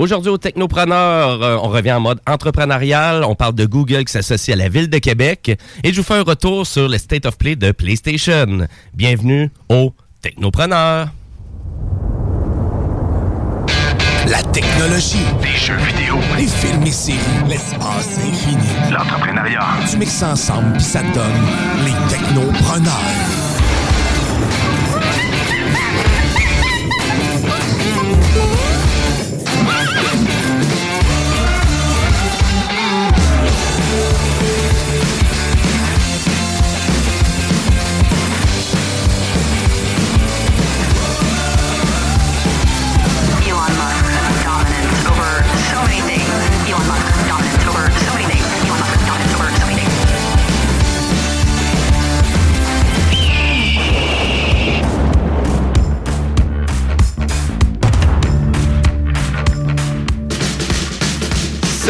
Aujourd'hui au Technopreneur, euh, on revient en mode entrepreneurial. On parle de Google qui s'associe à la ville de Québec. Et je vous fais un retour sur le State of Play de PlayStation. Bienvenue au Technopreneur. La technologie, Les jeux vidéo, les films et séries, l'espace infini. l'entrepreneuriat. Tu mixes ça ensemble puis ça te donne les technopreneurs.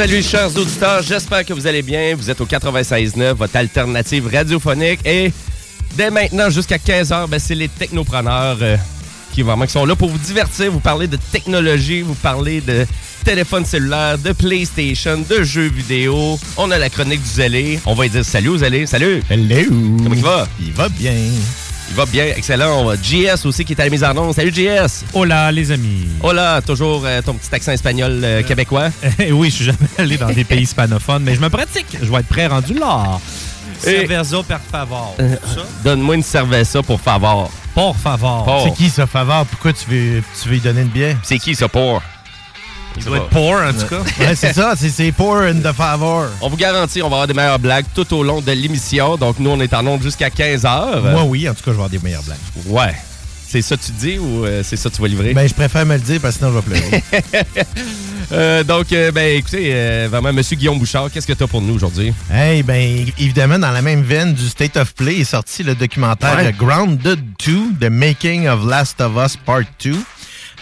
Salut chers auditeurs, j'espère que vous allez bien. Vous êtes au 96.9, votre alternative radiophonique. Et dès maintenant jusqu'à 15h, ben, c'est les technopreneurs euh, qui, vraiment, qui sont là pour vous divertir, vous parler de technologie, vous parler de téléphone cellulaire, de PlayStation, de jeux vidéo. On a la chronique du Zélé. On va lui dire salut aux Zélé. Salut! Hello! Comment il va? Il va bien. Il va bien, excellent. JS aussi qui est à la mise en onde. Salut JS! Hola, les amis. Hola, toujours euh, ton petit accent espagnol euh, québécois. oui, je suis jamais allé dans des pays hispanophones, mais je me pratique. Je vais être prêt rendu là. Cerveza per favor. Euh? Donne-moi une cerveza pour favor. Por favor. C'est qui ça, Favard? Pourquoi tu veux, tu veux lui donner une bière? C'est qui ça pour? Il doit être poor, en tout cas. Ouais, c'est ça, c'est- pour in the favor. On vous garantit, on va avoir des meilleures blagues tout au long de l'émission. Donc, nous, on est en onde jusqu'à 15h. Moi, oui, en tout cas, je vais avoir des meilleures blagues. Ouais. C'est ça que tu dis ou euh, c'est ça que tu vas livrer? Ben, je préfère me le dire parce que sinon, je vais pleurer. Euh, donc, euh, ben, écoutez, euh, vraiment, Monsieur Guillaume Bouchard, qu'est-ce que tu as pour nous aujourd'hui? hey, ben, évidemment, dans la même veine du State of Play est sorti le documentaire Ouais. Grounded 2, The Making of Last of Us Part 2,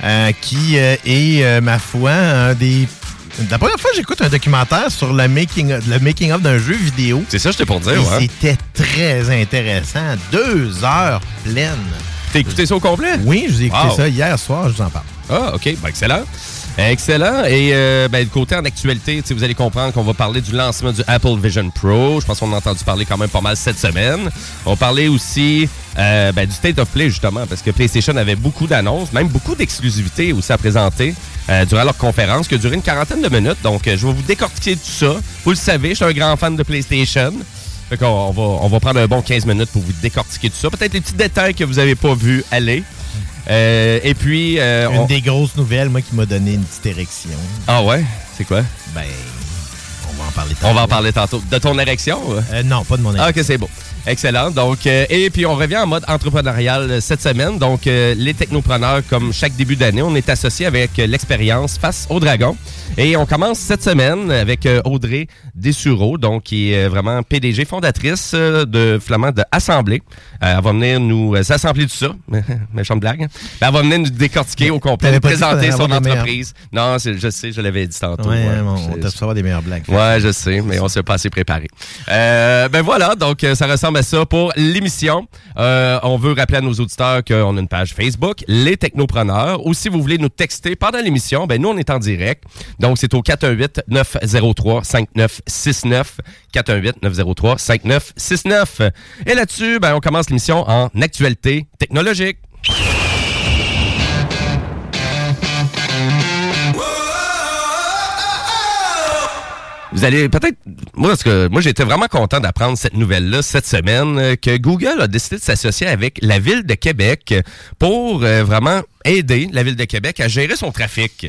euh, qui euh, est, euh, ma foi, un des. La première fois que j'écoute un documentaire sur le making, le making of d'un jeu vidéo, C'est ça, je t'ai pour dire, ouais. c'était très intéressant. Deux heures pleines. T'as écouté ça au complet? Oui, je vous ai écouté Wow. ça hier soir, je vous en parle. Ah, OK. Ben, excellent. Excellent. Et euh, ben, le côté en actualité, vous allez comprendre qu'on va parler du lancement du Apple Vision Pro. Je pense qu'on a entendu parler quand même pas mal cette semaine. On parler aussi euh, ben, du State of Play, justement, parce que PlayStation avait beaucoup d'annonces, même beaucoup d'exclusivités aussi à présenter euh, durant leur conférence, qui a duré une quarantaine de minutes. Donc, euh, je vais vous décortiquer tout ça. Vous le savez, je suis un grand fan de PlayStation. On va, prendre un bon 15 minutes pour vous décortiquer tout ça. Peut-être les petits détails que vous n'avez pas vus aller. Euh, et puis... euh, Une on- des grosses nouvelles, moi, qui m'a donné une petite érection. Ah ouais? C'est quoi? Ben, on va en parler On va en parler tantôt. De ton érection? euh? Non, pas de mon Ah, érection. ok, c'est beau. Excellent. Donc, euh, et puis on revient en mode entrepreneurial euh, cette semaine. Donc, euh, les technopreneurs, comme chaque début d'année, on est associé avec euh, l'expérience face au dragon. Et on commence cette semaine avec euh, Audrey Dessureau, donc qui est vraiment PDG, fondatrice de Flamand de Assemblée. Euh, elle va venir nous euh, assembler tout ça. Méchante blague. hein. Ben, elle va venir nous décortiquer au complet, présenter son entreprise. Non, je sais, je l'avais dit tantôt. Ouais, ouais. on, t'a savoir des meilleures blagues. Ouais, je sais, mais on s'est pas assez préparé. Euh, ben voilà, donc ça à ça pour l'émission. Euh, on veut rappeler à nos auditeurs qu'on a une page Facebook, Les Technopreneurs. Ou si vous voulez nous texter pendant l'émission, ben nous on est en direct. Donc c'est au 418-903-5969. 418-903-5969. Et là-dessus, ben on commence l'émission en actualité technologique. Vous allez peut-être... Moi, parce que j'étais vraiment content d'apprendre cette nouvelle-là cette semaine, euh, que Google a décidé de s'associer avec la Ville de Québec pour euh, vraiment aider la Ville de Québec à gérer son trafic.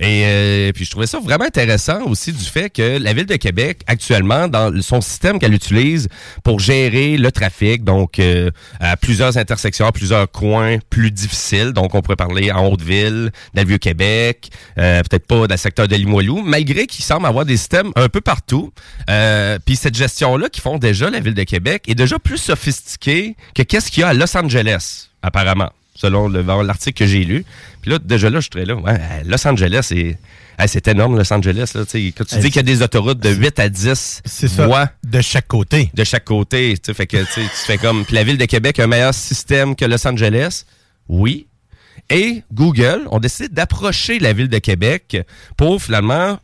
Et euh, puis je trouvais ça vraiment intéressant aussi du fait que la ville de Québec actuellement dans son système qu'elle utilise pour gérer le trafic, donc euh, à plusieurs intersections, à plusieurs coins plus difficiles. Donc on pourrait parler en Haute-Ville, dans le Vieux-Québec, euh, peut-être pas dans le secteur de Limoilou, malgré qu'il semble avoir des systèmes un peu partout. Euh, puis cette gestion-là qui font déjà la ville de Québec est déjà plus sophistiquée que qu'est-ce qu'il y a à Los Angeles apparemment selon le- l'article que j'ai lu. Puis là, déjà là, je serais là. Ouais, Los Angeles, c'est. hey, c'est énorme, Los Angeles. Là, tu sais. quand tu Hey, dis qu'il y a des autoroutes de 8 à 10 C'est ça. voies De chaque côté. de chaque côté, fait que tu fais comme. Puis la ville de Québec a un meilleur système que Los Angeles. Oui. Et Google ont décidé d'approcher la ville de Québec pour finalement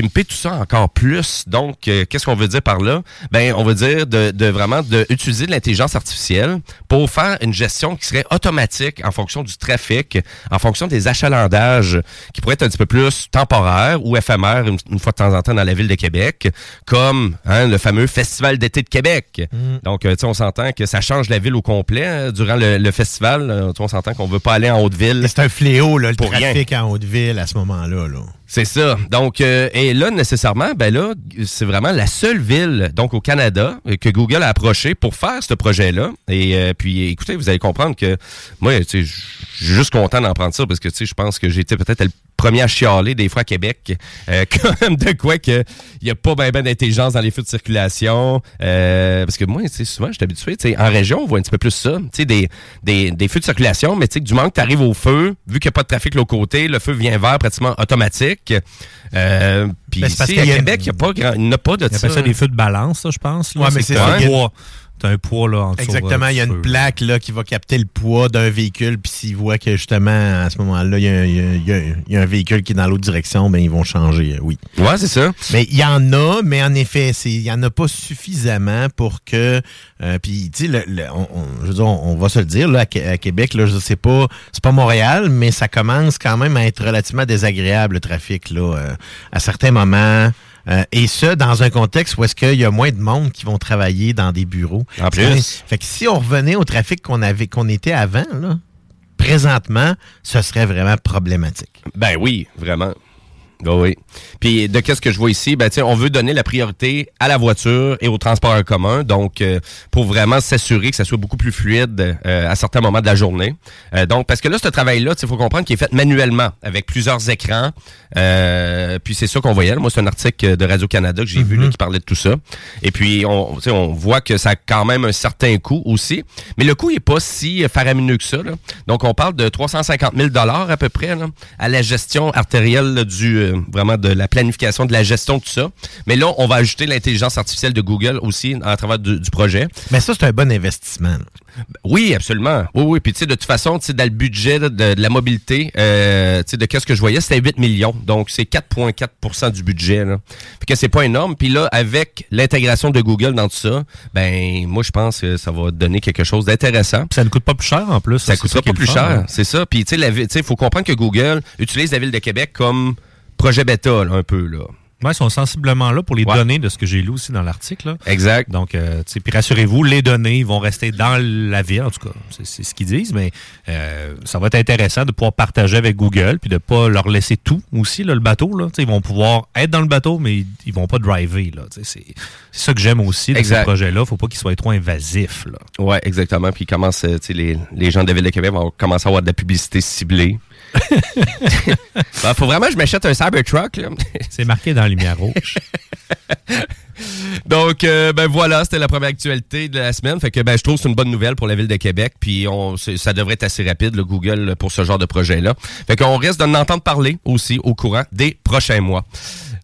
pimper tout ça encore plus. Donc, euh, qu'est-ce qu'on veut dire par là? Ben, on veut dire de, de vraiment de utiliser de l'intelligence artificielle pour faire une gestion qui serait automatique en fonction du trafic, en fonction des achalandages, qui pourraient être un petit peu plus temporaires ou éphémères une, une fois de temps en temps dans la ville de Québec, comme hein, le fameux Festival d'été de Québec. Donc, euh, tu sais, on s'entend que ça change la ville au complet euh, durant le, le festival. Euh, on s'entend qu'on veut pas aller en Haute-Ville. C'est un fléau, là, le Pour rien. trafic en Haute-Ville à ce moment-là. Là. C'est ça. Donc, euh, et là, nécessairement, ben là, c'est vraiment la seule ville, donc au Canada, euh, que Google a approché pour faire ce projet-là. Et euh, puis, écoutez, vous allez comprendre que moi, tu sais, je suis juste content d'en prendre ça parce que, tu sais, je pense que j'étais peut-être premier à chialer des fois à Québec, euh, comme de quoi que il n'y a pas ben ben d'intelligence dans les feux de circulation. euh, parce que moi, tu sais, souvent, je suis habitué, tu sais, en région, on voit un petit peu plus ça, tu sais, des, des, des feux de circulation, mais tu sais, que du moment que tu arrives au feu, vu qu'il n'y a pas de trafic de l'autre côté, le feu vient vert pratiquement automatique. Euh, puis Ben, ici, qu'il y à a- Québec, il n'y a pas grand, il n'y en a pas de On ça. appelle ça des feux de balance, ça, je pense. là. Ouais, mais c'est ça, T'as un poids, là, en dessous, Exactement, euh, il y a une feu. plaque là, qui va capter le poids d'un véhicule, puis s'ils voient que justement, à ce moment-là, il y, a un- y y a- véhicule qui est dans l'autre direction, ben ils vont changer, euh, oui. Ouais, c'est ça. Mais il y en a, mais en effet, c'est il y en a pas suffisamment pour que. euh, puis tu sais, on, on- je veux dire, on, on va se le dire là, à, Qué- à Québec, là, je sais pas, c'est pas Montréal, mais ça commence quand même à être relativement désagréable le trafic là, euh, à certains moments. Euh, et ce, dans un contexte où est-ce qu'il y a moins de monde qui vont travailler dans des bureaux. En plus. Fait que si on revenait au trafic qu'on avait qu'on était avant, là, présentement, ce serait vraiment problématique. Ben oui, vraiment. Ben oui. Puis de qu'est-ce que je vois ici, ben on veut donner la priorité à la voiture et au transport en commun, donc euh, pour vraiment s'assurer que ça soit beaucoup plus fluide euh, à certains moments de la journée. Euh, donc parce que là, ce travail-là, il faut comprendre qu'il est fait manuellement avec plusieurs écrans. Euh, puis c'est ça qu'on voyait. là. Moi, c'est un article de Radio Canada que j'ai vu là, qui parlait de tout ça. Et puis on, on voit que ça a quand même un certain coût aussi, mais le coût n'est pas si faramineux que ça. là. Donc on parle de 350 000 dollars à peu près là, à la gestion artérielle du euh, vraiment de la planification, de la gestion de tout ça. Mais là, on va ajouter l'intelligence artificielle de Google aussi à travers du, du projet. Mais ça, c'est un bon investissement. Oui, absolument. Oui, oui. Puis tu sais, de toute façon, tu sais, dans le budget de, de la mobilité, euh, tu sais, de qu'est-ce que je voyais, c'était 8 millions. Donc c'est 4,4% du budget. Là. Fait que c'est pas énorme. Puis là, avec l'intégration de Google dans tout ça, ben moi je pense que ça va donner quelque chose d'intéressant. Puis ça ne coûte pas plus cher, en plus. Ça qui est pas plus cher, hein. c'est ça. Puis tu sais, il faut comprendre que Google utilise la ville de Québec comme projet bêta, là, un peu là. Ouais, ils sont sensiblement là pour les Ouais. données de ce que j'ai lu aussi dans l'article. Exact. Donc, euh, puis rassurez-vous, les données vont rester dans la ville, en tout cas, c'est- ce qu'ils disent, mais euh, ça va être intéressant de pouvoir partager avec Google, puis de pas leur laisser tout aussi, là, le bateau. Là. Ils vont pouvoir être dans le bateau, mais ils, ils vont pas driver. C'est ça que j'aime aussi de Exact. ce projet-là. faut pas qu'il soit trop invasif. Ouais, exactement. Puis commence, sais, les, les gens de la ville de Québec vont commencer à avoir de la publicité ciblée. Ben, faut vraiment que je m'achète un Cybertruck. Là. C'est marqué dans la lumière rouge. Donc, euh, ben voilà, c'était la première actualité de la semaine. Fait que ben, je trouve que c'est une bonne nouvelle pour la ville de Québec. Puis on, ça devrait être assez rapide, le Google, pour ce genre de projet-là. Fait qu'on risque d'en entendre parler aussi au courant des prochains mois.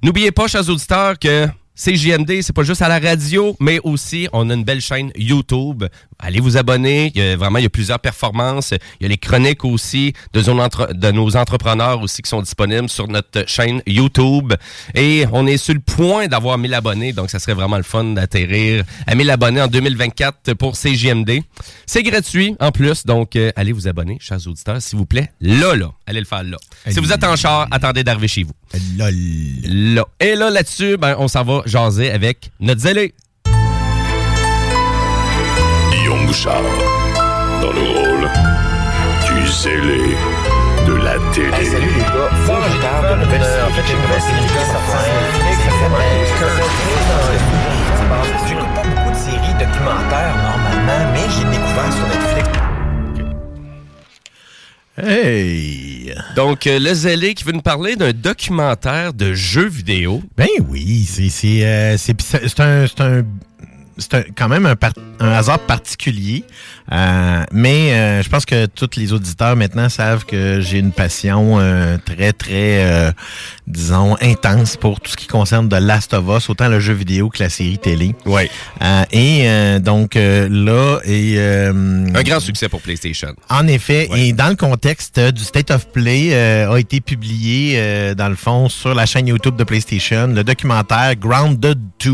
N'oubliez pas, chers auditeurs, que CJMD, c'est pas juste à la radio, mais aussi on a une belle chaîne YouTube. Allez vous abonner. Vraiment, il y a plusieurs performances. Il y a les chroniques aussi de, nos entre- de nos entrepreneurs aussi qui sont disponibles sur notre chaîne YouTube. Et on est sur le point d'avoir 1000 abonnés, donc ça serait vraiment le fun d'atterrir à 1000 abonnés en 2024 pour CJMD. C'est gratuit en plus, donc euh, allez vous abonner, chers auditeurs, s'il vous plaît, là, là. Allez le faire là. Si vous êtes en char, attendez d'arriver chez vous. Là. Et là, là-dessus, ben, on s'en va jaser avec notre zélé. Guillaume Bouchard, dans le rôle du zélé de la télé. salut les gars, faut que je parle de nouvelle série. En fait, j'ai une nouvelle série qui est sortie. J'écoute pas beaucoup de séries documentaires normalement, mais j'ai découvert sur Netflix. Hey! Donc, euh, le zélé qui veut nous parler d'un documentaire de jeux vidéo. Ben oui, c'est c'est euh, c'est pis c'est- c'est un c'est un c'est quand même un, par- un hasard particulier, Euh, mais euh, je pense que tous les auditeurs maintenant savent que j'ai une passion euh, très très euh, disons intense pour tout ce qui concerne The Last of Us, autant le jeu vidéo que la série télé. Ouais. Euh, et euh, donc euh, là et euh, Un grand succès pour PlayStation. en effet, et dans le contexte du State of Play, euh, a été publié, euh, dans le fond, sur la chaîne YouTube de PlayStation, le documentaire Grounded 2,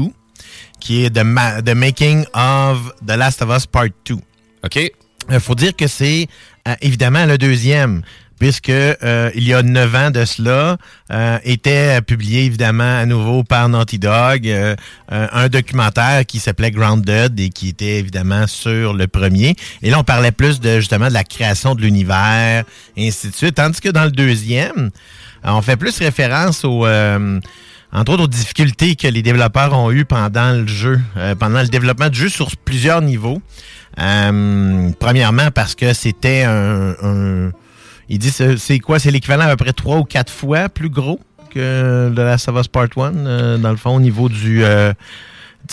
qui est The, Ma- The Making of The Last of Us Part 2. OK? Il faut dire que c'est euh, évidemment le deuxième, puisque euh, il y a neuf ans de cela, euh, était publié évidemment à nouveau par Naughty Dog euh, euh, un documentaire qui s'appelait Grounded et qui était évidemment sur le premier. Et là, on parlait plus de justement de la création de l'univers, et ainsi de suite. Tandis que dans le deuxième, euh, on fait plus référence au euh, entre autres difficultés que les développeurs ont eues pendant le jeu, euh, pendant le développement du jeu sur plusieurs niveaux. Euh, premièrement, parce que c'était un, un- Il dit, c'est quoi? C'est l'équivalent à peu près trois ou quatre fois plus gros que The Last of Us Part 1, euh, dans le fond, au niveau du...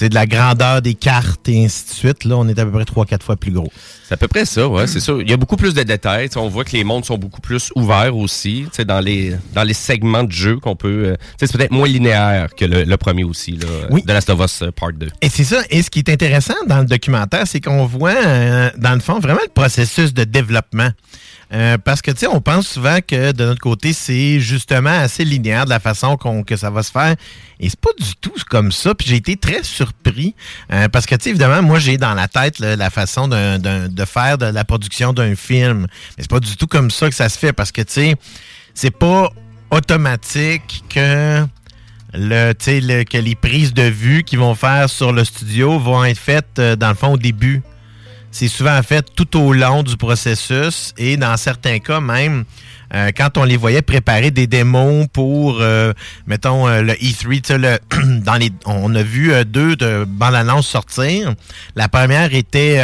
de la grandeur des cartes et ainsi de suite. Là, on est à peu près trois, quatre fois plus gros. C'est à peu près ça, ouais, c'est ça. Il y a beaucoup plus de détails. On voit que les mondes sont beaucoup plus ouverts aussi, tu sais, dans les dans les segments de jeu qu'on peut. euh, C'est peut-être moins linéaire que le, le premier aussi, là, Oui. de Last of Us euh, Part 2. Et c'est ça. Et ce qui est intéressant dans le documentaire, c'est qu'on voit, euh, dans le fond, vraiment le processus de développement. Euh, parce que, tu sais, on pense souvent que de notre côté, c'est justement assez linéaire de la façon que ça va se faire. Et c'est pas du tout comme ça. Puis j'ai été très surpris. euh, parce que, tu sais, évidemment, moi, j'ai dans la tête la façon de faire de la production d'un film. Mais c'est pas du tout comme ça que ça se fait. Parce que, tu sais, c'est pas automatique que le- que les prises de vue qu'ils vont faire sur le studio vont être faites, euh, dans le fond, au début. C'est souvent fait tout au long du processus et dans certains cas même, euh, quand on les voyait préparer des démos pour, euh, mettons, euh, le E3, tu sais, le- dans les, on a vu euh, deux de bandes annonces sortir. La première était...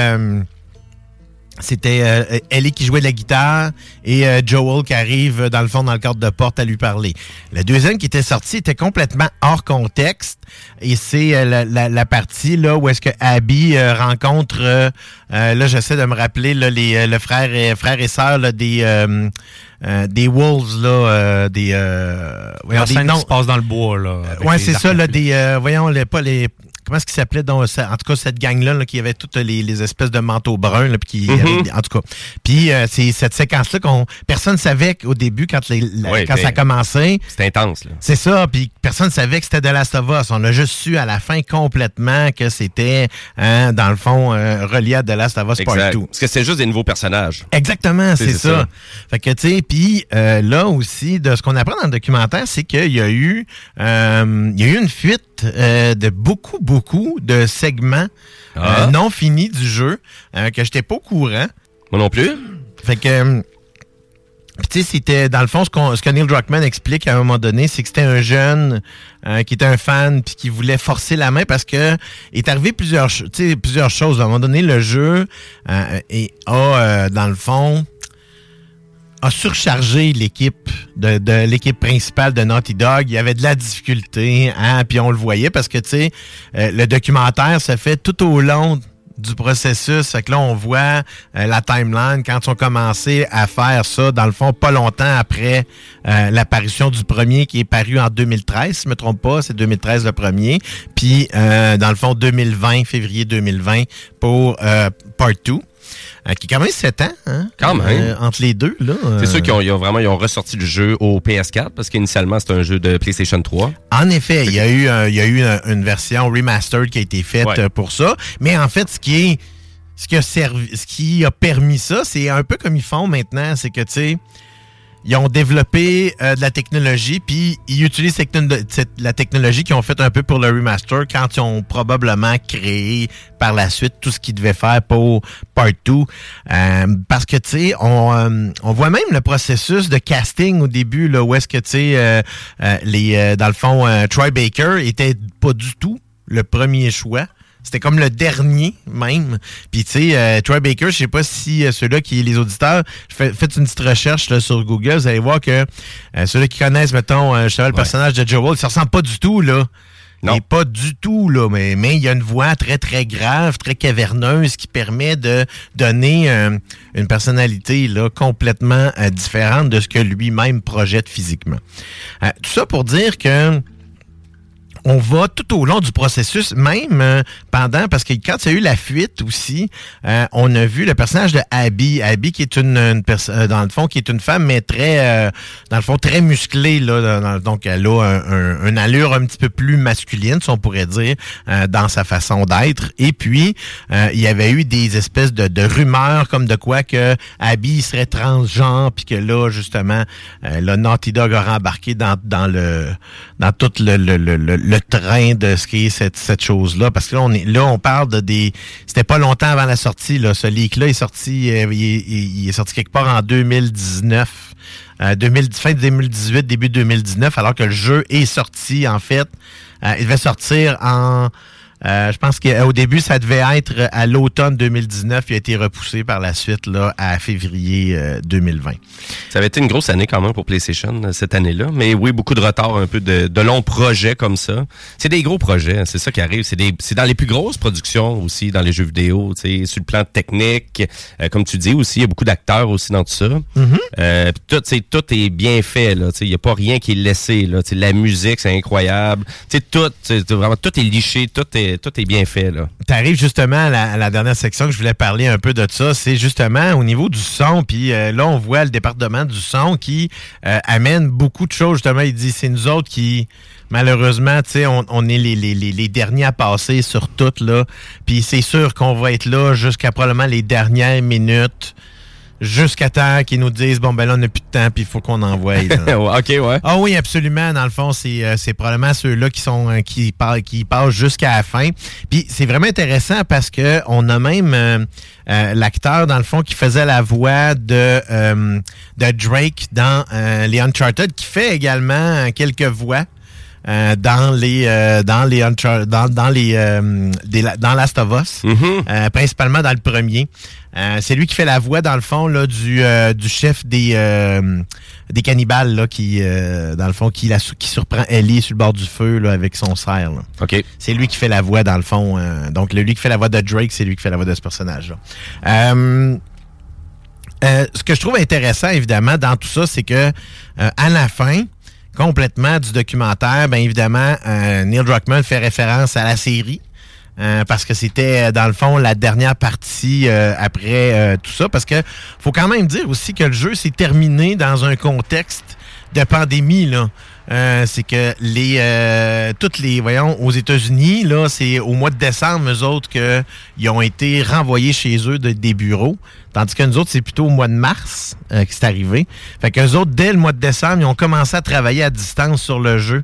euh, c'était euh, Ellie qui jouait de la guitare et euh, Joel qui arrive euh, dans le fond dans le cadre de porte à lui parler. Le deuxième qui était sorti était complètement hors contexte et c'est euh, la, la- la partie là où est-ce que Abby euh, rencontre euh, euh, là j'essaie de me rappeler là, les euh, le frère et frère et sœur des euh, euh, des wolves là euh, des euh, voyons, La des scène qui se passe dans le bois, là. Ouais, c'est ça, là, des, euh, voyons, les, pas les, comment est-ce qu'il s'appelait, donc, ça- en tout cas, cette gang-là, là, qui avait toutes les, les espèces de manteaux bruns, là, puis qui, Mhm. avait des- en tout cas. Puis, euh, c'est cette séquence-là qu'on, personne savait au début, quand, les, la- Ouais, quand ça a commencé. C'est intense, là. C'est ça, puis personne savait que c'était de Last of Us. On a juste su à la fin complètement que c'était, hein, dans le fond, euh, relié à The Last of Us Part Exact. 2. Parce que c'est juste des nouveaux personnages. Exactement, C'est- ça. ça. Fait que, tu sais, puis euh, là aussi, de ce qu'on apprend dans le documentaire, c'est qu'il y a eu euh, il y a eu une fuite euh, de beaucoup, beaucoup de segments Ah. euh, non finis du jeu euh, que j'étais pas au courant. Moi non plus. Fait que... euh, tu sais, c'était, dans le fond, ce, qu'on- ce que Neil Druckmann explique à un moment donné, c'est que c'était un jeune euh, qui était un fan puis qui voulait forcer la main parce que est arrivé plusieurs, plusieurs choses. À un moment donné, le jeu et a, dans le fond, a surchargé l'équipe de, l'équipe principale de Naughty Dog. Il y avait de la difficulté, hein, puis on le voyait parce que, tu sais, euh, le documentaire se fait tout au long du processus. Fait que là, on voit euh, la timeline quand ils ont commencé à faire ça, dans le fond, pas longtemps après euh, l'apparition du premier qui est paru en 2013, si je me trompe pas, c'est 2013 le premier. Puis, euh, dans le fond, 2020, février 2020 pour Part 2. Euh, qui est quand même 7 ans, hein? Quand même. Euh, entre les deux, là. C'est euh, sûr qu'ils ont, ils ont vraiment ils ont ressorti le jeu au PS4 parce qu'initialement c'était un jeu de PlayStation 3. En effet, il y a eu, un- il y a eu un- une version remastered qui a été faite Ouais. euh, pour ça. Mais en fait, ce qui est, ce qui a servi, ce qui a permis ça, c'est un peu comme ils font maintenant, c'est que tu sais, ils ont développé euh, de la technologie, puis ils utilisent la technologie qu'ils ont fait un peu pour le remaster quand ils ont probablement créé par la suite tout ce qu'ils devaient faire pour Part 2. Euh, parce que, tu sais, on, euh, on voit même le processus de casting au début, où est-ce que, tu sais, les, dans le fond, Troy Baker était pas du tout le premier choix. C'était comme le dernier même. Puis tu sais, euh, Troy Baker, je sais pas si euh, ceux-là qui les auditeurs, fait- faites une petite recherche là, sur Google, vous allez voir que euh, ceux-là qui connaissent, mettons, euh, justement, le personnage de Joel, ça ressemble pas du tout là. Non. Et pas du tout, là, mais, mais il y a une voix très, très grave, très caverneuse qui permet de donner euh, une personnalité là, complètement euh, différente de ce que lui-même projette physiquement. Euh, tout ça pour dire que on va tout au long du processus, même euh, pendant, parce que quand il y a eu la fuite aussi, euh, on a vu le personnage de Abby, Abby qui est une, une pers- euh, dans le fond, qui est une femme, mais très, euh, dans le fond, très musclée, là, donc elle a un, un- une allure un petit peu plus masculine, si on pourrait dire, dans sa façon d'être. Et puis, il y avait eu des espèces de, rumeurs comme de quoi que Abby serait transgenre, puis que là, justement, le Naughty Dog aurait embarqué dans, dans le dans tout le, le, le, le- le train de ce qui est cette, chose-là. Parce que là, on est là, on parle de des. C'était pas longtemps avant la sortie, là. Ce leak-là est sorti. euh, il, est, sorti quelque part en 2019. euh, 2000, fin 2018, début 2019, alors que le jeu est sorti, en fait. Euh, il devait sortir en. Euh, je pense qu'au début, ça devait être à l'automne 2019. Il a été repoussé par la suite là, à février euh, 2020. Ça avait été une grosse année quand même pour PlayStation euh, cette année-là. Mais oui, beaucoup de retard, un peu de, de longs projets comme ça. C'est des gros projets, hein, c'est ça qui arrive. C'est dans les plus grosses productions aussi, dans les jeux vidéo, sur le plan technique. Euh, comme tu dis aussi, il y a beaucoup d'acteurs aussi dans tout ça. Euh, puis tout, est bien fait. Il n'y a pas rien qui est laissé. Là, la musique, c'est incroyable. Tu sais, Tout, vraiment, tout est liché, tout est, tout est bien fait. Tu arrives justement à la, dernière section que je voulais parler un peu de ça. C'est justement au niveau du son. Puis euh, là, on voit le département du son qui euh, amène beaucoup de choses. Justement, il dit c'est nous autres qui, malheureusement, on, on est les, les derniers à passer sur tout. là. Puis c'est sûr qu'on va être là jusqu'à probablement les dernières minutes. Jusqu'à temps qu'ils nous disent bon ben là on n'a plus de temps puis il faut qu'on envoie. là. ok, ouais. Ah oui, absolument. Dans le fond, c'est euh, c'est probablement ceux-là qui sont euh, qui parlent qui passent jusqu'à la fin. Puis c'est vraiment intéressant parce que on a même euh, euh, l'acteur dans le fond qui faisait la voix de euh, de Drake dans euh, les Uncharted qui fait également quelques voix. Euh, dans les euh, dans les Unchar- dans, dans les euh, des dans Last of Us euh, principalement dans le premier Euh, c'est lui qui fait la voix dans le fond là du euh, du chef des euh, des cannibales là qui euh, dans le fond qui la qui surprend Ellie sur le bord du feu là avec son cerf là. OK. C'est lui qui fait la voix dans le fond euh, donc lui qui fait la voix de Drake, c'est lui qui fait la voix de ce personnage là. Euh, euh, ce que je trouve intéressant, évidemment, dans tout ça, c'est que euh, à la fin, complètement du documentaire, bien évidemment, euh, Neil Druckmann fait référence à la série. euh, parce que c'était, euh, dans le fond, la dernière partie après tout ça. Parce que faut quand même dire aussi que le jeu s'est terminé dans un contexte de pandémie. Là. Euh, c'est que les euh, toutes les voyons aux États-Unis là c'est au mois de décembre eux autres que ils ont été renvoyés chez eux de- des bureaux tandis que nous autres c'est plutôt au mois de mars euh, que c'est arrivé fait que autres dès le mois de décembre ils ont commencé à travailler à distance sur le jeu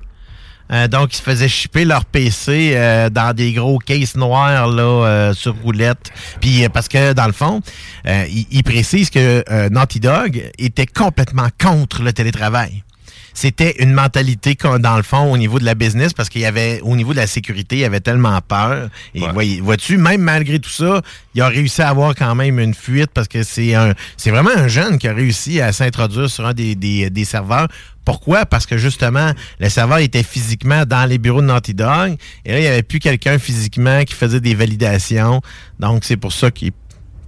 euh, donc, ils se faisaient shipper leur PC euh, dans des gros cases noirs là, sur roulette. Puis parce que dans le fond, ils ils précisent que Naughty Dog était complètement contre le télétravail. C'était une mentalité qu'on- dans le fond au niveau de la business parce qu'il y avait au niveau de la sécurité, il y avait tellement peur. Et Ouais. voyez- vois-tu, même malgré tout ça, il a réussi à avoir quand même une fuite parce que c'est un, c'est vraiment un jeune qui a réussi à s'introduire sur un des, des, des serveurs. Pourquoi? Parce que justement, le serveur était physiquement dans les bureaux de Naughty Dog et là, il n'y avait plus quelqu'un physiquement qui faisait des validations. Donc, c'est pour ça qu'il-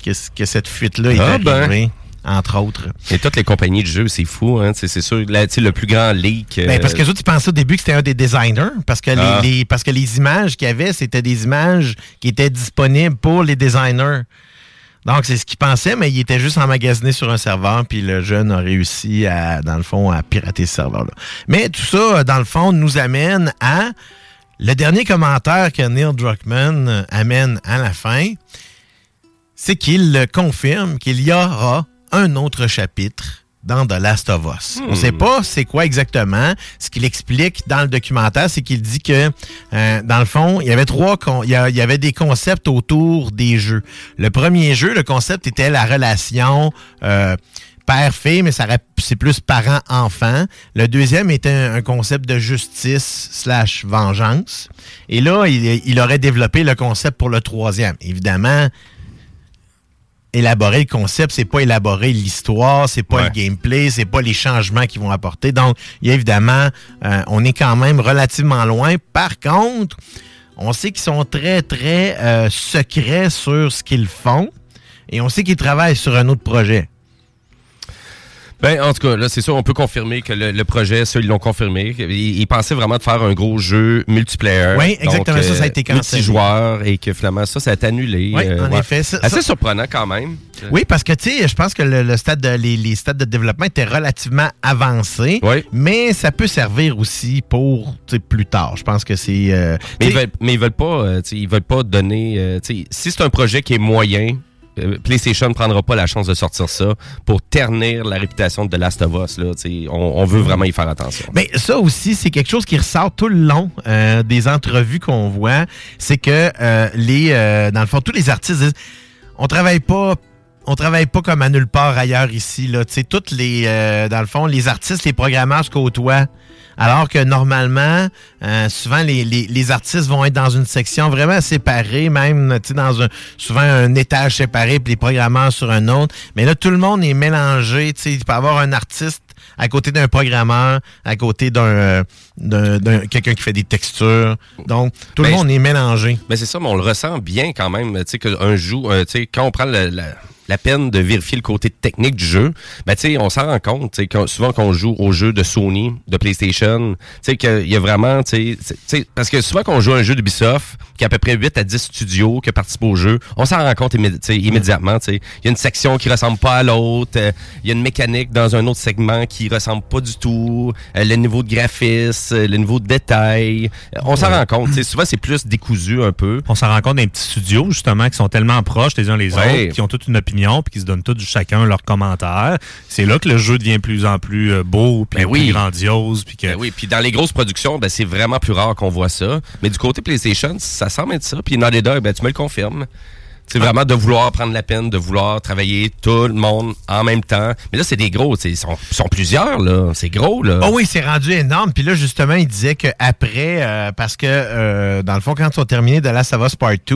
que, que cette fuite-là est Ah ben. Entre autres. Et toutes les compagnies de jeux, c'est fou. Hein? Tu C'est sûr, là, tu le plus grand leak. euh, Ben, parce que autres, ils pensaient au début que c'était un des designers, parce que, les- Ah. les, parce que les images qu'il y avait, c'était des images qui étaient disponibles pour les designers. Donc, c'est ce qu'ils pensaient, mais il était juste emmagasiné sur un serveur, puis le jeune a réussi, à, dans le fond, à pirater ce serveur-là. Mais tout ça, dans le fond, nous amène à le dernier commentaire que Neil Druckmann euh, amène à la fin, c'est qu'il confirme qu'il y aura un autre chapitre dans The Last of Us. On Hmm. sait pas c'est quoi exactement. Ce qu'il explique dans le documentaire, c'est qu'il dit que, euh, dans le fond, il y avait trois, con- il y, avait des concepts autour des jeux. Le premier jeu, le concept était la relation euh, père-fille, mais c'est plus parent-enfant. Le deuxième était un, un concept de justice slash vengeance. Et là, il, il aurait développé le concept pour le troisième. Évidemment, élaborer le concept, c'est pas élaborer l'histoire, c'est pas Ouais. le gameplay, c'est pas les changements qu'ils vont apporter. Donc, il y a évidemment, euh, on est quand même relativement loin. Par contre, on sait qu'ils sont très, très euh, secrets sur ce qu'ils font et on sait qu'ils travaillent sur un autre projet. Ben, en tout cas, là, c'est sûr, on peut confirmer que le, le projet, ça, ils l'ont confirmé. Ils, ils pensaient vraiment de faire un gros jeu multiplayer. Oui, exactement, Donc, ça, ça a euh, été cancellé. Multijoueur et que finalement, ça, ça a été annulé. Oui, Euh, en ouais. effet. ça- Assez ça- surprenant quand même. Oui, parce que, tu sais, je pense que le, le stade de, les, les stades de développement étaient relativement avancés. Oui. Mais ça peut servir aussi pour tu sais, plus tard. Je pense que c'est. euh, Mais ils veulent, mais ils veulent pas, euh, tu sais, ils veulent pas donner. euh, tu sais, si c'est un projet qui est moyen, euh, PlayStation ne prendra pas la chance de sortir ça pour ternir la réputation de The Last of Us. Là, on, veut vraiment y faire attention. Mais ça aussi, c'est quelque chose qui ressort tout le long euh, des entrevues qu'on voit. C'est que euh, les, euh, dans le fond, tous les artistes disent, on travaille pas. On travaille pas comme à nulle part ailleurs ici. Là. Toutes les, euh, dans le fond, les artistes, les programmeurs se côtoient. Alors que normalement, euh, souvent les, les, artistes vont être dans une section vraiment séparée, même dans un souvent un étage séparé, puis les programmeurs sur un autre. Mais là, tout le monde est mélangé. Il peut y avoir un artiste à côté d'un programmeur, à côté d'un, euh, d'un, d'un- quelqu'un qui fait des textures. Donc, tout le Ben, monde est mélangé. Mais c'est ça, mais on le ressent bien quand même. Tu sais, qu'un euh, tu sais, quand on prend la, la peine de vérifier le côté technique du jeu, ben, tu sais, on s'en rend compte. tu sais, quand- souvent, quand on joue aux jeux de Sony, de PlayStation, tu sais, qu'il y a vraiment, tu sais, parce que souvent, quand on joue à un jeu d'Ubisoft, qui a à peu près 8 à 10 studios qui participent au jeu, on s'en rend compte immédi- immédiatement. tu sais. Il y a une section qui ressemble pas à l'autre, euh, il y a une mécanique dans un autre segment qui ressemble pas du tout, euh, le niveau de graphisme, euh, le niveau de détail, euh, on s'en rend compte. tu sais, Souvent, c'est plus décousu un peu. On s'en rend compte d'un petits studios, justement, qui sont tellement proches les uns les Ouais. autres, qui ont toute une opinion, puis qui se donnent tous chacun leurs commentaires. C'est là que le jeu devient de plus en plus euh, beau, puis Ben oui. plus grandiose, puis que... Ben oui, puis dans les grosses productions, ben c'est vraiment plus rare qu'on voit ça. Mais du côté PlayStation, ça semble être ça. Puis Naughty Dog, ben tu me le confirmes. C'est vraiment de vouloir prendre la peine, de vouloir travailler tout le monde en même temps. Mais là, c'est des gros, ils sont, sont plusieurs, là. C'est gros, là. Oh oui, c'est rendu énorme. Puis là, justement, il disait qu'après, euh, parce que, euh, dans le fond, quand ils ont terminé de Last of Us Part 2,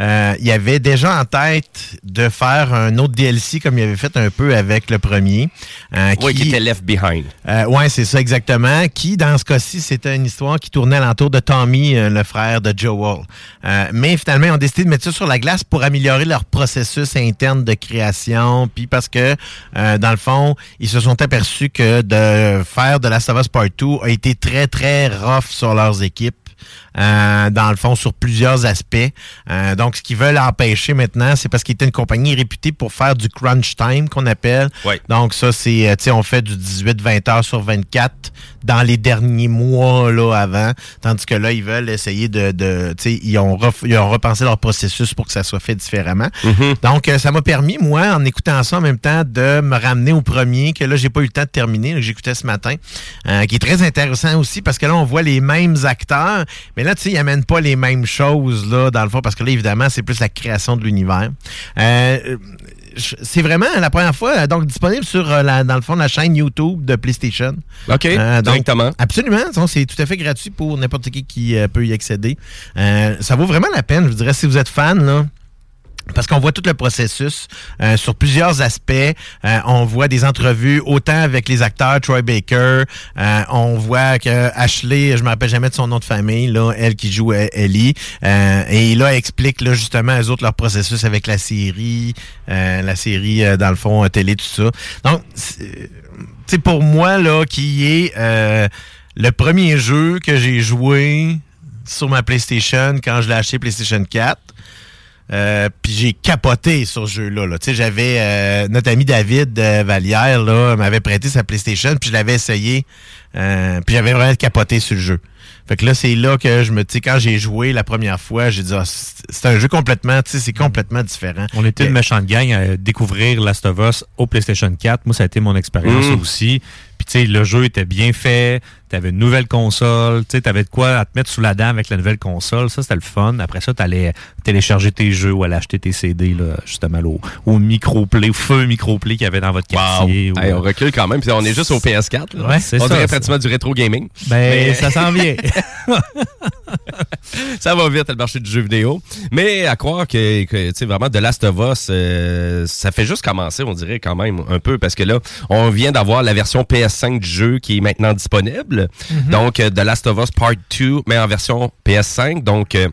euh, il y avait déjà en tête de faire un autre DLC comme il avait fait un peu avec le premier. euh, Oui, qui était Left Behind. Euh, ouais, c'est ça exactement. Qui, dans ce cas-ci, c'était une histoire qui tournait alentour de Tommy, euh, le frère de Joel. Euh, mais finalement, ils ont décidé de mettre ça sur la glace pour améliorer leur processus interne de création. Puis parce que, euh, dans le fond, ils se sont aperçus que de faire de la Us Part 2 a été très, très rough sur leurs équipes. Euh, dans le fond, sur plusieurs aspects. Euh, donc, ce qu'ils veulent empêcher maintenant, c'est parce qu'ils étaient une compagnie réputée pour faire du crunch time, qu'on appelle. Ouais. Donc, ça, c'est, euh, tu sais, on fait du 18-20 heures sur 24 dans les derniers mois, là, avant. Tandis que là, ils veulent essayer de, de tu sais, ils ont, ref- ils ont repensé leur processus pour que ça soit fait différemment. Donc, euh, ça m'a permis, moi, en écoutant ça en même temps, de me ramener au premier, que là, j'ai pas eu le temps de terminer, que j'écoutais ce matin, euh, qui est très intéressant aussi, parce que là, on voit les mêmes acteurs, mais là, tu sais, ils amènent pas les mêmes choses, là, dans le fond, parce que là, évidemment, c'est plus la création de l'univers. Euh, je- c'est vraiment la première fois, euh, donc disponible sur, euh, la, dans le fond, la chaîne YouTube de PlayStation. OK, Euh, donc, directement. Absolument. C'est tout à fait gratuit pour n'importe qui qui euh, peut y accéder. Euh, ça vaut vraiment la peine, je vous dirais, si vous êtes fan, là. Parce qu'on voit tout le processus euh, sur plusieurs aspects. Euh, on voit des entrevues autant avec les acteurs, Troy Baker. euh, on voit que Ashley, je me rappelle jamais de son nom de famille, là, elle qui joue euh, Ellie. euh, et là, elle explique là, justement eux autres leur processus avec la série, euh, la série dans le fond télé, tout ça. Donc, c'est- pour moi, là, qui est le premier jeu que j'ai joué sur ma PlayStation quand je l'ai acheté PlayStation 4. Euh, puis j'ai capoté sur ce jeu-là. Là. Tu sais, J'avais euh, notre ami David euh, Vallière là, m'avait prêté sa PlayStation, puis je l'avais essayé. Euh, puis j'avais vraiment capoté sur le jeu. Fait que là, c'est là que je me dis, quand j'ai joué la première fois, j'ai dit, ah, c'est un jeu complètement, tu sais, c'est complètement différent. On était une méchante gang à découvrir Last of Us au PlayStation 4. Moi, ça a été mon expérience Mm. aussi. Puis, tu sais, le jeu était bien fait. Tu avais une nouvelle console. Tu sais, avais de quoi à te mettre sous la dent avec la nouvelle console. Ça, c'était le fun. Après ça, tu allais télécharger tes jeux ou aller acheter tes CD, là, justement, au, au microplay, au feu microplay qu'il y avait dans votre quartier. ou- Hey, on recule quand même, puis on est juste au PS4. là. Ouais, on dirait pratiquement du rétro gaming. Ben, Mais- ça s'en vient. ça va vite, le marché du jeu vidéo. Mais à croire que, que tu sais, vraiment, The Last of Us, euh, ça fait juste commencer, on dirait quand même un peu, parce que là, on vient d'avoir la version PS5 du jeu qui est maintenant disponible. Donc, euh, The Last of Us Part 2, mais en version PS5. Donc, euh,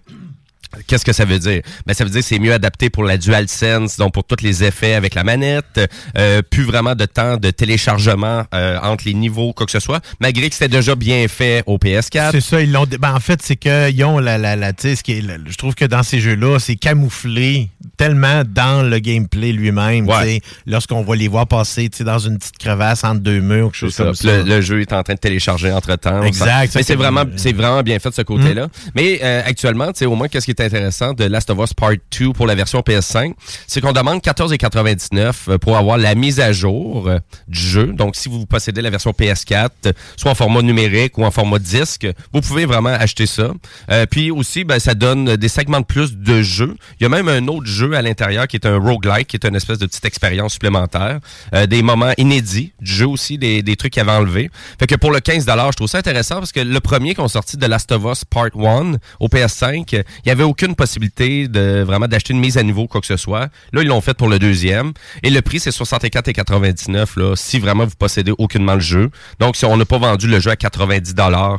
Qu'est-ce que ça veut dire? Ben, ça veut dire que c'est mieux adapté pour la DualSense, donc pour tous les effets avec la manette. Euh, plus vraiment de temps de téléchargement euh, entre les niveaux, quoi que ce soit, malgré que c'était déjà bien fait au PS4. C'est ça, ils l'ont. Ben, en fait, c'est qu'ils ont la. la, la ce qui est- je trouve que dans ces jeux-là, c'est camouflé tellement dans le gameplay lui-même. Ouais. Lorsqu'on va les voir passer dans une petite crevasse entre deux murs, quelque chose C'est comme ça. ça. Le, le jeu est en train de télécharger entre temps. Exact. Ça, Mais c'est c'est- vraiment, c'est vraiment bien fait de ce côté-là. Mais euh, actuellement, tu sais, au moins, qu'est-ce qui intéressant de Last of Us Part 2 pour la version PS5, c'est qu'on demande 14,99 pour avoir la mise à jour euh, du jeu. Donc, si vous possédez la version PS4, euh, soit en format numérique ou en format disque, vous pouvez vraiment acheter ça. Euh, puis aussi, ben, ça donne des segments de plus de jeux. Il y a même un autre jeu à l'intérieur qui est un roguelike, qui est une espèce de petite expérience supplémentaire. Euh, des moments inédits du jeu aussi, des, des trucs qui avaient enlevé. Fait que pour le 15 je trouve ça intéressant parce que le premier qu'on sorti de Last of Us Part 1 au PS5, euh, il n'y avait aucune possibilité de vraiment d'acheter une mise à niveau quoi que ce soit. Là, ils l'ont fait pour le deuxième. Et le prix, c'est 64,99 là, si vraiment vous possédez aucunement le jeu. Donc, si on n'a pas vendu le jeu à 90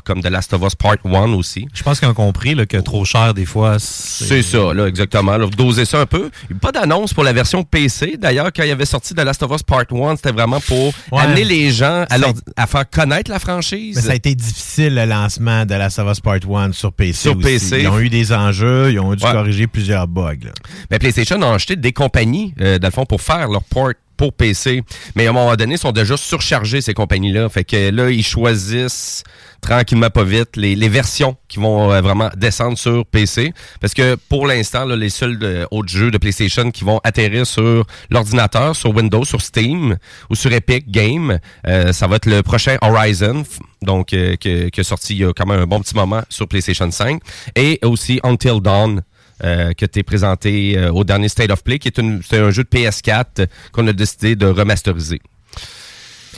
comme de Last of Us Part 1 aussi. Je pense qu'ils ont compris là, que trop cher, des fois, C'est ça, là, exactement. Là, doser ça un peu. Y a Pas d'annonce pour la version PC. D'ailleurs, quand il avait sorti The Last of Us Part 1, c'était vraiment pour Ouais. amener les gens à, leur- à faire connaître la franchise. Mais ça a été difficile le lancement de la of Us Part 1 sur PC. Sur aussi. PC. Ils ont eu des enjeux, ils ont dû Ouais. corriger plusieurs bugs. là. Mais PlayStation a acheté des compagnies, euh, dans le fond, pour faire leur port pour PC. Mais à un moment donné, ils sont déjà surchargés, ces compagnies-là. Fait que là, ils choisissent tranquillement, pas vite, les, versions qui vont euh, vraiment descendre sur PC. Parce que pour l'instant, les seuls euh, autres jeux de PlayStation qui vont atterrir sur l'ordinateur, sur Windows, sur Steam ou sur Epic Game, euh, ça va être le prochain Horizon, donc que, qui est sorti il y a quand même un bon petit moment sur PlayStation 5, et aussi Until Dawn, euh, que t'es présenté euh, au dernier State of Play, qui est, un jeu de PS4 euh, qu'on a décidé de remasteriser.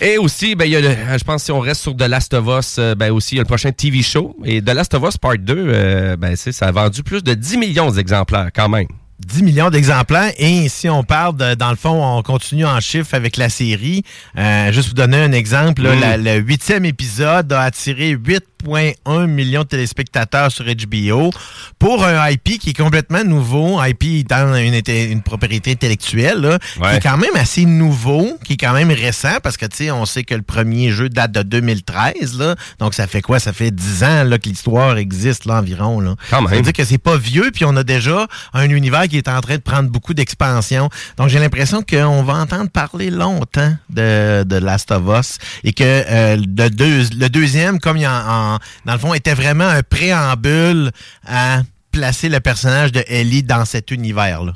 Et aussi, ben, y a je pense si on reste sur The Last of Us, ben aussi, il y a le prochain TV show. Et The Last of Us Part 2, euh, ben, ça a vendu plus de 10 millions d'exemplaires quand même. 10 millions d'exemplaires. Et si on parle, de- dans le fond, on continue en chiffres avec la série. Euh, juste pour donner un exemple, là, Mm. la- le huitième épisode a attiré 8,1 millions de téléspectateurs sur HBO pour un IP qui est complètement nouveau. IP étant une, propriété intellectuelle, là, qui Ouais. est quand même assez nouveau, qui est quand même récent, parce que, tu sais, on sait que le premier jeu date de 2013, là. Donc, ça fait quoi? Ça fait 10 ans, là, que l'histoire existe, là, environ, là. Quand Ça veut même. dire que c'est pas vieux, puis on a déjà un univers qui est en train de prendre beaucoup d'expansion. Donc j'ai l'impression qu'on va entendre parler longtemps de, Last of Us et que euh, le, le deuxième, comme il en- dans le fond, était vraiment un préambule à placer le personnage de Ellie dans cet univers-là.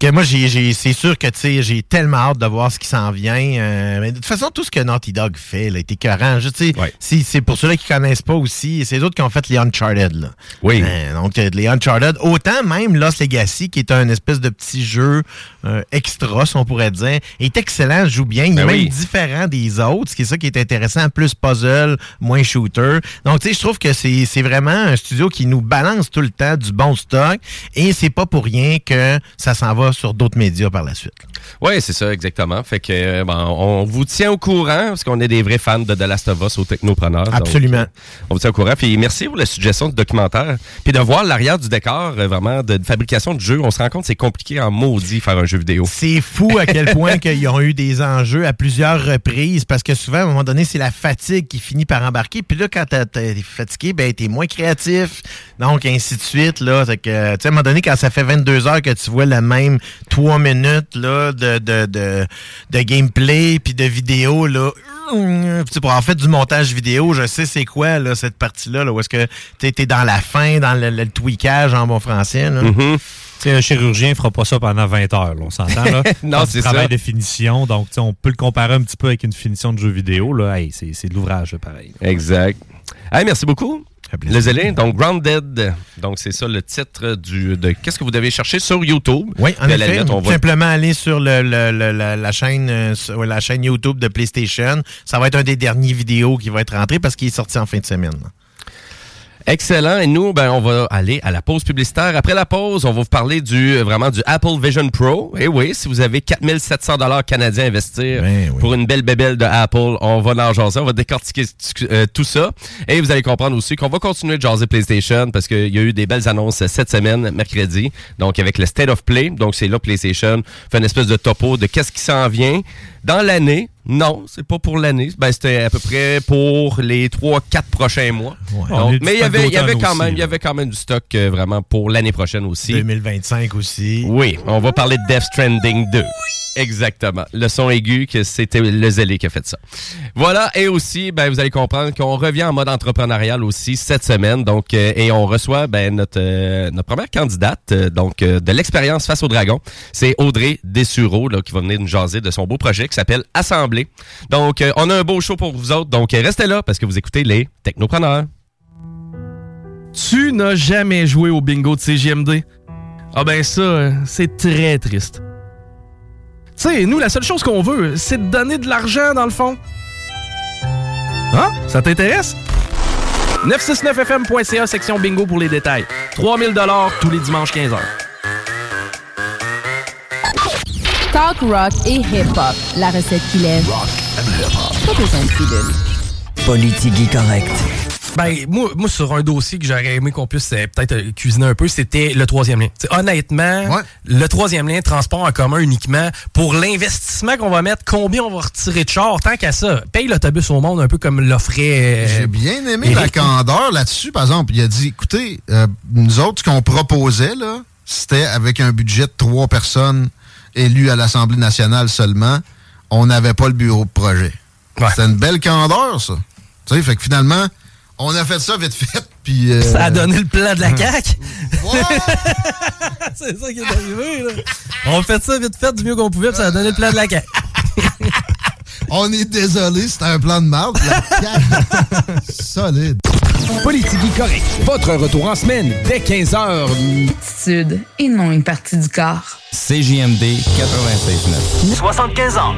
Que moi, j'ai, j'ai- c'est sûr que tu sais, j'ai tellement hâte de voir ce qui s'en vient. euh, mais de toute façon, tout ce que Naughty Dog fait là, est écœurant. Je, tu sais, Ouais. si- c'est pour ceux-là qui connaissent pas aussi, c'est les autres qui ont fait les Uncharted. Là. Oui. Euh, donc, euh, les Uncharted, autant même Lost Legacy, qui est un espèce de petit jeu euh, extra, si on pourrait dire, est excellent, joue bien. Il est Ben même différent des autres, ce qui est ça qui est intéressant, plus puzzle, moins shooter. Donc, tu sais, je trouve que c'est c'est vraiment un studio qui nous balance tout le temps du bon stock et c'est pas pour rien que ça s'en va sur d'autres médias par la suite. Oui, c'est ça, exactement. Fait que euh, ben, on vous tient au courant parce qu'on est des vrais fans de The Last of Us au Technopreneur. Absolument. euh, on vous tient au courant. Puis merci pour la suggestion du documentaire. Puis de voir l'arrière du décor, euh, vraiment, de, de fabrication de jeux. On se rend compte que c'est compliqué en maudit faire un jeu vidéo. C'est fou à quel point qu'ils ont eu des enjeux à plusieurs reprises parce que souvent, à un moment donné, c'est la fatigue qui finit par embarquer. Puis là, quand t'es fatigué, ben, t'es moins créatif. Donc, ainsi de suite. Là, Fait que, tu sais, à un moment donné, quand ça fait 22 heures que tu vois la même 3 minutes là, de, de, de, de gameplay puis de vidéo, là, pour en fait du montage vidéo, je sais c'est quoi là, cette partie-là, là, où est-ce que tu es dans la fin, dans le, le tweakage en bon français. Là. Tu sais, un chirurgien fera pas ça pendant 20 heures, là, on s'entend. Là. Non, c'est travail ça. de finition, donc on peut le comparer un petit peu avec une finition de jeu vidéo. Là. Hey, c'est, c'est de l'ouvrage, là, pareil. Exact. Hey, merci beaucoup. Fait plaisir. Le zélé, donc Grounded. Donc, c'est ça le titre du, de qu'est-ce que vous devez chercher sur YouTube? Oui, en la on va- simplement aller sur le, le- le- la, la chaîne, euh, la chaîne YouTube de PlayStation. Ça va être un des derniers vidéos qui va être rentré parce qu'il est sorti en fin de semaine. Excellent. Et nous, ben, on va aller à la pause publicitaire. Après la pause, on va vous parler du vraiment du Apple Vision Pro. Et oui, si vous avez 4700 dollars canadiens à investir Ben oui. pour une belle bébelle de Apple, on va en jaser. On va décortiquer euh, tout ça. Et vous allez comprendre aussi qu'on va continuer de jaser PlayStation parce qu'il y a eu des belles annonces cette semaine, mercredi. Donc, avec le State of Play. Donc, c'est là PlayStation fait une espèce de topo de qu'est-ce qui s'en vient dans l'année. Non, c'est pas pour l'année. Ben, c'était à peu près pour les 3-4 prochains mois. Ouais. Donc, mais il y avait, il y avait quand aussi, même, il y avait quand même du stock euh, vraiment pour l'année prochaine aussi. 2025 aussi. Oui, on va parler de Death Stranding 2. Exactement. Le son aigu, que c'était le zélé qui a fait ça. Voilà, et aussi, ben, vous allez comprendre qu'on revient en mode entrepreneurial aussi cette semaine. Donc, euh, et on reçoit ben, notre, euh, première candidate euh, donc de l'expérience face au dragon. C'est Audrey Dessureau qui va venir nous jaser de son beau projet qui s'appelle Assemblée. Donc, on a un beau show pour vous autres. Donc, restez là parce que vous écoutez les Technopreneurs. Tu n'as jamais joué au bingo de CGMD? Ah ben ça, c'est très triste. Tu sais, nous, la seule chose qu'on veut, c'est de donner de l'argent, dans le fond. Hein? Ça t'intéresse? 969fm.ca, section bingo pour les détails. 3000 tous les dimanches 15h. Talk rock et hip-hop. La recette qui lève. Pas besoin de pilule. Politique correct. Ben, moi, moi, sur un dossier que j'aurais aimé qu'on puisse euh, peut-être euh, cuisiner un peu, c'était le troisième lien. T'sais, honnêtement, Ouais. le troisième lien, transport en commun uniquement, pour l'investissement qu'on va mettre, combien on va retirer de char, tant qu'à ça, paye l'autobus au monde un peu comme l'offrait. euh, J'ai bien aimé la candeur là-dessus. Par exemple, il a dit, écoutez, nous autres, ce qu'on proposait, là, c'était avec un budget de trois personnes élues à l'Assemblée nationale seulement. On n'avait pas le bureau de projet. Ouais. C'était une belle candeur, ça. Tu sais, fait que finalement, on a fait ça vite fait, puis... euh, Ça a donné le plan de la CAQ? Ouais. c'est ça qui est arrivé, là. On a fait ça vite fait du mieux qu'on pouvait, puis ça a donné le plan de la CAQ. on est désolé, c'était un plan de marde. La CAQ, solide. Politique correct. Votre retour en semaine dès 15h. Attitude et non une partie du corps. CJMD 96.9. 75 ans.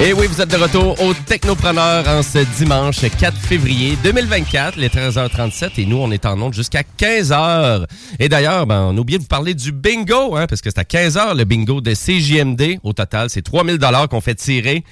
Et oui, vous êtes de retour au Technopreneur en ce dimanche 4 février 2024, les 13h37. Et nous, on est en onde jusqu'à 15h. Et d'ailleurs, ben, on a oublié de vous parler du bingo, hein, parce que c'est à 15h le bingo de CJMD. Au total, c'est 3000 dollars qu'on fait tirer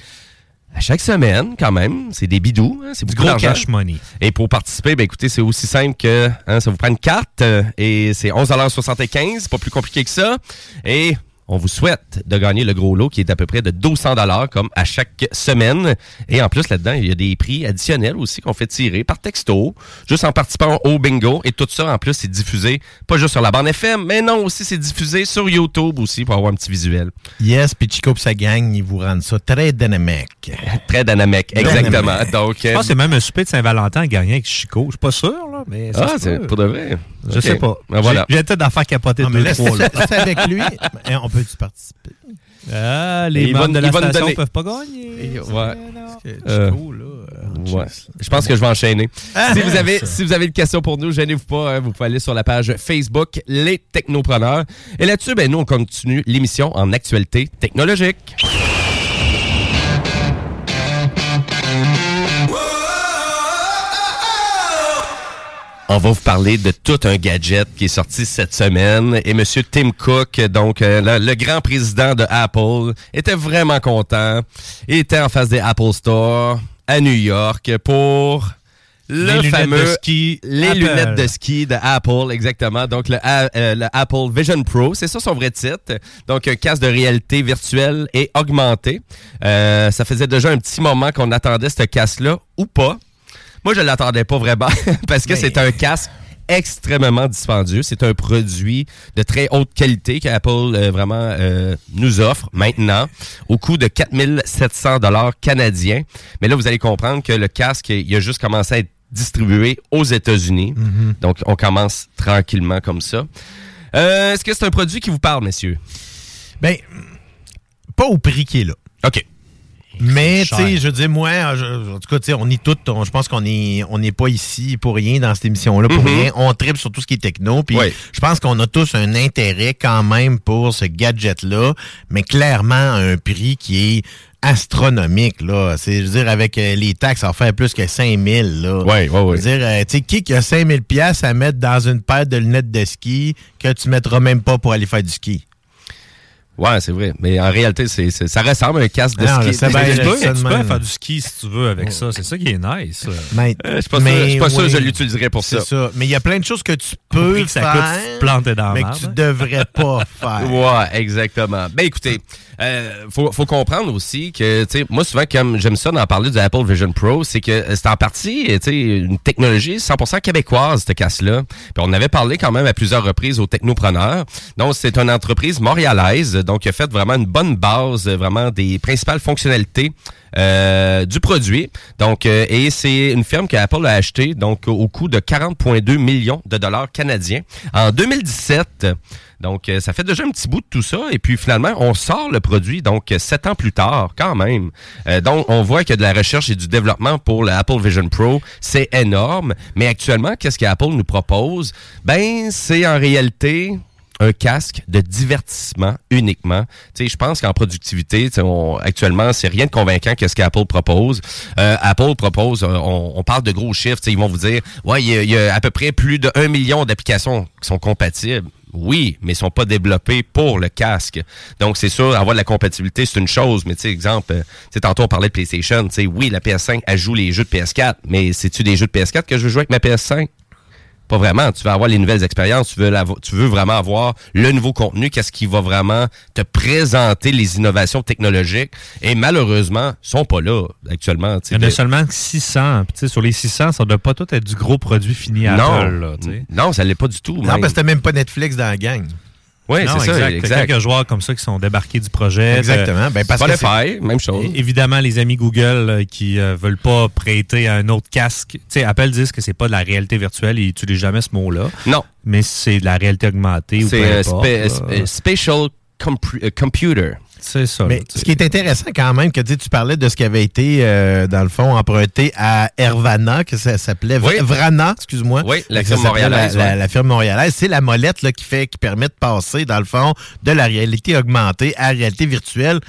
à chaque semaine, quand même. C'est des bidous, hein, c'est Du beaucoup gros cash money. Et pour participer, ben écoutez, c'est aussi simple que hein, ça vous prend une carte euh, et c'est 11,75 C'est pas plus compliqué que ça. Et on vous souhaite de gagner le gros lot qui est à peu près de 200 dollars comme à chaque semaine. Et en plus, là-dedans, il y a des prix additionnels aussi qu'on fait tirer par texto, juste en participant au bingo. Et tout ça, en plus, c'est diffusé pas juste sur la bande FM, mais non, aussi c'est diffusé sur YouTube aussi pour avoir un petit visuel. Yes, puis Chico et sa gang, ils vous rendent ça très dynamique. Très dynamique, exactement. Donc, Je euh, pense que c'est même un souper de Saint-Valentin à gagner avec Chico. Je suis pas sûr, là, mais ça ah, c'est pour de vrai. Je sais pas. Ben voilà. Peut-être d'en faire capoter Non, mais deux, trois. là. c'est avec lui. peut-tu participer? Ah, les membres de la station donner- peuvent pas gagner. Ouais. Euh, ouais. Je pense que je vais enchaîner. Ah, si, vous avez, ça. si vous avez une question pour nous, gênez-vous pas. hein, vous pouvez aller sur la page Facebook Les Technopreneurs. Et là-dessus, ben, nous, on continue l'émission en actualité technologique. On va vous parler de tout un gadget qui est sorti cette semaine. Et Monsieur Tim Cook, donc euh, le, le grand président de Apple, était vraiment content. Il était en face des Apple Store à New York pour le Les lunettes fameux de ski les Apple. lunettes de ski de Apple, exactement. Donc le, euh, le Apple Vision Pro, c'est ça son vrai titre. Donc un casque de réalité virtuelle et augmentée. Euh, ça faisait déjà un petit moment qu'on attendait ce casque-là ou pas. Moi, je l'attendais pas vraiment parce que Mais- c'est un casque extrêmement dispendieux. C'est un produit de très haute qualité qu'Apple euh, vraiment euh, nous offre maintenant au coût de 4700 dollars canadiens. Mais là, vous allez comprendre que le casque, il a juste commencé à être distribué aux États-Unis. Donc, on commence tranquillement comme ça. Euh, Est-ce que c'est un produit qui vous parle, messieurs? Ben, pas au prix qui est là. OK. Mais, tu sais, je veux dire, moi, je- en tout cas, tu sais, on est tous, on- je pense qu'on est, on n'est pas ici pour rien dans cette émission-là, pour Mhm. rien. On tripe sur tout ce qui est techno. Puis, Oui. je pense qu'on a tous un intérêt quand même pour ce gadget-là, mais clairement à un prix qui est astronomique, là. C'est, je veux dire, avec euh, les taxes, ça va faire plus que 5000, là. Oui, oui, Je oui. veux dire, euh, tu sais, qui qui a 5000 pièces à mettre dans une paire de lunettes de ski que tu mettras même pas pour aller faire du ski? Ouais, c'est vrai. Mais en réalité, c'est, c'est- ça ressemble à un casque de Non, ski. Tu peux, tu faire du ski si tu veux avec ça. C'est ça qui est nice. Mais, Euh, je suis pas sûr- pas sûr que je l'utiliserais pour C'est ça. ça. Mais il y a plein de choses que tu peux que ça faire, coûte, tu te planter dans mais que tu hein. devrais pas faire. Ouais, exactement. Ben écoutez, euh, faut, faut comprendre aussi que, tu sais, moi souvent comme j'aime ça d'en parler du Apple Vision Pro, c'est que c'est en partie, tu sais, une technologie 100% québécoise ce casse-là. On avait parlé quand même à plusieurs reprises aux technopreneurs. Donc c'est une entreprise montréalaise, donc qui a fait vraiment une bonne base, vraiment des principales fonctionnalités euh, du produit. Donc, euh, et c'est une firme que Apple a acheté donc au coût de 40,2 millions de dollars canadiens en 2017. Donc, euh, ça fait déjà un petit bout de tout ça. Et puis, finalement, on sort le produit, donc, euh, sept ans plus tard, quand même. Euh, donc, on voit que de la recherche et du développement pour le Apple Vision Pro, c'est énorme. Mais actuellement, qu'est-ce qu'Apple nous propose? Ben, c'est en réalité un casque de divertissement uniquement. Tu sais, je pense qu'en productivité, on- actuellement, c'est rien de convaincant que ce qu'Apple propose. Euh, Apple propose, on, parle de gros chiffres, ils vont vous dire, ouais, il y, a- il y a à peu près plus de 1 million d'applications qui sont compatibles. Oui, mais ils sont pas développés pour le casque. Donc, c'est sûr, avoir de la compatibilité, c'est une chose. Mais, tu sais, exemple, euh, tu tantôt, on parlait de PlayStation. Tu sais, oui, la PS5, elle joue les jeux de PS4. Mais c'est-tu des jeux de PS4 que je veux jouer avec ma PS5? Pas vraiment. Tu veux avoir les nouvelles expériences. Tu veux, l'avo- tu veux vraiment avoir le nouveau contenu. Qu'est-ce qui va vraiment te présenter les innovations technologiques? Et malheureusement, ils sont pas là actuellement. Il y en a de- seulement 600. Puis, tu sais, sur les 600, ça doit pas tout être du gros produit fini à non, Apple. Là, non, ça l'est pas du tout. Non, même. parce que t'as même pas Netflix dans la gang. Oui, c'est ça, exact. Exact. quelques joueurs comme ça qui sont débarqués du projet. Exactement. Ben, parce que Spotify, même chose. Évidemment, les amis Google euh, qui euh, veulent pas prêter un autre casque. Sais, Apple disent que c'est pas de la réalité virtuelle. Ils n'utilisent jamais ce mot-là. Non. Mais c'est de la réalité augmentée ou peu C'est euh, importe, spa- là. spa- Spatial compu- euh, Computer. C'est ça. Mais ce qui est intéressant quand même, que tu parlais de ce qui avait été, euh, dans le fond, emprunté à Hervana, que ça s'appelait Oui. Vrana, excuse-moi. Oui, la firme montréalaise, La, la- ouais. la firme montréalaise. C'est la molette là, qui, fait, qui permet de passer, dans le fond, de la réalité augmentée à la réalité virtuelle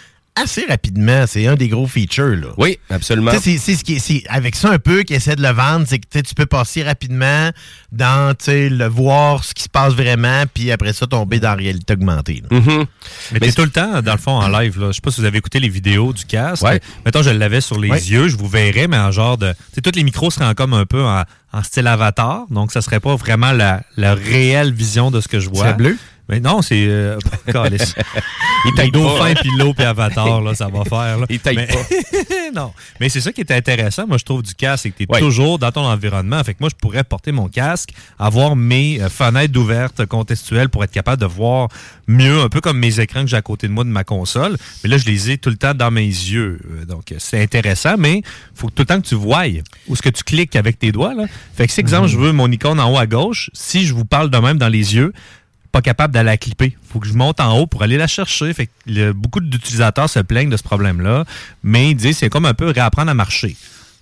assez rapidement. C'est un des gros features. Là. Oui, absolument. C'est- c'est ce qui c'est avec ça un peu qu'ils essaient de le vendre, c'est que tu peux passer rapidement dans tu sais, le voir ce qui se passe vraiment, puis après ça tomber dans la réalité augmentée. Mhm. Mais, t'es tout le temps, dans le fond, en live. Là. Je sais pas si vous avez écouté les vidéos du casque. Ouais. Mettons, je l'avais sur les Ouais. yeux, je vous verrais, mais en genre de. Tu sais, tous les micros seraient comme un peu en, en style avatar. Donc, ça serait pas vraiment la, la réelle vision de ce que je vois. C'est bleu? Mais non, c'est. Euh. Il taille dauphins, pas. puis l'eau, puis Avatar, là, ça va faire. Là. Il taille Mais- pas. non. Mais c'est ça qui est intéressant, moi, je trouve, du casque, c'est que tu es Ouais. toujours dans ton environnement. Fait que moi, je pourrais porter mon casque, avoir mes euh, fenêtres ouvertes contextuelles pour être capable de voir mieux, un peu comme mes écrans que j'ai à côté de moi de ma console. Mais là, je les ai tout le temps dans mes yeux. Euh, Donc, euh, c'est intéressant, mais faut tout le temps que tu voies ou ce que tu cliques avec tes doigts. Là. Fait que si, exemple, je veux mon icône en haut à gauche, si je vous parle de même dans les yeux, pas capable d'aller la clipper. faut que je monte en haut pour aller la chercher. Fait que le- beaucoup d'utilisateurs se plaignent de ce problème-là, mais ils disent c'est comme un peu réapprendre à marcher.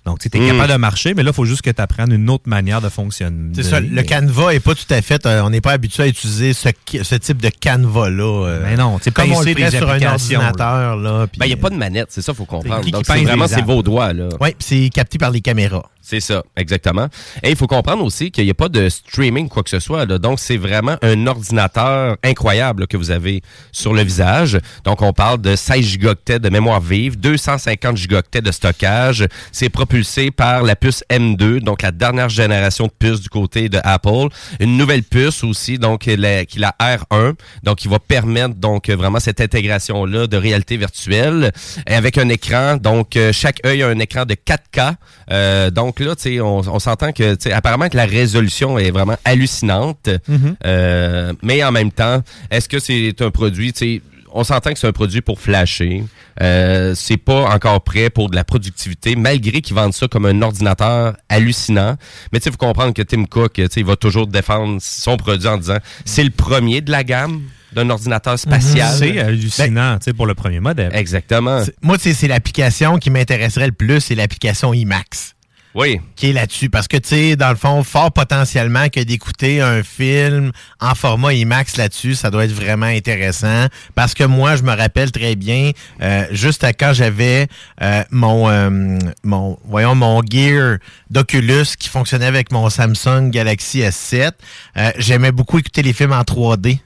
Donc, tu es Mm. capable de marcher, mais là, il faut juste que tu apprennes une autre manière de fonctionner. C'est ça, le Canva est pas tout à fait. euh, on n'est pas habitué à utiliser ce, type de Canva-là. euh, Mais non, tu sais, comme on le sur un ordinateur. Ben, il n'y a pas de manette, c'est ça, il faut comprendre. qui qui Donc, vraiment, c'est vos doigts, là. Oui, c'est capté par les caméras. C'est ça, exactement. Et il faut comprendre aussi qu'il n'y a pas de streaming, quoi que ce soit. là. Donc, c'est vraiment un ordinateur incroyable que vous avez sur le visage. Donc, on parle de 16 gigaoctets de mémoire vive, 250 gigaoctets de stockage. C'est propulsé par la puce M2, donc la dernière génération de puces du côté de Apple. Une nouvelle puce aussi, donc la, qui la R1, donc qui va permettre donc vraiment cette intégration-là de réalité virtuelle. Et avec un écran, donc euh, chaque œil a un écran de 4K. Euh, donc là, tu sais, on, on s'entend que, tu sais, apparemment que la résolution est vraiment hallucinante. Mhm. Euh, mais en même temps, est-ce que c'est un produit, tu sais, on s'entend que c'est un produit pour flasher. Euh, c'est pas encore prêt pour de la productivité, malgré qu'ils vendent ça comme un ordinateur hallucinant. Mais tu sais, faut comprendre que Tim Cook, tu sais, il va toujours défendre son produit en disant c'est le premier de la gamme d'un ordinateur spatial. C'est hallucinant, tu sais, pour le premier modèle. Exactement. Moi, c'est l'application qui m'intéresserait le plus, c'est l'application IMAX. Oui. Qui est là-dessus. Parce que, tu sais, dans le fond, fort potentiellement que d'écouter un film en format IMAX là-dessus, ça doit être vraiment intéressant. Parce que moi, je me rappelle très bien, euh, juste à quand j'avais euh, mon, euh, mon, voyons, mon Gear d'Oculus qui fonctionnait avec mon Samsung Galaxy S7, euh, j'aimais beaucoup écouter les films en 3D.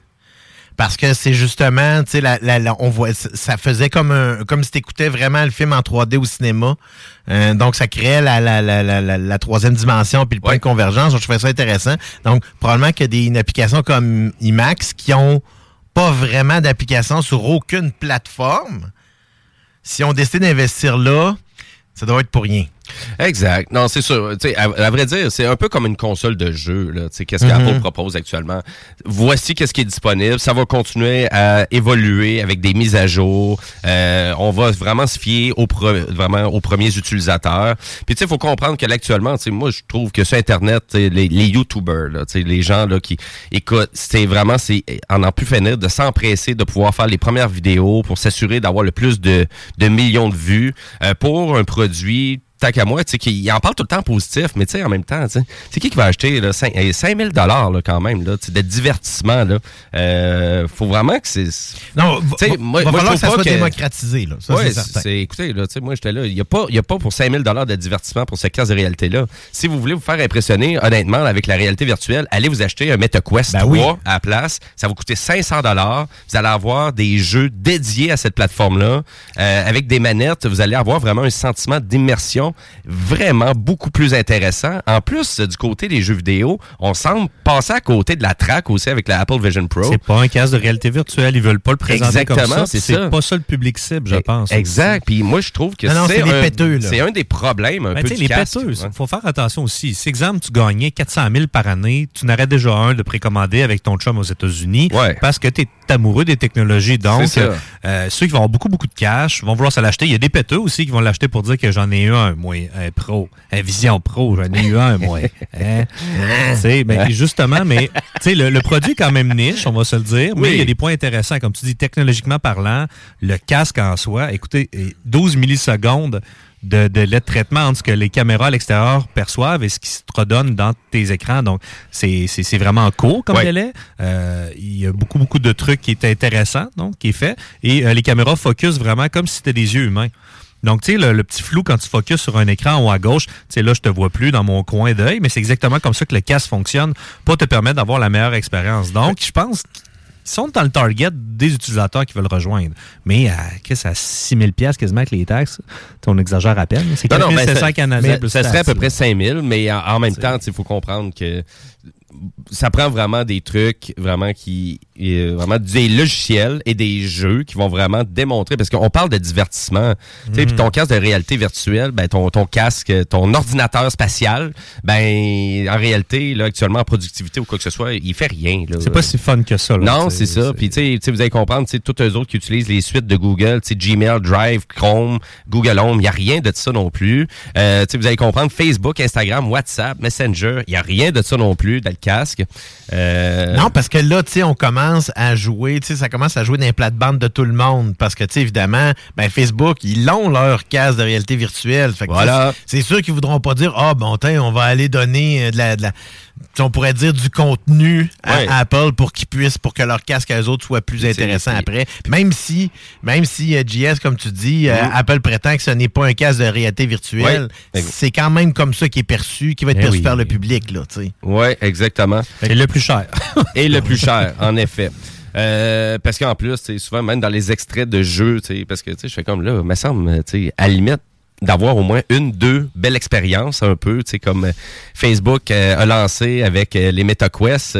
Parce que c'est justement, tu sais, la, la- la- on voit, ça faisait comme un, comme si t'écoutais vraiment le film en 3D au cinéma. Euh, donc, ça créait la, la, la, la, la- la troisième dimension puis le point de convergence. Donc, je trouvais ça intéressant. Donc, probablement qu'il y a des, une application comme IMAX qui ont pas vraiment d'application sur aucune plateforme. Si on décide d'investir là, ça doit être pour rien. Exact. Non, c'est sûr. Tu sais, à, à vrai dire, c'est un peu comme une console de jeu. là. Tu sais, Qu'est-ce Mhm. qu'Apple propose actuellement? Voici qu'est-ce qui est disponible. Ça va continuer à évoluer avec des mises à jour. Euh, on va vraiment se fier aux, pre- vraiment aux premiers utilisateurs. Puis tu sais, il faut comprendre que là, actuellement, tu sais, moi, je trouve que sur Internet, les, les YouTubers, là, tu sais, les gens là, qui écoutent, c'est vraiment, c'est en en plus finir de s'empresser de pouvoir faire les premières vidéos pour s'assurer d'avoir le plus de, de millions de vues euh, pour un produit tant qu'à moi, tu sais, qu'il en parle tout le temps positif, mais tu sais, en même temps, tu sais, c'est qui qui va acheter là, 5, 000 dollars quand même, là, de divertissement, là. Euh, faut vraiment que c'est... Non, va, moi- va moi, je falloir que ça soit que- démocratisé. Là. Ça, Ouais, c'est écoutez, là, tu sais, moi, j'étais là. Il n'y a, pas- y a pas pour 5000 de divertissement pour cette classe de réalité-là. Si vous voulez vous faire impressionner, honnêtement, avec la réalité virtuelle, allez vous acheter un MetaQuest Ben 3 oui. à la place. Ça va coûter 500 Vous allez avoir des jeux dédiés à cette plateforme-là. Euh, avec des manettes, vous allez avoir vraiment un sentiment d'immersion vraiment beaucoup plus intéressant. En plus, du côté des jeux vidéo, on semble passer à côté de la track aussi avec la Apple Vision Pro. C'est pas un casque de réalité virtuelle. Ils veulent pas le présenter Exactement, comme ça. c'est C'est ça. pas ça le public cible, je pense. Exact. Puis moi, je trouve que Non, non, c'est c'est des un, péteux, c'est un des problèmes un Ben, peu du les casque. faut faire attention aussi. Si, exemple, tu gagnais 400 000 par année, tu n'aurais déjà un de précommandé avec ton chum aux États-Unis parce que tu es amoureux des technologies. Donc, euh, ceux qui vont avoir beaucoup, beaucoup de cash vont vouloir se l'acheter. Il y a des péteux aussi qui vont l'acheter pour dire que j'en ai eu un, moi, un pro, un Vision Pro, j'en ai eu un, moi. Hein? Ben, justement, mais le, le produit est quand même niche, on va se le dire, mais Oui. il y a des points intéressants. Comme tu dis, technologiquement parlant, le casque en soi, écoutez, eh, 12 millisecondes de, de LED traitement entre ce que les caméras à l'extérieur perçoivent et ce qui se redonne dans tes écrans. Donc, c'est vraiment court comme Ouais. délai. Euh, il y a beaucoup, beaucoup de trucs qui étaient intéressants, donc, qui est fait. Et euh, les caméras focus vraiment comme si c'était des yeux humains. Donc, tu sais, le, le petit flou quand tu focuses sur un écran en haut à gauche, tu sais, là, je te vois plus dans mon coin d'œil, mais c'est exactement comme ça que le casque fonctionne pour te permettre d'avoir la meilleure expérience. Donc, je pense qu'ils sont dans le target des utilisateurs qui veulent rejoindre. Mais à, qu'est-ce, à 6 000 quasiment avec les taxes, on exagère à peine. C'est Non, non, 4 mais 700 ça, canadiens mais plus ça serait à peu près 5000, mais en, en même temps, il faut comprendre que ça prend vraiment des trucs vraiment qui euh, vraiment des logiciels et des jeux qui vont vraiment démontrer parce qu'on parle de divertissement tu sais Mhm. puis ton casque de réalité virtuelle ben ton ton casque ton ordinateur spatial ben en réalité là actuellement en productivité ou quoi que ce soit il fait rien. C'est pas si fun que ça. là, non c'est ça puis tu sais vous allez comprendre tu sais tous eux autres qui utilisent les suites de Google tu sais Gmail Drive Chrome Google Home il y a rien de ça non plus euh, tu sais vous allez comprendre Facebook Instagram WhatsApp Messenger il y a rien de ça non plus dans le casque. Euh, Non, parce que là, tu sais, on commence à jouer, tu sais, ça commence à jouer dans les plates-bandes de tout le monde. Parce que, tu sais, évidemment, ben, Facebook, ils ont leur casque de réalité virtuelle. Fait que, Voilà. C'est sûr qu'ils voudront pas dire, ah, bon, tiens, on va aller donner euh, de la. de on pourrait dire du contenu à Ouais. Apple pour qu'ils puissent, pour que leur casque à eux autres soit plus intéressant après. Même si, même si euh, JS, comme tu dis, euh. Apple prétend que ce n'est pas un casque de réalité virtuelle, c'est quand même comme ça qui est perçu, qui va être Eh perçu oui. par le public, là, tu sais. Oui, exactement. Et le plus cher. Et le plus cher, en effet. Euh, parce qu'en plus, souvent, même dans les extraits de jeux, tu sais, parce que tu sais, je fais comme là, me semble, tu sais, à la limite, d'avoir au moins une, deux belles expériences, un peu, tu sais, comme euh, Facebook euh, a lancé avec euh, les MetaQuest.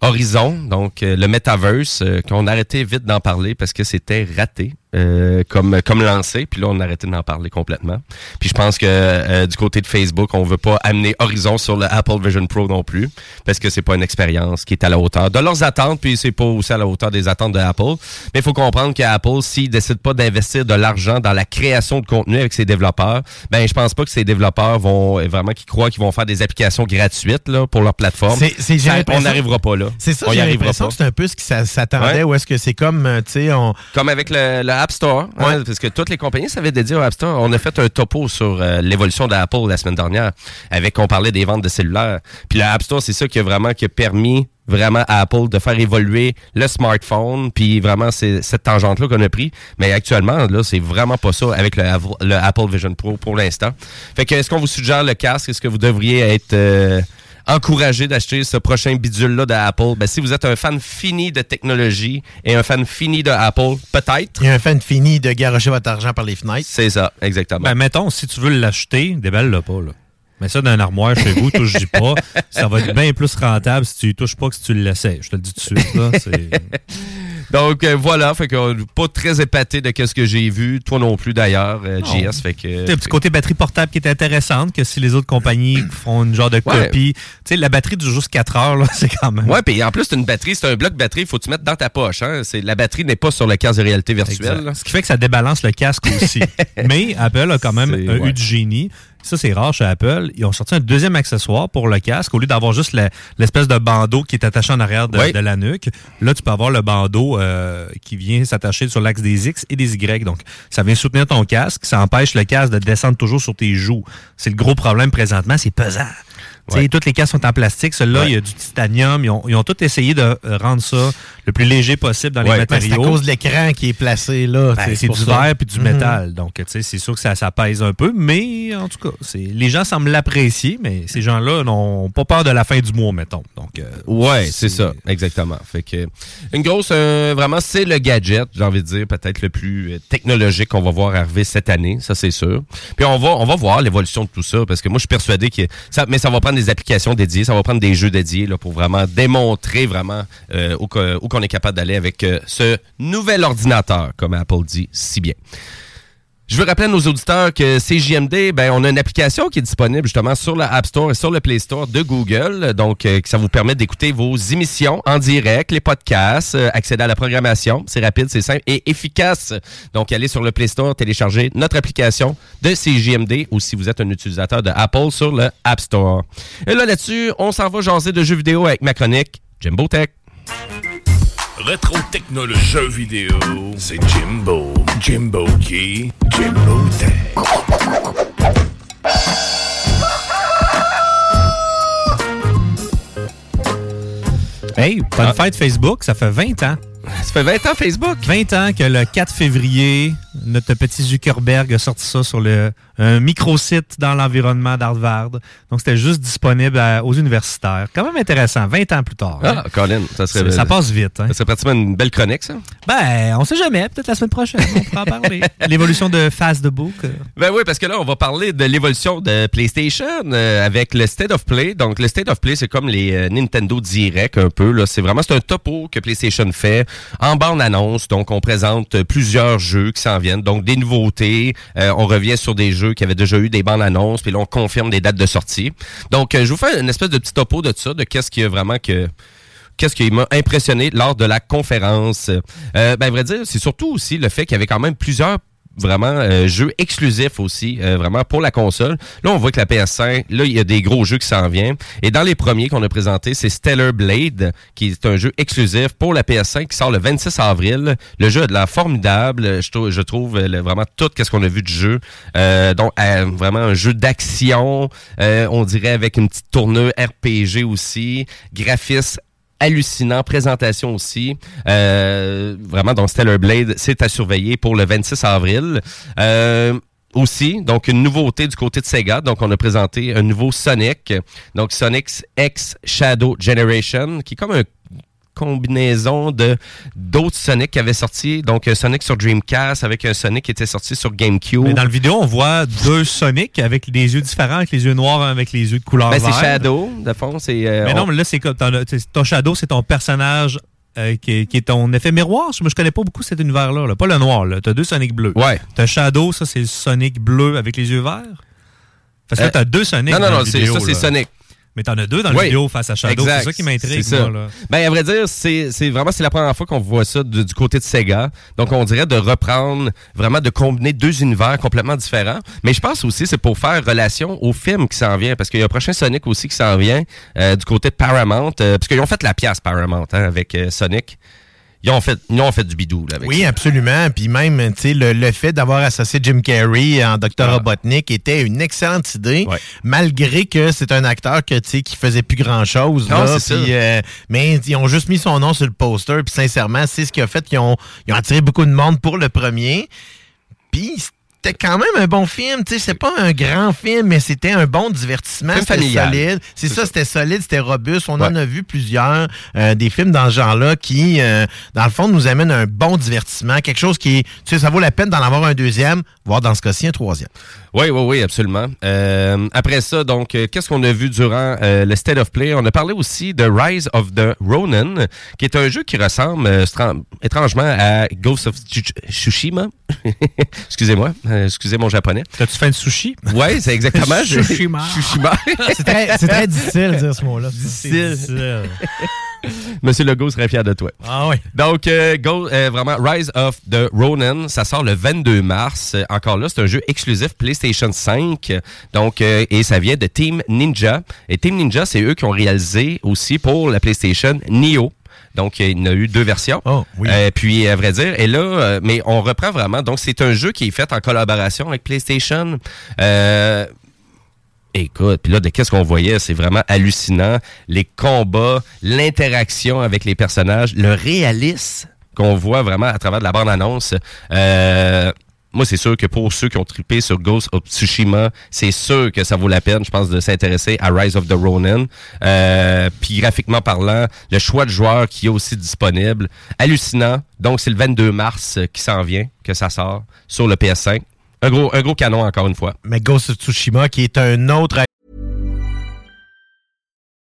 Horizon, donc le metaverse, qu'on a arrêté vite d'en parler parce que c'était raté euh, comme comme lancé, puis là on a arrêté d'en parler complètement. Puis je pense que euh, du côté de Facebook, on veut pas amener Horizon sur le Apple Vision Pro non plus parce que c'est pas une expérience qui est à la hauteur de leurs attentes, puis c'est pas aussi à la hauteur des attentes de Apple. Mais il faut comprendre qu'Apple, s'il décide pas d'investir de l'argent dans la création de contenu avec ses développeurs, ben je pense pas que ces développeurs vont euh, vraiment qui croient qu'ils vont faire des applications gratuites là pour leur plateforme. C'est- c'est- j'ai Ça, on n'arrivera pas là. C'est ça, on j'ai l'impression que c'est un peu ce qui s'a- s'attendait, Ouais. ou est-ce que c'est comme, euh, tu sais, on... Comme avec le, le App Store, hein, parce que toutes les compagnies s'avaient dédié au App Store. On a fait un topo sur euh, l'évolution d'Apple la semaine dernière, avec on parlait des ventes de cellulaires. Puis le App Store, c'est ça qui a vraiment qui a permis vraiment à Apple de faire évoluer le smartphone, puis vraiment c'est cette tangente-là qu'on a pris. Mais actuellement, là, c'est vraiment pas ça avec le, Av- le Apple Vision Pro pour l'instant. Fait que est-ce qu'on vous suggère le casque? Est-ce que vous devriez être euh, encouragé d'acheter ce prochain bidule-là d'Apple? Ben, si vous êtes un fan fini de technologie et un fan fini de Apple, peut-être. A un fan fini de garocher votre argent par les fenêtres. C'est ça, exactement. Ben, mettons, si tu veux l'acheter, déballe-le pas, là. Mets ça dans un armoire chez vous, touche-y pas. Ça va être bien plus rentable si tu y touches pas que si tu l'essaies. Je te le dis tout de suite, là. Donc euh, voilà, fait que euh, pas très épaté de ce que j'ai vu, toi non plus d'ailleurs, euh. JS, fait que un petit côté batterie portable qui est intéressante, que si les autres compagnies font une genre de Ouais. copie. Tu sais, la batterie dure juste 4 heures, là, c'est quand même. Ouais, puis en plus c'est une batterie, c'est un bloc batterie, faut que tu mettes dans ta poche hein. C'est la batterie n'est pas sur le casque de réalité virtuelle. Ce qui fait que ça débalance le casque aussi. Mais Apple a quand même ouais. eu du génie. Ça, c'est rare chez Apple. Ils ont sorti un deuxième accessoire pour le casque. Au lieu d'avoir juste l'espèce de bandeau qui est attaché en arrière de la nuque, là, tu peux avoir le bandeau euh, qui vient s'attacher sur l'axe des X et des Y. Donc, ça vient soutenir ton casque. Ça empêche le casque de descendre toujours sur tes joues. C'est le gros problème présentement. C'est pesant. Ouais. Toutes les casques sont en plastique. Celui-là, Ouais. il y a du titanium. Ils ont, ils ont tout essayé de euh, rendre ça le plus léger possible dans Ouais. les Ben, c'est à matériaux. cause de l'écran qui est placé là. Ben, c'est du ça. verre puis du Mhm. métal. Donc, tu sais, c'est sûr que ça, ça pèse un peu, mais en tout cas, les gens semblent l'apprécier, mais ces gens-là n'ont pas peur de la fin du mois, mettons. Donc, euh, Ouais, c'est ça, exactement. Fait que une grosse, euh, vraiment, c'est le gadget, j'ai envie de dire, peut-être le plus technologique qu'on va voir arriver cette année, ça c'est sûr. Puis on va, on va voir l'évolution de tout ça, parce que moi je suis persuadé que ça, mais ça va prendre des applications dédiées, ça va prendre des jeux dédiés là pour vraiment démontrer vraiment euh, où, qu'on est capable d'aller avec euh, ce nouvel ordinateur, comme Apple dit si bien. Je veux rappeler à nos auditeurs que CJMD, ben, on a une application qui est disponible justement sur la App Store et sur le Play Store de Google. Donc, euh, ça vous permet d'écouter vos émissions en direct, les podcasts, euh, accéder à la programmation. C'est rapide, c'est simple et efficace. Donc, allez sur le Play Store, téléchargez notre application de CJMD ou si vous êtes un utilisateur de Apple sur le App Store. Et là, là-dessus, on s'en va jaser de jeux vidéo avec ma chronique Jimbo Tech. Rétro technologie jeux vidéo, c'est Jimbo. Jimbo qui? Jimbo Tech. hey, bonne fête Facebook, ça fait 20 ans. Ça fait 20 ans Facebook? 20 ans que le 4 février, notre petit Zuckerberg a sorti ça sur le, un microsite dans l'environnement d'Harvard. Donc, c'était juste disponible à- aux universitaires. Quand même intéressant, 20 ans plus tard. hein. Ah, Colin, ça serait... Ça passe vite. hein. Ça serait pratiquement une belle chronique, ça. Ben, on sait jamais. Peut-être la semaine prochaine, on pourra en parler. L'évolution de Facebook. euh, Ben oui, parce que là, on va parler de l'évolution de PlayStation euh, avec le State of Play. Donc, le State of Play, c'est comme les euh, Nintendo Direct un peu. Là. C'est vraiment c'est un topo que PlayStation fait en bande-annonce. Donc, on présente plusieurs jeux qui s'en viennent. Donc, des nouveautés. Euh, on revient sur des jeux qui avaient déjà eu des bandes-annonces. Puis là, on confirme des dates de sortie. Donc, euh, je vous fais une espèce de petit topo de ça, de qu'est-ce qui a vraiment que qu'est-ce qui m'a impressionné lors de la conférence. Euh, ben, à vrai dire, c'est surtout aussi le fait qu'il y avait quand même plusieurs vraiment euh, jeux exclusifs aussi, euh, vraiment pour la console. Là, on voit que la PS5, là, il y a des gros jeux qui s'en viennent. Et dans les premiers qu'on a présentés, c'est Stellar Blade, qui est un jeu exclusif pour la PS5 qui sort le 26 avril. Le jeu a de l'air formidable. Je, je trouve euh, vraiment tout ce qu'on a vu du jeu. Euh, donc, vraiment un jeu d'action, on dirait avec une petite tournure RPG aussi, graphisme hallucinant, présentation aussi. Euh, vraiment, donc Stellar Blade, c'est à surveiller pour le 26 avril. Euh, aussi, donc une nouveauté du côté de Sega. Donc, on a présenté un nouveau Sonic. Donc, Sonic X Shadow Generation, qui est comme un combinaison de d'autres Sonic qui avaient sorti. Donc, un Sonic sur Dreamcast avec un Sonic qui était sorti sur GameCube. Mais dans le vidéo, on voit deux Sonic avec des yeux différents, avec les yeux noirs, avec les yeux de couleur Ben, c'est. Shadow, de fond. C'est, euh, Mais non, on- mais là, c'est comme ton, Shadow, c'est ton personnage euh, qui, est, qui est ton effet miroir. Moi, je connais pas beaucoup cet univers-là. là. Pas le noir. Là. T'as deux Sonic bleus. Ouais. T'as Shadow, ça, c'est Sonic bleu avec les yeux verts. Parce que là, Euh, t'as deux Sonic non, non, non, vidéo, ça, c'est. Sonic. Mais t'en as deux dans la Oui. vidéo face à Shadow. C'est ça qui m'intrigue, moi. Là. Ben, à vrai dire, c'est c'est vraiment c'est la première fois qu'on voit ça du, du côté de Sega. Donc, on dirait de reprendre, vraiment de combiner deux univers complètement différents. Mais je pense aussi c'est pour faire relation au film qui s'en vient, parce qu'il y a un prochain Sonic aussi qui s'en vient euh, du côté de Paramount, euh, parce qu'ils ont fait la pièce Paramount hein, avec euh, Sonic. Ils ont fait, ils ont fait du bidou là, avec Oui, ça. absolument. Puis même, tu sais, le, le fait d'avoir associé Jim Carrey en Dr. Robotnik était une excellente idée, malgré que c'est un acteur que, tu sais, qui faisait plus grand-chose. Non, là. c'est Puis, ça. euh, mais ils ont juste mis son nom sur le poster. Puis sincèrement, c'est ce qui a fait qu'ils ont, ils ont attiré beaucoup de monde pour le premier. Puis c'était quand même un bon film. Tu sais, c'est pas un grand film, mais c'était un bon divertissement. C'était solide. C'est ça, ça. c'était solide, c'était robuste. On en a vu plusieurs euh, des films dans ce genre-là qui, euh, dans le fond, nous amènent un bon divertissement, quelque chose qui, tu sais, ça vaut la peine d'en avoir un deuxième, voire dans ce cas-ci un troisième. Oui, oui, oui, absolument. Euh, après ça, donc, euh, qu'est-ce qu'on a vu durant euh, le State of Play? On a parlé aussi de Rise of the Ronin, qui est un jeu qui ressemble euh, étrangement à Ghost of Tsu- Tsushima. Excusez-moi, euh, excusez mon japonais. T'as-tu fait un sushi? Oui, c'est exactement. Tsushima. Tsushima. C'est très, difficile de dire ce mot-là. Difficile. Monsieur Legault serait fier de toi. Ah oui. Donc, euh, Go- euh, vraiment, Rise of the Ronin, ça sort le 22 mars. Encore là, c'est un jeu exclusif PlayStation 5. Donc, euh, et ça vient de Team Ninja. Et Team Ninja, c'est eux qui ont réalisé aussi pour la PlayStation Neo. Donc, il y en a eu deux versions. Euh, puis, à vrai dire, et là, euh, mais on reprend vraiment. Donc, c'est un jeu qui est fait en collaboration avec PlayStation. Euh, Écoute, puis là, de qu'est-ce qu'on voyait, c'est vraiment hallucinant. Les combats, l'interaction avec les personnages, le réalisme qu'on voit vraiment à travers de la bande-annonce. Euh, moi, c'est sûr que pour ceux qui ont trippé sur Ghost of Tsushima, c'est sûr que ça vaut la peine, je pense, de s'intéresser à Rise of the Ronin. Euh, puis graphiquement parlant, le choix de joueurs qui est aussi disponible, hallucinant. Donc, c'est le 22 mars qui s'en vient, que ça sort sur le PS5. Un gros, un gros canon, encore une fois. Mais Ghost of Tsushima, qui est un autre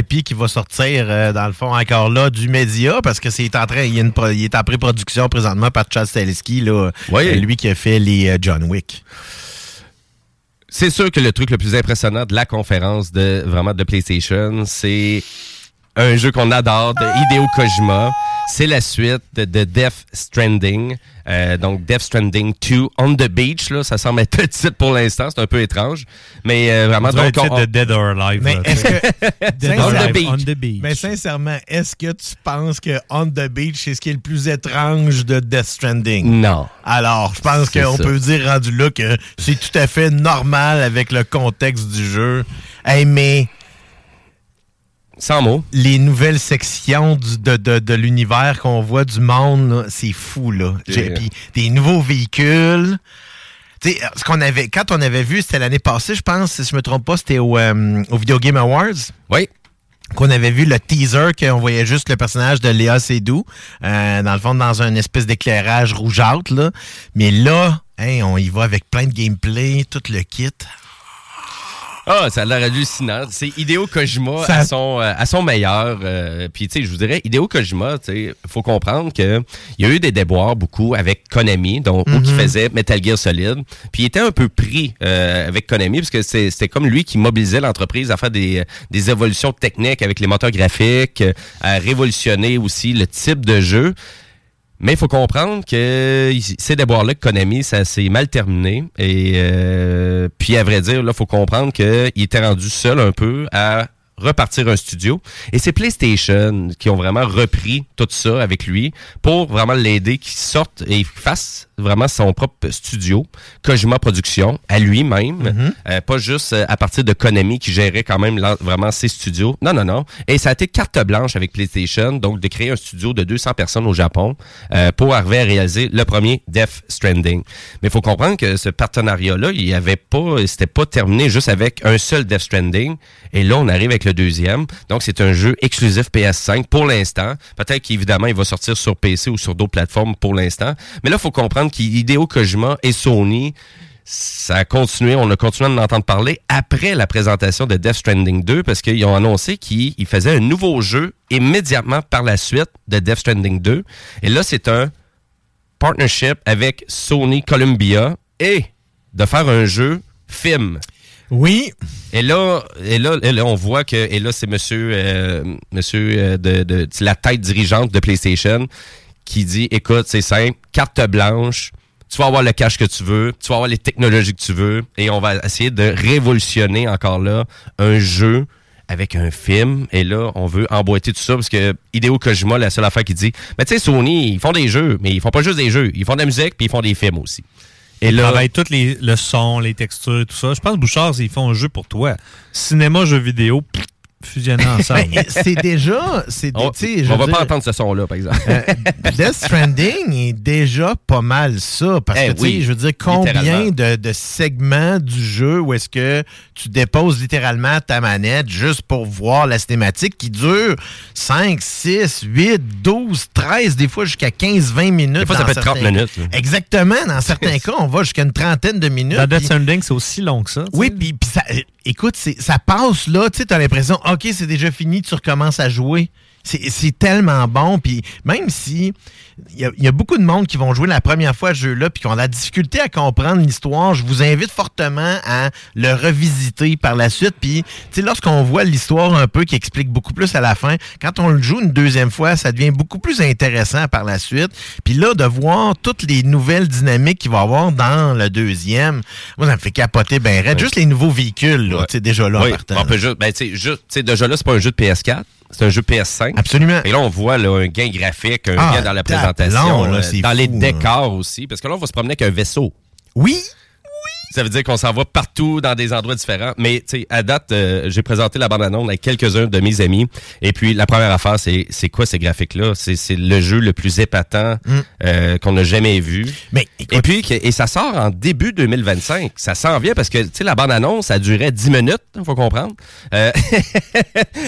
Et puis qui va sortir, euh, dans le fond, encore là, du média, parce que c'est en train, il, y a une pro- il est en pré-production présentement par Chad Stahelski, là, Oui. euh, lui qui a fait les euh, John Wick. C'est sûr que le truc le plus impressionnant de la conférence de vraiment de PlayStation, c'est un jeu qu'on adore de Hideo Kojima. C'est la suite de, de Death Stranding. Euh, donc, Death Stranding 2 on the beach. Là, ça semble être le titre pour l'instant. C'est un peu étrange. Mais euh, vraiment, donc, le titre on- de Dead or Alive. Mais est-ce que. Dead on the beach. Mais sincèrement, est-ce que tu penses que On the Beach, c'est ce qui est le plus étrange de Death Stranding? Non. Alors, je pense qu'on peut dire rendu là que c'est tout à fait normal avec le contexte du jeu. Hey, mais. Sans mots. Les nouvelles sections du- de, de- de l'univers qu'on voit du monde, c'est fou, là. Yeah. Puis des nouveaux véhicules. Tu sais, ce qu'on avait, quand on avait vu, c'était l'année passée, je pense, si je me trompe pas, c'était au, euh, au Video Game Awards. Oui. Qu'on avait vu le teaser, qu'on voyait juste le personnage de Léa Seydoux, euh, dans le fond, dans un espèce d'éclairage rougeâtre, là. Mais là, hein, on y va avec plein de gameplay, tout le kit. Ah, ça a l'air hallucinant. C'est Hideo Kojima Ça- à, son, euh, à son meilleur. euh, Puis, tu sais, je vous dirais, Hideo Kojima, tu sais, faut comprendre que il y a eu des déboires beaucoup avec Konami, donc, où qui Mhm. faisait Metal Gear Solid. Puis, il était un peu pris euh, avec Konami, parce que c'était comme lui qui mobilisait l'entreprise à faire des, des évolutions techniques avec les moteurs graphiques, euh, à révolutionner aussi le type de jeu. Mais il faut comprendre que ces déboires-là, que Konami, ça s'est mal terminé. Et euh, puis, à vrai dire, là, faut comprendre qu'il était rendu seul un peu à repartir un studio. Et c'est PlayStation qui ont vraiment repris tout ça avec lui pour vraiment l'aider, qu'il sorte et fasse vraiment son propre studio, Kojima Productions, à lui-même. Euh, pas juste euh, à partir de Konami qui gérait quand même vraiment ses studios. Non, non, non. Et ça a été carte blanche avec PlayStation, donc de créer un studio de 200 personnes au Japon euh, pour arriver à réaliser le premier Death Stranding. Mais il faut comprendre que ce partenariat-là, il y avait pas, c'était pas terminé juste avec un seul Death Stranding. Et là, on arrive avec le deuxième. Donc, c'est un jeu exclusif PS5 pour l'instant. Peut-être qu'évidemment, il va sortir sur PC ou sur d'autres plateformes pour l'instant. Mais là, il faut comprendre qu'Hideo Kojima et Sony, ça a continué, on a continué d'en entendre parler après la présentation de Death Stranding 2 parce qu'ils ont annoncé qu'ils ils faisaient un nouveau jeu immédiatement par la suite de Death Stranding 2. Et là, c'est un partnership avec Sony Columbia et de faire un jeu film. Oui. Et là, et là, et là, on voit que et là c'est monsieur euh, monsieur euh, de, de la tête dirigeante de PlayStation qui dit écoute, c'est simple, carte blanche, tu vas avoir le cash que tu veux, tu vas avoir les technologies que tu veux et on va essayer de révolutionner encore là un jeu avec un film. Et là on veut emboîter tout ça parce que Hideo Kojima la seule affaire qui dit mais tu sais Sony ils font des jeux mais ils font pas juste des jeux. Ils font de la musique puis ils font des films aussi Et là, travaillent tous les le son, les textures, tout ça. Je pense que Bouchard, ils font un jeu pour toi. Cinéma, jeux vidéo, pff, fusionnés ensemble. Ben, c'est déjà. C'est on, veux va pas entendre ce son là par exemple Euh, Death Stranding est déjà pas mal ça. Parce Eh que, oui, je veux dire, combien de, de segments du jeu où est-ce que tu déposes littéralement ta manette juste pour voir la cinématique qui dure 5, 6, 8, 12, 13, des fois jusqu'à 15, 20 minutes. Des fois, ça peut être 30 certains- minutes, là. Exactement. Dans certains cas, on va jusqu'à une trentaine de minutes. Dans Death Stranding, c'est aussi long que ça. oui, puis ça, écoute, ça passe là, tu sais, t'as l'impression, OK, c'est déjà fini, tu recommences à jouer. C'est tellement bon, puis même si il y, a- il y a beaucoup de monde qui vont jouer la première fois à ce jeu-là, puis qui ont la difficulté à comprendre l'histoire, je vous invite fortement à le revisiter par la suite. Puis, lorsqu'on voit l'histoire un peu qui explique beaucoup plus à la fin, quand on le joue une deuxième fois, ça devient beaucoup plus intéressant par la suite. Puis là, de voir toutes les nouvelles dynamiques qu'il va y avoir dans le deuxième, moi, ça me fait capoter ben raide. Juste les nouveaux véhicules, là, déjà là, en Oui, partant. on peut juste, ben, juste- déjà là, c'est pas un jeu de PS4, c'est un jeu PS5. Absolument. Et là, on voit là, un gain graphique, un Ah, gain dans la présentation, long, là, c'est dans les fou, hein. décors aussi, parce que là, on va se promener avec un vaisseau. Oui. Ça veut dire qu'on s'en va partout dans des endroits différents. Mais tu sais, à date, euh, j'ai présenté la bande-annonce avec quelques-uns de mes amis. Et puis, la première affaire, c'est c'est quoi ces graphiques-là? C'est le jeu le plus épatant euh, qu'on a jamais vu. Mais, et puis, et ça sort en début 2025. Ça s'en vient parce que, tu sais, la bande-annonce, ça durait 10 minutes, il faut comprendre. Euh,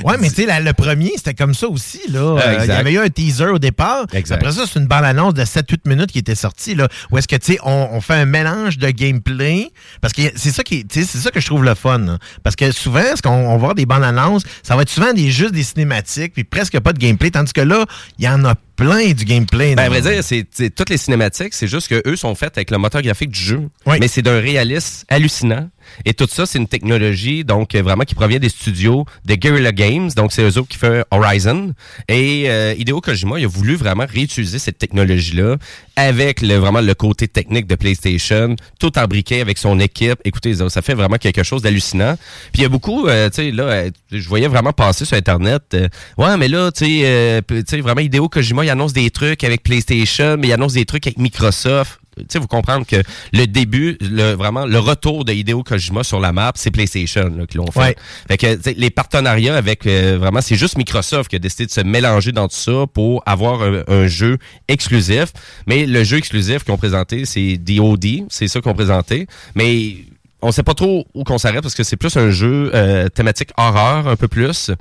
Ouais, mais tu sais, le premier, c'était comme ça aussi. Là. Euh, il y avait eu un teaser au départ. Exact. Après ça, c'est une bande-annonce de 7-8 minutes qui était sortie. Là, où est-ce que, tu sais, on, on fait un mélange de gameplay. Parce que c'est ça, qui, c'est ça que je trouve le fun. là. Parce que souvent, ce qu'on on va voir des bandes-annonces, ça va être souvent des, juste des cinématiques, puis presque pas de gameplay. Tandis que là, il y en a plein du gameplay. Ben, à vrai dire, c'est c'est- toutes les cinématiques, c'est juste que eux sont faites avec le moteur graphique du jeu. Oui. Mais c'est d'un réalisme hallucinant. Et tout ça, c'est une technologie donc euh, vraiment qui provient des studios de Guerrilla Games. Donc, c'est eux autres qui font Horizon. Et euh, Hideo Kojima, il a voulu vraiment réutiliser cette technologie-là avec le, vraiment le côté technique de PlayStation, tout embriqué avec son équipe. Écoutez, ça fait vraiment quelque chose d'hallucinant. Puis il y a beaucoup, euh, tu sais, là, euh, je voyais vraiment passer sur Internet. euh, ouais, mais là, tu sais, tu sais, vraiment, Hideo Kojima, il annonce des trucs avec PlayStation, mais il annonce des trucs avec Microsoft. Tu sais, vous comprendre que le début, le, vraiment, le retour de Hideo Kojima sur la map, c'est PlayStation là, qui l'ont fait. Ouais. Fait que, les partenariats avec, euh, vraiment, c'est juste Microsoft qui a décidé de se mélanger dans tout ça pour avoir un, un jeu exclusif. Mais le jeu exclusif qu'ils ont présenté, c'est DOD, c'est ça qu'ils ont présenté. Mais on sait pas trop où qu'on s'arrête parce que c'est plus un jeu euh, thématique horreur, un peu plus.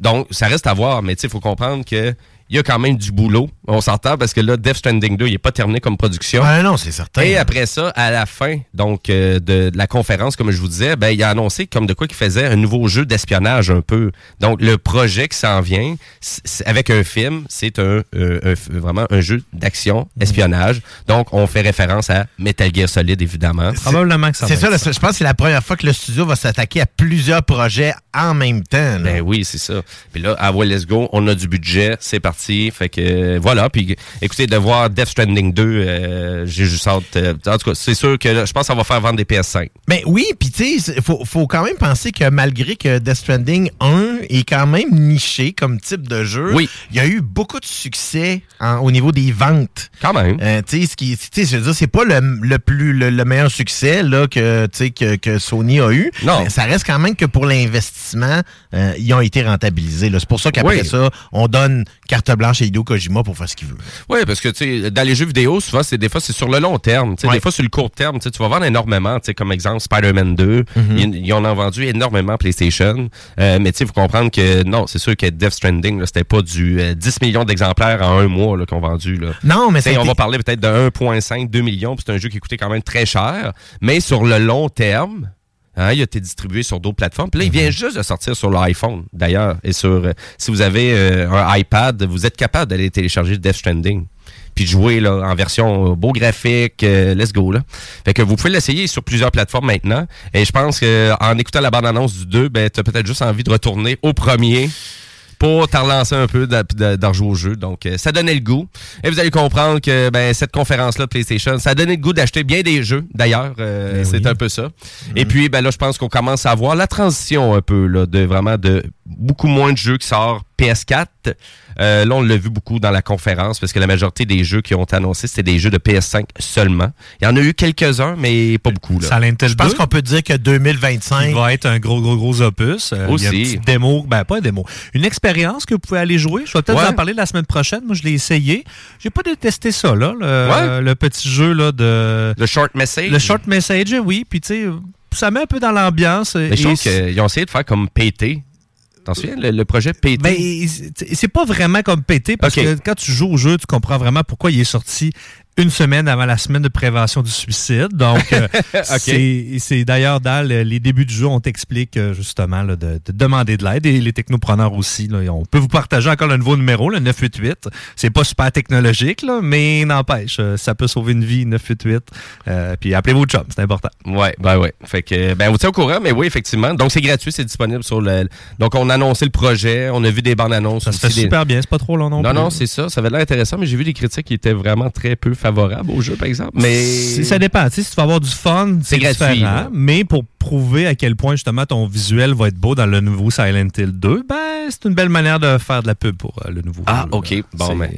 Donc, ça reste à voir, mais tu sais, il faut comprendre que il y a quand même du boulot. On s'entend parce que là, Death Stranding 2, il est pas terminé comme production. Ah non, c'est certain. Et après ça, à la fin donc euh, de, de la conférence, comme je vous disais, ben, il a annoncé comme de quoi qu'il faisait un nouveau jeu d'espionnage un peu. Donc le projet qui s'en vient, avec un film, c'est un, euh, un vraiment un jeu d'action, espionnage. Donc on fait référence à Metal Gear Solid, évidemment. Probablement que ça C'est ça, je pense que c'est la première fois que le studio va s'attaquer à plusieurs projets en même temps. là. Ben oui, c'est ça. Puis là, ah ouais, let's go, on a du budget, c'est parti. Fait que voilà. Puis écoutez, de voir Death Stranding 2, euh, j'ai juste hâte. euh, en tout cas, c'est sûr que là, je pense que ça va faire vendre des PS5. Ben oui, puis tu sais, il faut, faut quand même penser que malgré que Death Stranding 1 est quand même niché comme type de jeu, Oui. il y a eu beaucoup de succès en- au niveau des ventes. Quand même. Euh, tu sais, ce qui, tu sais, je veux dire, c'est pas le, le plus le, le meilleur succès là que tu sais que, que Sony a eu. Non. Mais ça reste quand même que pour l'investissement, euh, ils ont été rentabilisés. C'est pour ça qu'après Oui. ça, on donne carte blanche à Hideo Kojima pour faire ce qu'il veut. Oui, parce que tu sais, dans les jeux vidéo, souvent, c'est des fois c'est sur le long terme. Tu Ouais. Des fois, sur le court terme, tu tu vas vendre énormément. tu Comme exemple, Spider-Man 2, Mhm. ils, ils en ont vendu énormément PlayStation. Euh, mais il faut comprendre que non, c'est sûr que Death Stranding, c'était pas du euh, 10 millions d'exemplaires en un mois qu'on vendu. Là. Non, mais Tu on va parler peut-être de 1,5, 2 millions, puis c'est un jeu qui coûtait quand même très cher. Mais sur le long terme, hein, il a été distribué sur d'autres plateformes. Puis là, il vient juste de sortir sur l'iPhone, d'ailleurs. Et sur, euh, si vous avez euh, un iPad, vous êtes capable d'aller télécharger Death Stranding. Puis de jouer là, en version euh, beau graphique, euh, let's go. Là. Fait que vous pouvez l'essayer sur plusieurs plateformes maintenant. Et je pense qu'en écoutant la bande-annonce du 2, ben, tu as peut-être juste envie de retourner au premier pour t'en relancer un peu, d'en rejouer au jeu. Donc, euh, ça donnait le goût. Et vous allez comprendre que ben, cette conférence-là PlayStation, ça a donné le goût d'acheter bien des jeux, d'ailleurs. Euh, c'est un peu ça. Et puis, ben là, je pense qu'on commence à voir la transition un peu, là, de vraiment de beaucoup moins de jeux qui sortent PS4. Euh, là, on l'a vu beaucoup dans la conférence parce que la majorité des jeux qui ont été annoncés, c'était des jeux de PS5 seulement. Il y en a eu quelques-uns, mais pas beaucoup. Là. Silent Hill Je pense 2, qu'on peut dire que 2025 il va être un gros, gros, gros opus. Euh, Il y a Aussi. une petite démo, ben pas une démo, une expérience que vous pouvez aller jouer. Je vais peut-être Ouais. vous en parler la semaine prochaine. Moi, je l'ai essayé. J'ai pas détesté ça, là, le, Ouais. le petit jeu là, de... Le short message. Le short message, oui. Puis, tu sais, ça met un peu dans l'ambiance. Mais je trouve qu'ils ont essayé de faire comme PT. T'en souviens, le, le projet PT? Ben, c'est pas vraiment comme pété parce que quand tu joues au jeu, tu comprends vraiment pourquoi il est sorti une semaine avant la semaine de prévention du suicide. Donc, euh, c'est d'ailleurs dans le- les débuts du jeu, on t'explique euh, justement là, de, de demander de l'aide et les technopreneurs aussi. là. on peut vous partager encore le nouveau numéro, le 988. C'est pas super technologique, là, mais n'empêche, euh, ça peut sauver une vie, 988. Euh, puis appelez vos chums, c'est important. Ouais, ben ouais. Fait que, ben, vous tient au courant, mais oui, effectivement. Donc, c'est gratuit, c'est disponible sur le. Donc, on a annoncé le projet, on a vu des bandes annonces. Ça se fait super bien, c'est pas trop long non, Non, plus. non, c'est ça. Ça avait l'air intéressant, mais j'ai vu des critiques qui étaient vraiment très peu favorables au jeu, par exemple. Mais. Ça dépend. Tu sais, si tu vas avoir du fun, c'est gratuit, là. Mais pour prouver à quel point, justement, ton visuel va être beau dans le nouveau Silent Hill 2, ben, c'est une belle manière de faire de la pub pour euh, le nouveau Ah, jeu, OK. là. Bon, ben.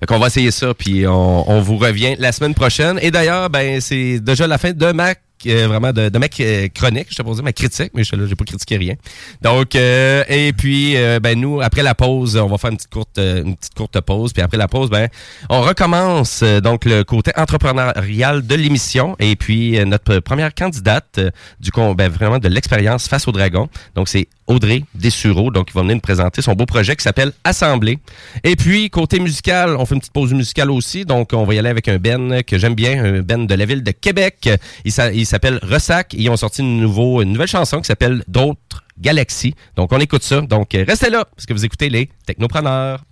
Fait qu'on va essayer ça, puis on, on vous revient la semaine prochaine. Et d'ailleurs, ben, c'est déjà la fin de ma euh, vraiment de, de ma euh, chronique, je te dire ma critique, mais je là, j'ai pas critiqué rien. Donc euh, et puis euh, ben nous après la pause, on va faire une petite courte euh, une petite courte pause, puis après la pause ben on recommence euh, donc le côté entrepreneurial de l'émission et puis notre première candidate du con ben vraiment de l'expérience face au dragon. Donc c'est Audrey Dessureau, donc il va venir nous présenter son beau projet qui s'appelle Assemblée. Et puis, côté musical, on fait une petite pause musicale aussi, donc on va y aller avec un Ben que j'aime bien, un Ben de la ville de Québec. Il s'a- il s'appelle Ressac, ils ont sorti une, une nouvelle chanson qui s'appelle D'autres Galaxies. Donc on écoute ça, donc restez là, parce que vous écoutez les Technopreneurs.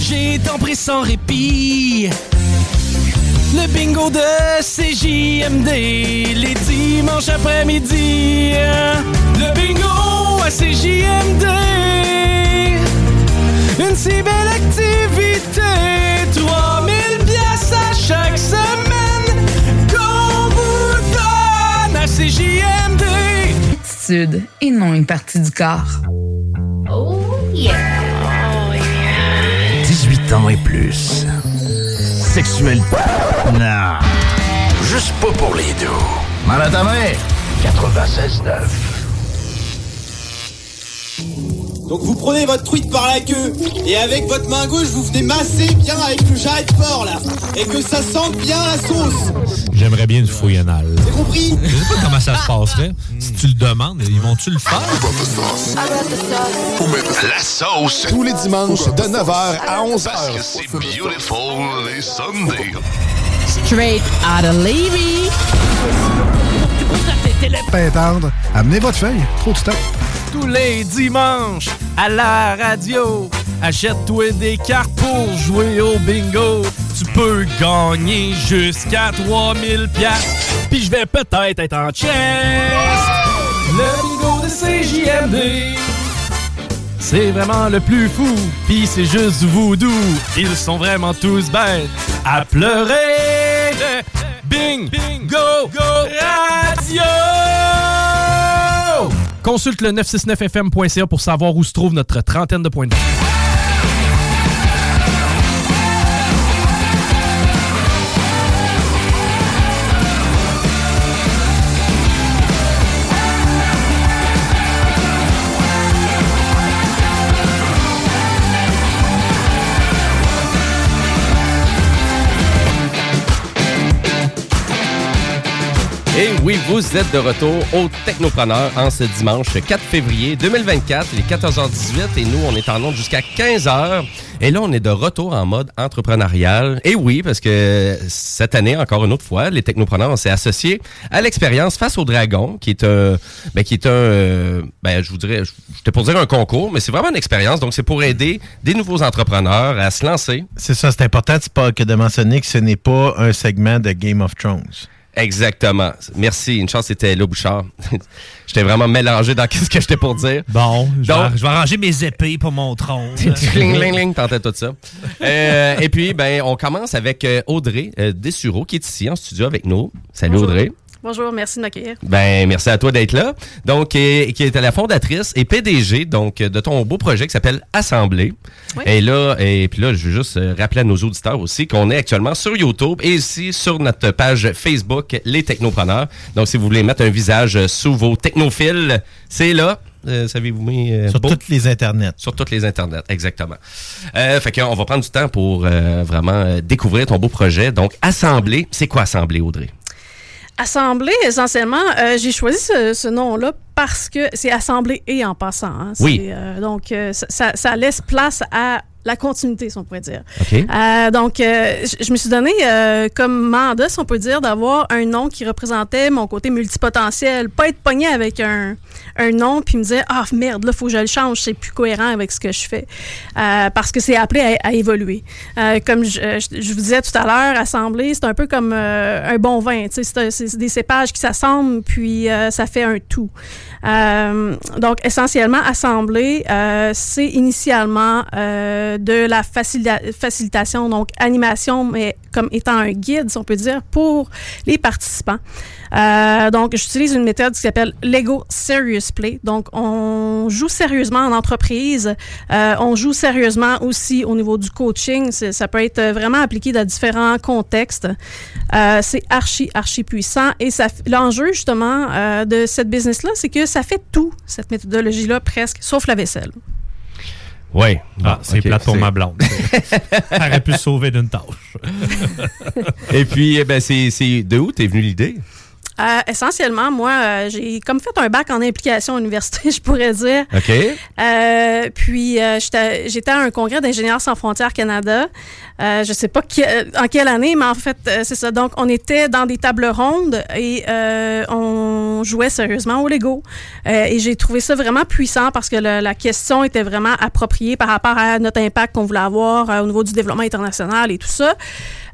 J'ai tant pris sans répit. Le bingo de CJMD, les dimanches après-midi. Le bingo à CJMD, une si belle activité. 3000 pièces à chaque semaine qu'on vous donne à CJMD. Attitude et non une partie du corps. 18 ans et plus. Sexuel. Non. Juste pas pour les deux. Mal à ta main. 96.9. Donc vous prenez votre truite par la queue et avec votre main gauche vous venez masser bien avec le jarret de porc là et que ça sente bien la sauce. J'aimerais bien une fouille anale. C'est compris? Je sais pas comment ça se passerait. Si tu le demandes, ils vont-tu le faire? La sauce. Tous les dimanches de 9h à 11h. Parce que c'est beautiful les Sundays. Straight out of Levy. Pétendre. Amenez votre feuille. Trop de stock. Tous les dimanches à la radio, achète-toi des cartes pour jouer au bingo. Tu peux gagner jusqu'à 3000 piastres. Puis je vais peut-être être en chest. Le bingo de CJMD. C'est vraiment le plus fou, pis c'est juste voodoo. Ils sont vraiment tous bêtes à pleurer. Bing, bingo, Consulte le 969fm.ca pour savoir où se trouve notre trentaine de points de vue. Et oui, vous êtes de retour au Technopreneur en ce dimanche 4 février 2024, il est 14h18 et nous, on est en onde jusqu'à 15h. Et là, on est de retour en mode entrepreneurial. Et oui, parce que cette année, encore une autre fois, les Technopreneurs, on s'est associés à l'expérience Face au Dragon, qui est un, ben, qui est un, euh, ben, je vous dirais, j'étais pour dire un concours, mais c'est vraiment une expérience. Donc, c'est pour aider des nouveaux entrepreneurs à se lancer. C'est ça, c'est important pas que de mentionner que ce n'est pas un segment de Game of Thrones. Exactement. Merci. Une chance, c'était là, Bouchard. j'étais vraiment mélangé dans ce que j'étais pour dire. Bon, je, Donc- vais, je vais ranger mes épées pour mon trône. Cling, ling, ling, t'entends tout ça. Euh, et puis, ben, on commence avec euh, Audrey euh, Dessureau, qui est ici en studio avec nous. Salut Bonjour. Audrey. Bonjour, merci de m'accueillir. Ben, merci à toi d'être là. Donc, euh, qui est la fondatrice et PDG donc de ton beau projet qui s'appelle Assemblée. Oui. Et là, et puis là, je veux juste euh, rappeler à nos auditeurs aussi qu'on est actuellement sur YouTube et aussi sur notre page Facebook Les Technopreneurs. Donc, si vous voulez mettre un visage euh, sous vos technophiles, c'est là. Euh, Savez-vous mis euh, Sur beau? toutes les internets. Sur toutes les internets, exactement. Euh, fait qu'on va prendre du temps pour euh, vraiment découvrir ton beau projet. Donc, Assemblée, c'est quoi Assemblée, Audrey? Assemblée, essentiellement, euh, j'ai choisi ce, ce nom-là parce que c'est assemblée et en passant. hein. Oui. euh, donc, euh, ça, ça laisse place à la continuité, si on pourrait dire. Euh, donc, euh, je je me suis donné euh, comme mandat, si on peut dire, d'avoir un nom qui représentait mon côté multipotentiel. Pas être pogné avec un, un nom puis me dire Ah merde, là, faut que je le change, c'est plus cohérent avec ce que je fais. Parce que c'est appelé à, à évoluer. Comme je, je- je vous disais tout à l'heure, Assemblée, c'est un peu comme un bon vin. C'est des cépages qui s'assemblent puis ça fait un tout. Donc, essentiellement, Assemblée, euh, c'est initialement de la facilita- facilitation, donc animation, mais comme étant un guide, si on peut dire, pour les participants. Euh, donc, j'utilise une méthode qui s'appelle Lego Serious Play. Donc, on joue sérieusement en entreprise. Euh, on joue sérieusement aussi au niveau du coaching. Ça peut être vraiment appliqué dans différents contextes. Euh, c'est archi, archi puissant. Et l'enjeu, justement, de cette business-là, c'est que ça fait tout, cette méthodologie-là, presque, sauf la vaisselle. Oui. Ah, c'est plate pour ma blonde. Elle aurait pu se sauver d'une tâche. Et puis, eh ben, c'est c'est- de où t'es venue l'idée? Euh, essentiellement, moi, euh, j'ai comme fait un bac en implication à l'université, je pourrais dire. OK. Euh, puis euh, j'étais j'étais à un congrès d'ingénieurs sans frontières Canada. Euh, je sais pas qui- en quelle année, mais en fait, euh, c'est ça. Donc, on était dans des tables rondes et euh, on jouait sérieusement au Lego. Euh, et j'ai trouvé ça vraiment puissant parce que le- la question était vraiment appropriée par rapport à notre impact qu'on voulait avoir au niveau du développement international et tout ça.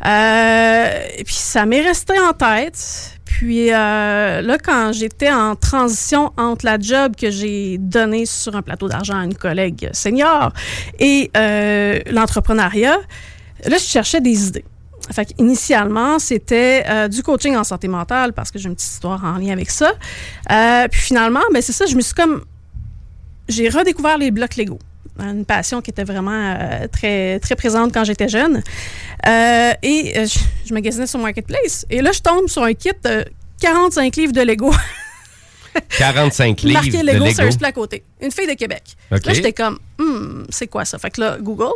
Euh, et puis, ça m'est resté en tête. Puis euh, là, quand j'étais en transition entre la job que j'ai donnée sur un plateau d'argent à une collègue senior et euh, l'entrepreneuriat, là, je cherchais des idées. Fait initialement, c'était euh, du coaching en santé mentale parce que j'ai une petite histoire en lien avec ça. Puis finalement, ben, c'est ça, je me suis comme. J'ai redécouvert les blocs Lego. Une passion qui était vraiment euh, très, très présente quand j'étais jeune. Euh, et euh, je, je magasinais sur Marketplace. Et là, je tombe sur un kit de 45 livres de Lego. 45 livres marqué de Lego Lego. sur un à côté. Une fille de Québec. Là, j'étais comme, Hmm, c'est quoi ça? Fait que là, Google.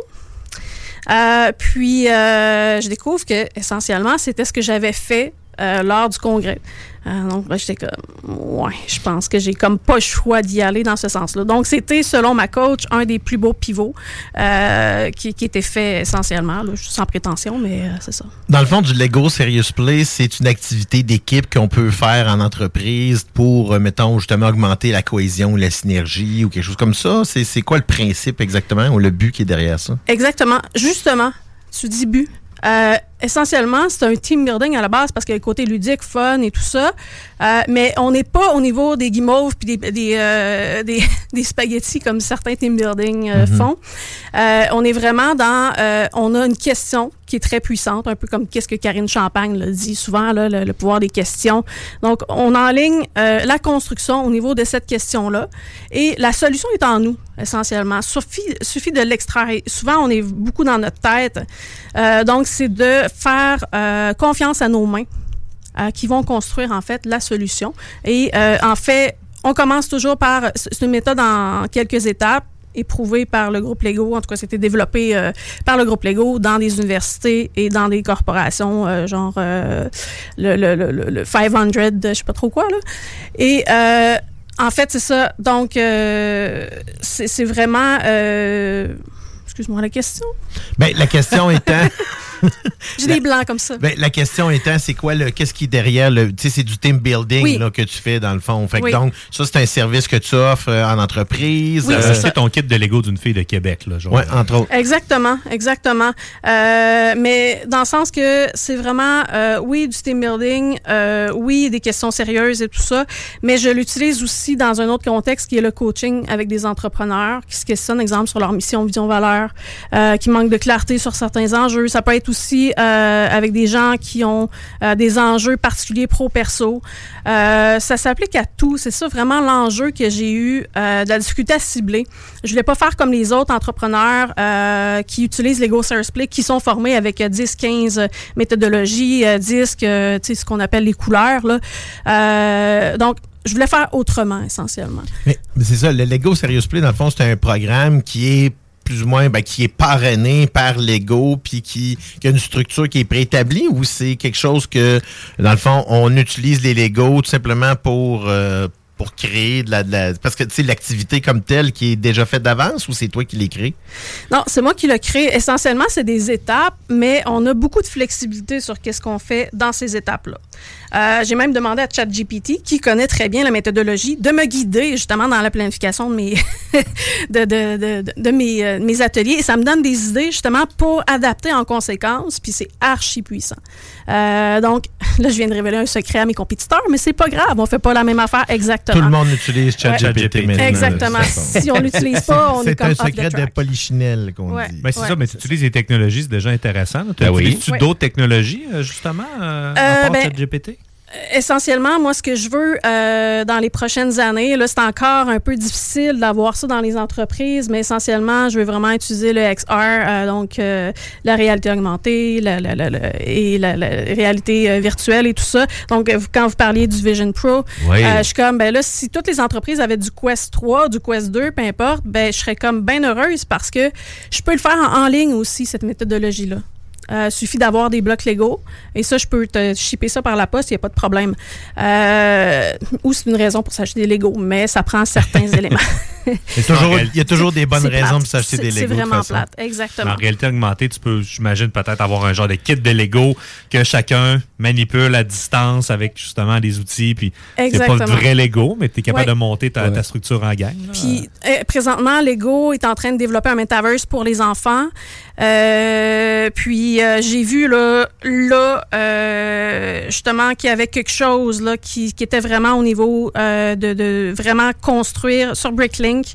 Euh, puis, je découvre que essentiellement, c'était ce que j'avais fait lors du congrès. Euh, donc, ben, j'étais comme, ouais, je pense que j'ai comme pas le choix d'y aller dans ce sens-là. Donc, c'était, selon ma coach, un des plus beaux pivots euh, qui, qui était fait essentiellement, là, sans prétention, mais euh, c'est ça. Dans le fond, du Lego Serious Play, c'est une activité d'équipe qu'on peut faire en entreprise pour, euh, mettons, justement augmenter la cohésion, la synergie ou quelque chose comme ça. C'est c'est quoi le principe exactement ou le but qui est derrière ça? Exactement. Justement, tu dis but. Euh, essentiellement, c'est un team building à la base parce qu'il y a le côté ludique, fun et tout ça. Euh, mais on n'est pas au niveau des guimauves puis des, des, euh, des, des spaghettis comme certains team building euh, Mhm. font. On est vraiment dans... on a une question qui est très puissante, un peu comme qu'est-ce que Karine Champagne le dit souvent, là, le, le pouvoir des questions. Donc, on enligne la construction au niveau de cette question-là. Et la solution est en nous, essentiellement. Suffit, suffit de l'extraire. Souvent, on est beaucoup dans notre tête. Donc, c'est de faire euh, confiance à nos mains euh, qui vont construire, en fait, la solution. Et euh, en fait, on commence toujours par... C'est une méthode en quelques étapes éprouvée par le groupe Lego. En tout cas, c'était développé euh, par le groupe Lego dans des universités et dans des corporations, euh, genre euh, le, le, le, le- le 500, je sais pas trop quoi. Là. Et en fait, c'est ça. Donc, c'est c'est vraiment... Excuse-moi la question. Ben, la question étant. J'ai des blancs comme ça. Ben, la question étant, c'est quoi le, qu'est-ce qui est derrière le, tu sais, c'est du team building Oui. là, que tu fais dans le fond. Fait que Oui. donc, ça c'est un service que tu offres euh, en entreprise. Oui, c'est Euh, ça. ton kit de Lego d'une fille de Québec, là, genre. Ouais, entre autres. Exactement, exactement. Euh, mais dans le sens que c'est vraiment, euh, oui, du team building, euh, oui, des questions sérieuses et tout ça, mais je l'utilise aussi dans un autre contexte qui est le coaching avec des entrepreneurs qui se questionnent, exemple, sur leur mission, vision, valeur, euh, qui manquent de clarté sur certains enjeux. Ça peut être aussi euh, avec des gens qui ont euh, des enjeux particuliers pro-perso. Euh, ça s'applique à tout. C'est ça vraiment l'enjeu que j'ai eu de la difficulté à cibler. Je voulais pas faire comme les autres entrepreneurs qui utilisent l'Ego Service Play, qui sont formés avec euh, 10, 15 méthodologies, euh, 10, que, tu sais, ce qu'on appelle les couleurs. Donc, je voulais faire autrement, essentiellement. Mais, mais c'est ça, le Lego Serious Play, dans le fond, c'est un programme qui est plus ou moins, ben, qui est parrainé par Lego, puis qui, qui a une structure qui est préétablie, ou c'est quelque chose que, dans le fond, on utilise les Lego tout simplement pour, euh, pour créer de la, Parce que, tu sais, l'activité comme telle qui est déjà faite d'avance, ou c'est toi qui l'as créé? Non, c'est moi qui l'ai créé. Essentiellement, c'est des étapes, mais on a beaucoup de flexibilité sur qu'est-ce qu'on fait dans ces étapes-là. Euh, J'ai même demandé à ChatGPT, qui connaît très bien la méthodologie, de me guider justement dans la planification de mes, de, de, de, de- de mes, euh, mes ateliers. Et ça me donne des idées justement pour adapter en conséquence, puis c'est archi puissant. Euh, donc, là, je viens de révéler un secret à mes compétiteurs, mais c'est pas grave, on fait pas la même affaire exactement. Tout le monde utilise ChatGPT Ouais. maintenant. Exactement. Si on l'utilise pas, on est C'est comme un off the secret de polichinelle qu'on Ouais. dit. Ben, c'est Ouais. ça, mais tu utilises les technologies, c'est déjà intéressant. Tu Ben oui. utilises-tu Ouais. d'autres technologies, justement, euh, Euh, à part ben, ChatGPT? Essentiellement, moi, ce que je veux euh, dans les prochaines années, là, c'est encore un peu difficile d'avoir ça dans les entreprises, mais essentiellement, je veux vraiment utiliser le XR, euh, donc euh, la réalité augmentée la, la- la- la- et la, la réalité virtuelle et tout ça. Donc, vous- quand vous parliez du Vision Pro, Oui. euh, je suis comme, ben là, si toutes les entreprises avaient du Quest 3, du Quest 2, peu importe, ben je serais comme bien heureuse parce que je peux le faire en, en ligne aussi, cette méthodologie-là. Euh, suffit d'avoir des blocs Lego. Et ça, je peux te shipper ça par la poste, il n'y a pas de problème. Euh, ou c'est une raison pour s'acheter des Lego, mais ça prend certains éléments. Il y a toujours- il y a toujours des bonnes raisons plate. pour s'acheter des Lego, C'est vraiment façon. plate, exactement. En réalité augmentée, tu peux, j'imagine, peut-être avoir un genre de kit de Lego que chacun manipule à distance avec justement des outils. Puis c'est pas le vrai Lego, mais tu es capable Ouais. de monter ta, ta structure en gang. Puis euh, présentement, Lego est en train de développer un metaverse pour les enfants. Euh, puis euh, j'ai vu là, là euh, justement qu'il y avait quelque chose là qui, qui était vraiment au niveau euh, de, de vraiment construire sur Bricklink,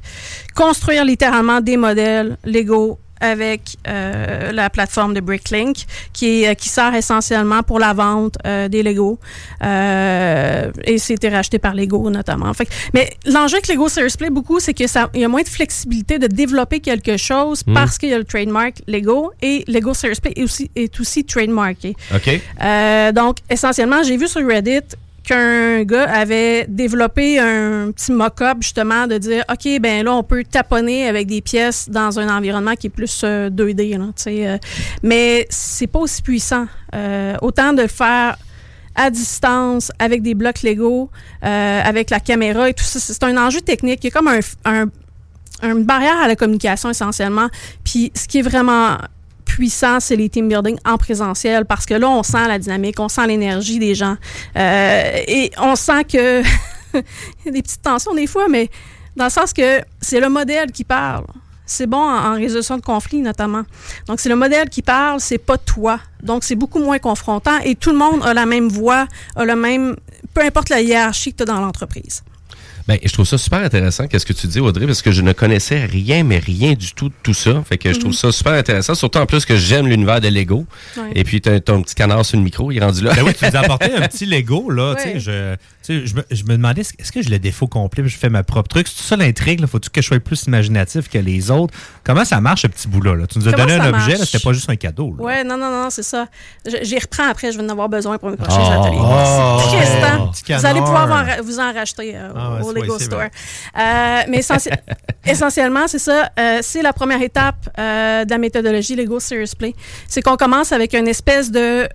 construire littéralement des modèles Lego avec euh, la plateforme de Bricklink qui, est, qui sert essentiellement pour la vente euh, des Lego. Euh, et c'était racheté par Lego notamment. Fait que- mais l'enjeu avec Lego Serious Play beaucoup, c'est que ça, il y a moins de flexibilité de développer quelque chose Mm. parce qu'il y a le trademark Lego et Lego Serious Play est aussi, est aussi trademarké. OK. Euh, donc, essentiellement, j'ai vu sur Reddit qu'un gars avait développé un petit mock-up justement de dire OK, ben là, on peut taponner avec des pièces dans un environnement qui est plus euh, 2D. Là, tu sais, euh, mais c'est pas aussi puissant. Euh, autant de le faire à distance avec des blocs Lego, euh, avec la caméra et tout ça, c'est un enjeu technique. Il y a comme un, un- une barrière à la communication essentiellement. Puis ce qui est vraiment puissant, c'est les team building en présentiel parce que là, on sent la dynamique, on sent l'énergie des gens. Euh, et on sent que il y a des petites tensions des fois, mais dans le sens que c'est le modèle qui parle. C'est bon en, en résolution de conflits, notamment. Donc, c'est le modèle qui parle, c'est pas toi. Donc, c'est beaucoup moins confrontant et tout le monde a la même voix, a le même. peu importe la hiérarchie que tu as dans l'entreprise. Ben, je trouve ça super intéressant, qu'est-ce que tu dis, Audrey, parce que je ne connaissais rien, mais rien du tout de tout ça. Fait que je trouve Mhm. ça super intéressant, surtout en plus que j'aime l'univers de Lego. Ouais. Et puis, t'as ton petit canard sur le micro, il est rendu là. Ben oui, tu nous as apporté un petit Lego, là. tu sais, Ouais. Je, sais, je, me, je me demandais, est-ce que je le défaut complet, je fais ma propre truc? C'est ça l'intrigue? Faut-tu que je sois plus imaginatif que les autres? Comment ça marche, ce petit bout-là? là? Tu nous as Comment donné un objet, c'était pas juste un cadeau. là. Ouais, non, non, non, c'est ça. J'y reprends après, je vais en avoir besoin pour mes prochains Oh. ateliers. Oh. c'est tristant. Petit Vous allez pouvoir en vous en racheter euh, Ah au c'est- Lego c'est Store. Euh, mais essentie- essentiellement, c'est ça. euh, c'est la première étape de la méthodologie Lego Serious Play. C'est qu'on commence avec une espèce de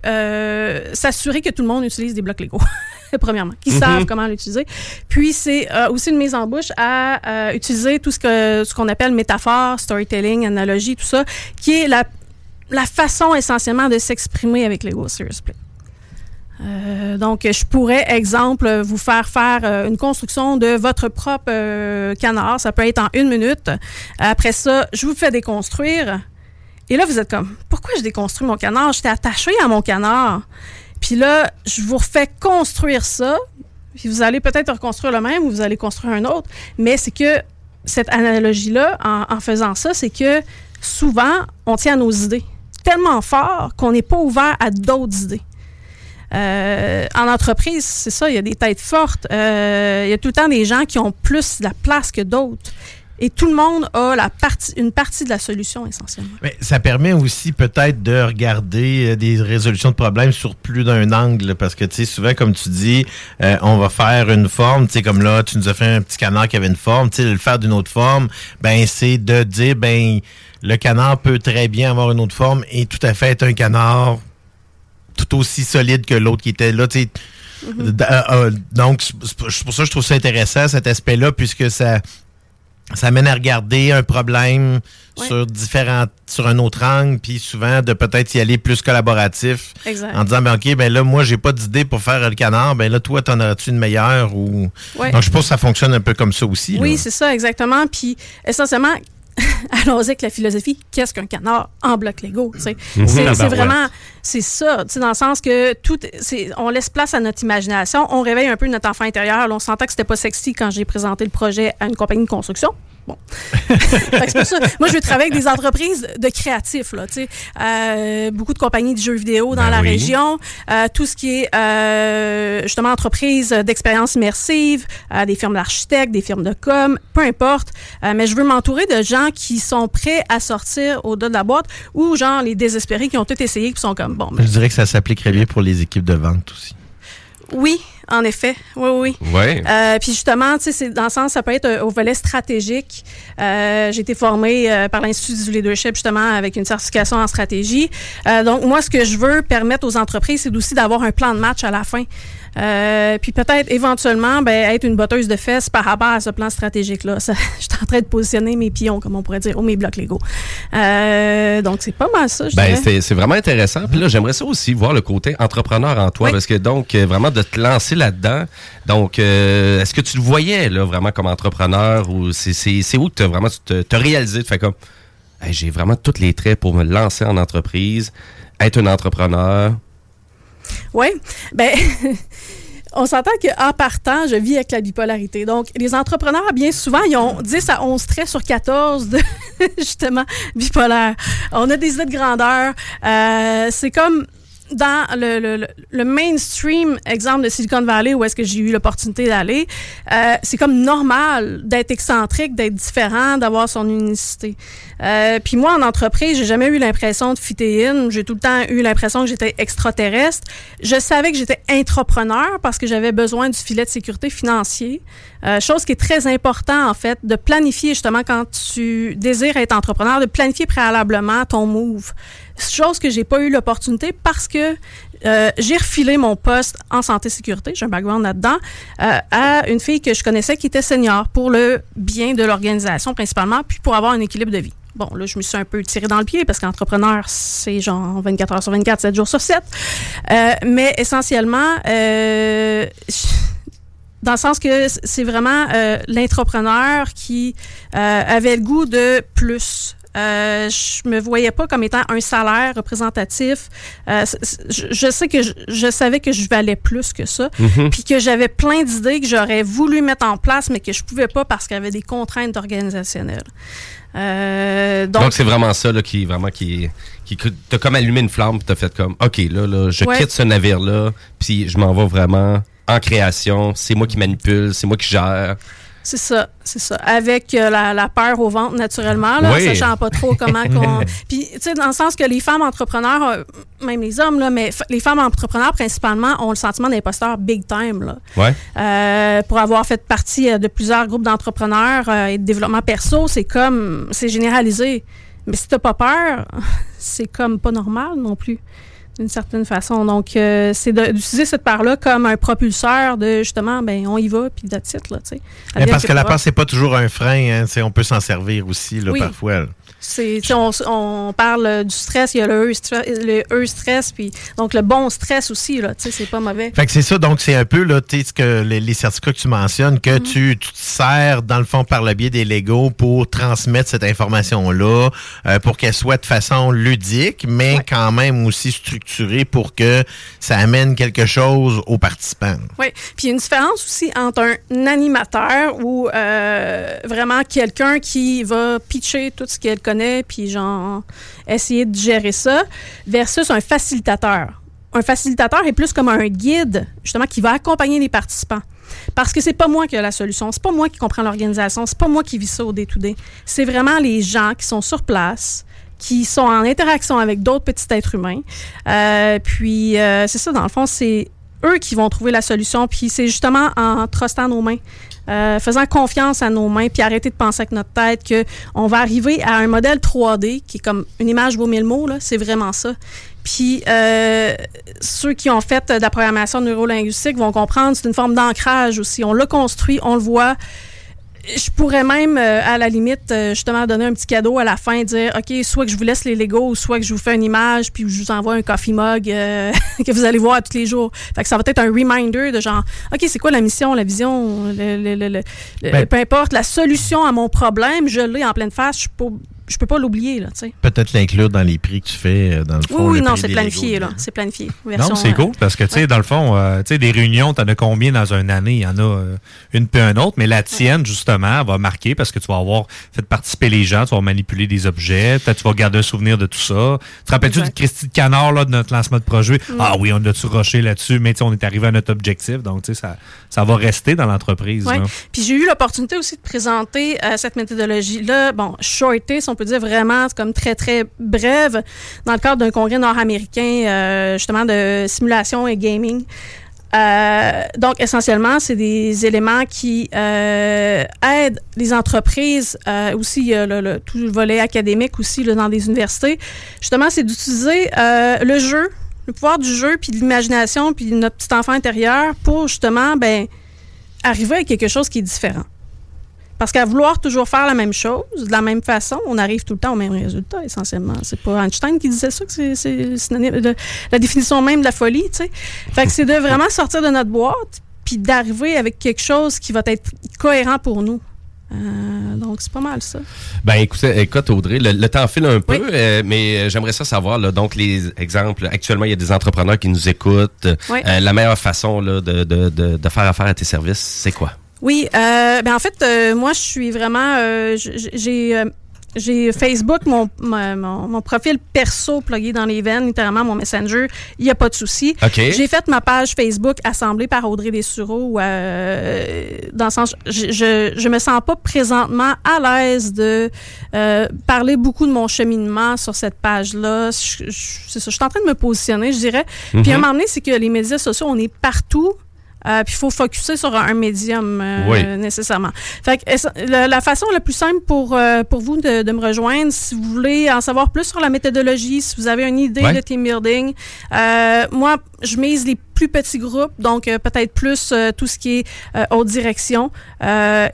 s'assurer que tout le monde utilise des blocs Lego. Premièrement, Mhm. savent comment l'utiliser. Puis c'est euh, aussi une mise en bouche à euh, utiliser tout ce que ce qu'on appelle métaphore, storytelling, analogie, tout ça, qui est la, la façon essentiellement de s'exprimer avec Lego Serious Play. Euh, donc, je pourrais, exemple, vous faire faire euh, une construction de votre propre euh, canard. Ça peut être en une minute. Après ça, je vous fais déconstruire. Et là, vous êtes comme, pourquoi je déconstruis mon canard? J'étais attaché à mon canard. Puis là, je vous refais construire ça. Puis vous allez peut-être reconstruire le même ou vous allez construire un autre. Mais c'est que cette analogie-là, en, faisant ça, c'est que souvent, on tient à nos idées tellement fort qu'on n'est pas ouvert à d'autres idées. Euh, en entreprise, c'est ça, il y a des têtes fortes. Euh, il y a tout le temps des gens qui ont plus de la place que d'autres. Et tout le monde a la partie, une partie de la solution essentiellement. Mais ça permet aussi peut-être de regarder euh, des résolutions de problèmes sur plus d'un angle, parce que tu sais souvent comme tu dis, euh, on va faire une forme, tu sais comme là tu nous as fait un petit canard qui avait une forme, tu sais le faire d'une autre forme, ben c'est de dire ben le canard peut très bien avoir une autre forme et tout à fait être un canard tout aussi solide que l'autre qui était là, tu sais. D- euh, euh, donc, c'est pour ça que je trouve ça intéressant, cet aspect-là, puisque ça, ça amène à regarder un problème sur différents, sur un autre angle, puis souvent de peut-être y aller plus collaboratif. Exact. En disant, ben, OK, ben là, moi, j'ai pas d'idée pour faire le canard, ben là, toi, t'en auras-tu une meilleure ou. Ouais. Donc, je pense que ça fonctionne un peu comme ça aussi. Oui, c'est ça, exactement. Puis, essentiellement, allons-y avec la philosophie. Qu'est-ce qu'un canard? En bloc Lego? Mhm. C'est c'est Tabarouette. vraiment, c'est ça, dans le sens que tout, on laisse place à notre imagination, on réveille un peu notre enfant intérieur. Là, on sentait que c'était pas sexy quand j'ai présenté le projet à une compagnie de construction. Bon. Fait que c'est pour ça. Moi, je veux travailler avec des entreprises de créatifs, là. Euh, beaucoup de compagnies de jeux vidéo dans Ben la oui. région, euh, tout ce qui est euh, justement entreprises d'expérience immersive, euh, des firmes d'architectes, des firmes de com, peu importe. Euh, mais je veux m'entourer de gens qui sont prêts à sortir au-delà de la boîte ou genre les désespérés qui ont tout essayé qui sont comme bon. ben, Je dirais que ça s'appliquerait bien pour les équipes de vente aussi. Oui, en effet. Oui, oui. Ouais. Euh, puis justement, tu sais, c'est dans le sens, ça peut être euh, au volet stratégique. Euh, j'ai été formée euh, par l'Institut du leadership, justement, avec une certification en stratégie. Euh, donc, moi, ce que je veux permettre aux entreprises, c'est aussi d'avoir un plan de match à la fin. Euh, puis peut-être éventuellement ben, être une botteuse de fesses par rapport à ce plan stratégique-là. Je suis en train de positionner mes pions, comme on pourrait dire, ou mes blocs Lego. Euh, donc c'est pas mal ça, je Ben, c'est c'est vraiment intéressant. Puis là, j'aimerais ça aussi voir le côté entrepreneur en toi, parce que donc, euh, vraiment de te lancer là-dedans. Donc, euh, est-ce que tu le voyais, là, vraiment comme entrepreneur ou c'est- où que t'as vraiment tu te- réalisé, tu fais comme, Hey, j'ai vraiment tous les traits pour me lancer en entreprise, être un entrepreneur. Oui. Ben, on s'entend qu'en partant, je vis avec la bipolarité. Donc, les entrepreneurs, bien souvent, ils ont 10 à 11 traits sur 14 de, justement, bipolaire. On a des idées de grandeur. Euh, c'est comme dans le, le, le- mainstream exemple de Silicon Valley où est-ce que j'ai eu l'opportunité d'aller, euh, c'est comme normal d'être excentrique, d'être différent, d'avoir son unicité. Euh, Puis moi, en entreprise, j'ai jamais eu l'impression de fitter in. J'ai tout le temps eu l'impression que j'étais extraterrestre. Je savais que j'étais entrepreneur parce que j'avais besoin du filet de sécurité financier. Euh, chose qui est très important, en fait, de planifier justement quand tu désires être entrepreneur, de planifier préalablement ton move. Chose que j'ai pas eu l'opportunité parce que euh, j'ai refilé mon poste en santé-sécurité, j'ai un background là-dedans, euh, à une fille que je connaissais qui était senior pour le bien de l'organisation principalement, puis pour avoir un équilibre de vie. Bon, là, je me suis un peu tiré dans le pied parce qu'entrepreneur, c'est genre 24 heures sur 24, 7 jours sur 7. Euh, mais essentiellement, euh, dans le sens que c'est vraiment euh, l'entrepreneur qui euh, avait le goût de plus. Euh, je me voyais pas comme étant un salaire représentatif. Euh, je, je sais que je, je savais que je valais plus que ça, Mhm. puis que j'avais plein d'idées que j'aurais voulu mettre en place, mais que je pouvais pas parce qu'il y avait des contraintes organisationnelles. Euh, Donc, c'est vraiment ça là, qui vraiment qui qui t'as comme allumé une flamme, t'as fait comme, ok, là, là, je Ouais. quitte ce navire là, puis je m'en vais vraiment en création. C'est moi qui manipule, c'est moi qui gère. C'est ça, c'est ça. Avec euh, la, la peur au ventre, naturellement, là, Oui. sachant pas trop comment qu'on... Puis, tu sais, dans le sens que les femmes entrepreneurs, euh, même les hommes, là, mais f- les femmes entrepreneurs, principalement, ont le sentiment d'imposteur big time, là. Ouais. Euh, pour avoir fait partie de plusieurs groupes d'entrepreneurs euh, et de développement perso, c'est comme... C'est généralisé. Mais si t'as pas peur, c'est comme pas normal non plus d'une certaine façon. Donc, euh, c'est d'utiliser cette part-là comme un propulseur de, justement, ben on y va, puis that's it, là, tu sais. Parce que la peur, c'est pas toujours un frein. Hein, on peut s'en servir aussi, là, Oui. parfois. là. C'est, on, on parle euh, du stress, il y a le E-stress, le E-stress, puis donc le bon stress aussi, là, tu sais, c'est pas mauvais. Fait que c'est ça, donc c'est un peu là, ce que les, les certificats que tu mentionnes, que tu, tu te sers dans le fond par le biais des Legos pour transmettre cette information-là, euh, pour qu'elle soit de façon ludique, mais quand même aussi structurée pour que ça amène quelque chose aux participants. Oui, puis il y a une différence aussi entre un animateur ou euh, vraiment quelqu'un qui va pitcher tout ce qu'elle connaît, puis genre essayer de gérer ça, versus un facilitateur. Un facilitateur est plus comme un guide, justement, qui va accompagner les participants. Parce que c'est pas moi qui ai la solution, c'est pas moi qui comprends l'organisation, c'est pas moi qui vis ça au day-to-day. C'est vraiment les gens qui sont sur place, qui sont en interaction avec d'autres petits êtres humains. Euh, puis euh, c'est ça, dans le fond, c'est eux qui vont trouver la solution. Puis c'est justement en trustant nos mains, euh, faisant confiance à nos mains, puis arrêter de penser avec notre tête que on va arriver à un modèle 3D qui est comme une image vaut mille mots. Là, c'est vraiment ça. Puis euh, ceux qui ont fait de la programmation neurolinguistique vont comprendre c'est une forme d'ancrage aussi. On l'a construit, on le voit. Je pourrais même, euh, à la limite, euh, justement, donner un petit cadeau à la fin, dire OK, soit que je vous laisse les Legos, soit que je vous fais une image, puis je vous envoie un coffee mug euh, que vous allez voir tous les jours. Fait que ça va être un reminder de genre OK, c'est quoi la mission, la vision, le, le- le- le- le- Ben- peu importe, la solution à mon problème, je l'ai en pleine face, je peux, je peux pas l'oublier, là, tu sais. Peut-être l'inclure dans les prix que tu fais, euh, dans le Oui, fond. oui, le non, c'est planifié, là. C'est planifié. Non, c'est euh, cool parce que, tu sais, dans le fond, euh, tu sais, des réunions, t'en as combien dans une année? Il y en a euh, une puis un autre, mais la tienne, justement, va marquer parce que tu vas avoir fait participer les gens, tu vas manipuler des objets, peut-être tu vas garder un souvenir de tout ça. Tu te rappelles-tu du. Christy de Canard, là, de notre lancement de projet? Mm. Ah oui, on a-tu rushé là-dessus, mais tu on est arrivé à notre objectif, donc, tu sais, ça, ça va rester dans l'entreprise. Puis j'ai eu l'opportunité aussi de présenter euh, cette méthodologie-là, bon, shortée, si on peut dire vraiment, comme très, très brève, dans le cadre d'un congrès nord-américain, euh, justement, de simulation et gaming Euh, donc, essentiellement, c'est des éléments qui euh, aident les entreprises. Euh, aussi, le, le- tout le volet académique aussi dans des universités. Justement, c'est d'utiliser le jeu, le pouvoir du jeu, puis de l'imagination, puis notre petit enfant intérieur pour justement ben, arriver à quelque chose qui est différent. Parce qu'à vouloir toujours faire la même chose, de la même façon, on arrive tout le temps au même résultat, essentiellement. C'est pas Einstein qui disait ça, que c'est- la définition même de la folie, tu sais. Fait que c'est de vraiment sortir de notre boîte, puis d'arriver avec quelque chose qui va être cohérent pour nous. Euh, donc, c'est pas mal ça. Ben écoute, écoute Audrey, le, le temps file un peu, euh, mais euh, j'aimerais ça savoir, là, donc les exemples, actuellement il y a des entrepreneurs qui nous écoutent. Oui. Euh, la meilleure façon là, de, de, de, de faire affaire à tes services, c'est quoi? Oui, euh, ben en fait, euh, moi, je suis vraiment. euh, j'ai. euh, j'ai Facebook, mon, mon, mon- profil perso plugué dans les veines, littéralement mon Messenger, il n'y a pas de souci. OK. J'ai fait ma page Facebook assemblée par Audrey Dessureau, euh, dans le sens, je, je, je me sens pas présentement à l'aise de euh, parler beaucoup de mon cheminement sur cette page-là. C'est ça, je suis en train de me positionner, je dirais. Puis à un Mhm. moment donné, c'est que les médias sociaux, on est partout. Euh, puis il faut focuser sur un médium euh, Oui. nécessairement. Fait que, la, la façon la plus simple pour, euh, pour vous de, de me rejoindre, si vous voulez en savoir plus sur la méthodologie, si vous avez une idée de team building, euh, moi, je mise les plus petits groupes, donc euh, peut-être plus euh, tout ce qui est euh, haute direction.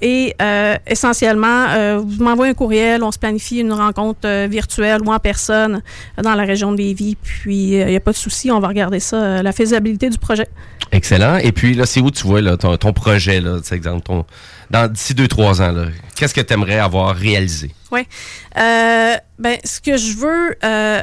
Et essentiellement, vous m'envoyez un courriel, on se planifie une rencontre virtuelle ou en personne dans la région de Lévis. Puis, il n'y a pas de souci, on va regarder ça, la faisabilité du projet. Excellent. Et puis là, c'est où tu vois là, ton, ton projet, là, exemple, ton, dans d'ici deux, trois ans, là, qu'est-ce que tu aimerais avoir réalisé? Oui. Euh, ben, ce que je veux euh,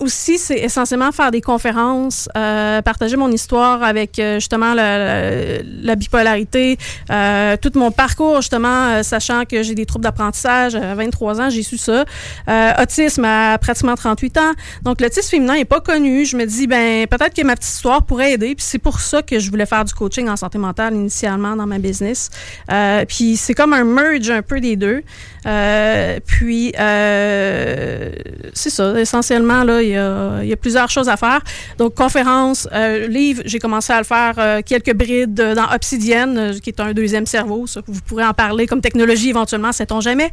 aussi, c'est essentiellement faire des conférences, euh, partager mon histoire avec euh, justement la, la- la bipolarité, euh, tout mon parcours, justement, euh, sachant que j'ai des troubles d'apprentissage à 23 ans, j'ai su ça. Euh, autisme à pratiquement 38 ans. Donc, l'autisme féminin n'est pas connu. Je me dis, ben, peut-être que ma petite histoire pourrait aider. Puis c'est pour ça que je voulais faire du coaching en santé mentale initialement dans ma business. Euh, puis c'est comme un merge un peu des deux. Euh, puis, euh, c'est ça. Essentiellement, là, il y a, il y a plusieurs choses à faire. Donc, conférence, euh, livre, j'ai commencé à le faire euh, quelques brides dans Obsidian, euh, qui est un deuxième cerveau. Ça, vous pourrez en parler comme technologie éventuellement, sait-on jamais.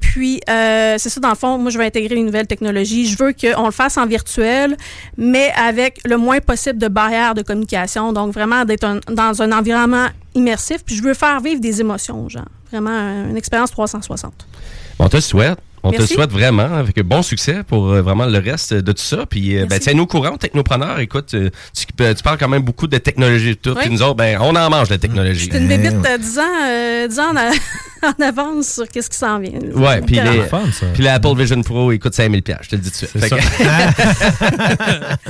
Puis, c'est ça, dans le fond, moi, je vais intégrer une nouvelle technologie. Je veux qu'on le fasse en virtuel, mais avec le moins possible de barrières de communication. Donc, vraiment, d'être dans un environnement immersif. Puis, je veux faire vivre des émotions gens. Vraiment, une expérience 360. On te souhaite. On te souhaite vraiment, avec bon succès pour euh, vraiment le reste de tout ça. Puis, euh, ben, tiens-nous au courant, technopreneur. Écoute, euh, tu, parles quand même beaucoup de technologie et tout. Oui. Puis nous autres, ben, on en mange de la technologie. C'est une bébite euh, 10 ans, euh, 10 ans en, avance sur qu'est-ce qui s'en vient. Ouais, puis les, Littéralement. puis l'Apple Vision Pro, écoute 5000 pièces, je te le dis tout de suite. C'est que-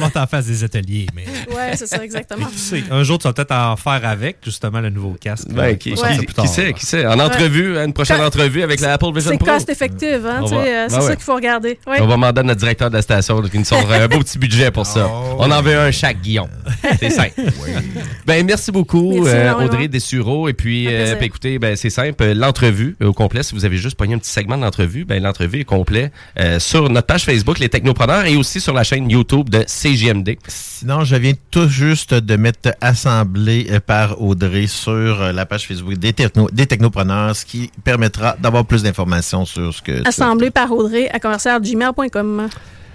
On t'en fasse des ateliers, mais. Ouais, c'est ça, exactement. Qui sait, un jour, tu vas peut-être en faire avec, justement, le nouveau casque. Ben, qui, sait, qui sait. En entrevue, une prochaine Quand- entrevue avec l'Apple Vision C'est Pro. cost effective, hein, Sais, euh, c'est Ben ça ouais. qu'il faut regarder. Ouais. On va demander à notre directeur de la station qui nous sort un beau petit budget pour ça. Oh. On en veut un chaque, Guillaume. C'est simple. Ben, merci beaucoup, Merci euh. Audrey Dessureau. Et puis, euh, puis écoutez, ben, c'est simple. L'entrevue au complet, si vous avez juste pogné un petit segment de l'entrevue, ben, l'entrevue est complète euh, sur notre page Facebook, Les Technopreneurs, et aussi sur la chaîne YouTube de CGMD. Sinon, je viens tout juste de mettre assemblé euh, par Audrey sur la page Facebook des, techno- des technopreneurs, ce qui permettra d'avoir plus d'informations sur ce que tu Par Audrey à commercial.gmail.com.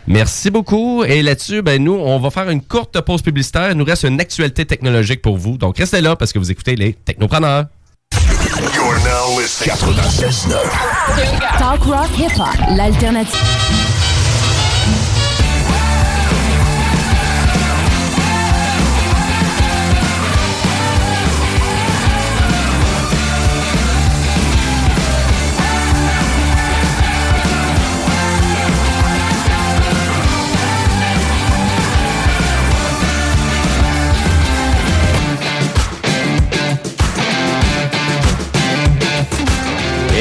Merci beaucoup. Et là-dessus, ben, nous, on va faire une courte pause publicitaire. Il nous reste une actualité technologique pour vous. Donc, restez là parce que vous écoutez Les Technopreneurs. You're now listening. 96.9. Talk rock hip hop, l'alternative.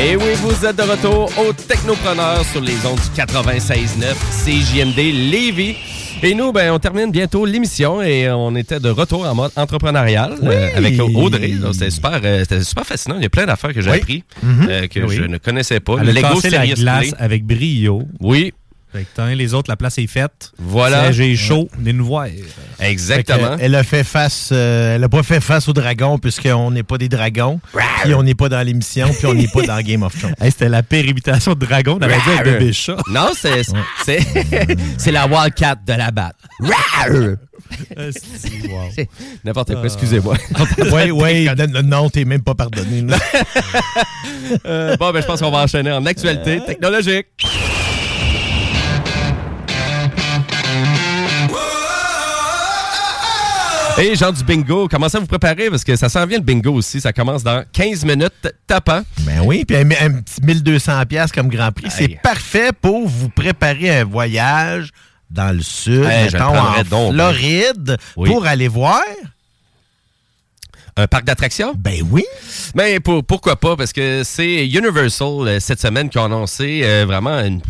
Et oui, vous êtes de retour au Technopreneur sur les ondes du 96.9 CJMD Lévis. Et nous, ben, on termine bientôt l'émission et on était de retour en mode entrepreneurial euh, avec Audrey. C'était super, euh, super fascinant. Il y a plein d'affaires que j'ai Oui. appris Mhm. euh, que Oui. je ne connaissais pas. Elle a Lego la glace avec brio. Oui. Fait que les autres, la place est faite. Voilà. J'ai chaud, venez nous voir. Exactement. Que Elle a fait face, euh, elle a pas fait face aux dragons puisqu'on n'est pas des dragons, puis on n'est pas dans l'émission, puis on n'est pas dans Game of Thrones. Hey, C'était la pire imitation de dragon, on avait dit avec bébé chat. Non, c'est c'est c'est la Wildcat de la batte. N'importe quoi, excusez-moi. oui, oui, non, t'es même pas pardonné. Euh, bon, ben, je pense qu'on va enchaîner en actualité technologique. Et gens du bingo, commencez à vous préparer parce que ça s'en vient le bingo aussi. Ça commence dans 15 minutes tapant. Ben oui, puis un, un petit 1200 pièces comme Grand Prix, c'est parfait pour vous préparer un voyage dans le sud, Hey, mettons, en donc, Floride, Oui. pour aller voir? Un parc d'attractions? Ben oui. Ben pour- pourquoi pas? Parce que c'est Universal euh, cette semaine qui a annoncé euh, vraiment une-